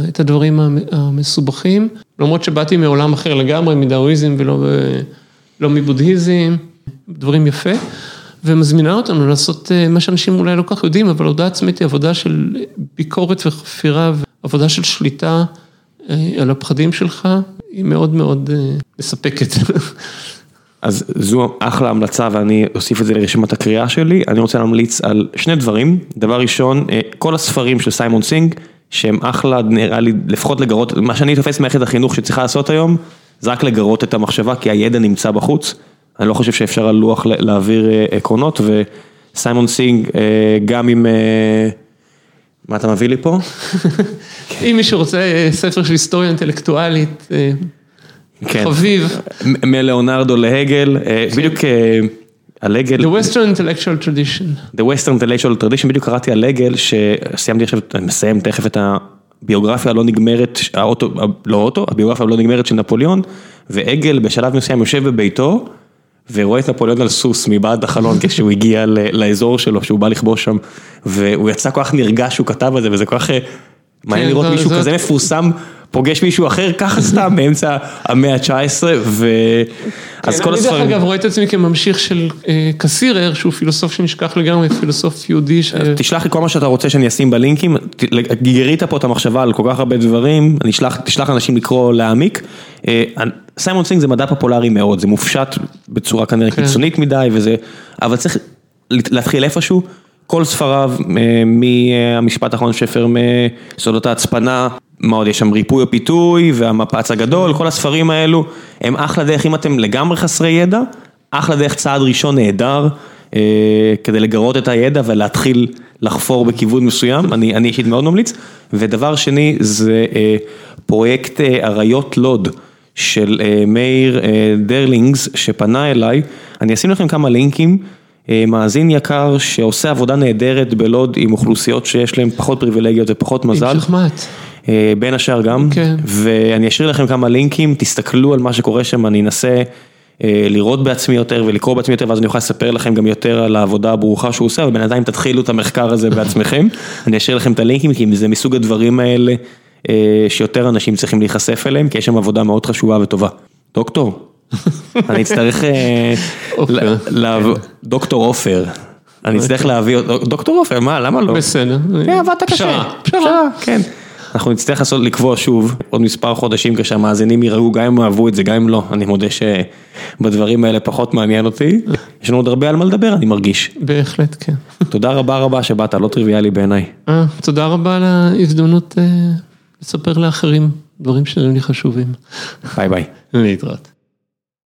את הדברים המסובכים, למרות שבאתי מעולם אחר לגמרי, מדאואיזם ולא מבודהיזם, דברים יפה, ומזמינה אותנו לעשות מה שאנשים אולי לא כך יודעים, אבל עבודה עצמית היא עבודה של ביקורת וחפירה, ועבודה של שליטה על הפחדים שלך, היא מאוד מאוד מספקת. אז זו אחלה המלצה ואני אוסיף את זה לרשימת הקריאה שלי, אני רוצה להמליץ על שני דברים, דבר ראשון, כל הספרים של סיימון סינג, שהם אחלה, נראה לי לפחות לגרות, מה שאני תופס מערכת החינוך שצריכה לעשות היום, זה רק לגרות את המחשבה, כי הידע נמצא בחוץ, אני לא חושב שאפשר על לוח להעביר עקרונות, וסיימון סינג גם עם, מה אתה מביא לי פה? אם מישהו רוצה ספר של היסטוריה אינטלקטואלית. חביב. מלאונרדו להגל, בדיוק על הגל. The Western Intellectual Tradition. The Western Intellectual Tradition, בדיוק קראתי על הגל, שסיימתי עכשיו, אני מסיים תכף את הביוגרפיה הלא נגמרת, האוטו, לא אוטו, הביוגרפיה הלא נגמרת של נפוליאון, והגל בשלב מסוים יושב בביתו, ורואה את נפוליאון על סוס מבעד החלון כשהוא הגיע לאזור שלו, שהוא בא לכבוש שם, והוא יצא כל כך נרגש שהוא כתב על זה, וזה כל כך מעניין לראות מישהו כזה מפורסם. פוגש מישהו אחר ככה סתם באמצע המאה ה-19 ואז כל הספרים. אני דרך אגב רואה את עצמי כממשיך של קסירר שהוא פילוסוף שנשכח לגמרי, פילוסוף יהודי. תשלח לי כל מה שאתה רוצה שאני אשים בלינקים, גירית פה את המחשבה על כל כך הרבה דברים, אני תשלח אנשים לקרוא להעמיק. סיימון סינג זה מדע פופולרי מאוד, זה מופשט בצורה כנראה קיצונית מדי וזה, אבל צריך להתחיל איפשהו. כל ספריו, מהמשפט האחרון של פרמה, סודות ההצפנה, מה עוד יש שם ריפוי או פיתוי והמפץ הגדול, כל הספרים האלו הם אחלה דרך אם אתם לגמרי חסרי ידע, אחלה דרך צעד ראשון נהדר כדי לגרות את הידע ולהתחיל לחפור בכיוון מסוים, אני אישית מאוד ממליץ, ודבר שני זה פרויקט אריות לוד של מאיר דרלינגס שפנה אליי, אני אשים לכם כמה לינקים. מאזין יקר שעושה עבודה נהדרת בלוד עם אוכלוסיות שיש להן פחות פריבילגיות ופחות מזל. עם שחמט. בין השאר גם, כן. ואני אשאיר לכם כמה לינקים, תסתכלו על מה שקורה שם, אני אנסה לראות בעצמי יותר ולקרוא בעצמי יותר, ואז אני אוכל לספר לכם גם יותר על העבודה הברוכה שהוא עושה, ובינתיים תתחילו את המחקר הזה בעצמכם, אני אשאיר לכם את הלינקים, כי זה מסוג הדברים האלה שיותר אנשים צריכים להיחשף אליהם, כי יש שם עבודה מאוד חשובה וטובה. דוקטור. אני אצטרך, דוקטור עופר, אני אצטרך להביא, דוקטור עופר, מה, למה לא? בסדר. עבדת קשה. פשרה, כן. אנחנו נצטרך לעשות, לקבוע שוב, עוד מספר חודשים כשהמאזינים יראו, גם אם אהבו את זה, גם אם לא, אני מודה שבדברים האלה פחות מעניין אותי. יש לנו עוד הרבה על מה לדבר, אני מרגיש. בהחלט, כן. תודה רבה רבה שבאת, לא טריוויאלי בעיניי. תודה רבה על ההזדמנות לספר לאחרים דברים שנראים לי חשובים. ביי ביי. להתראות.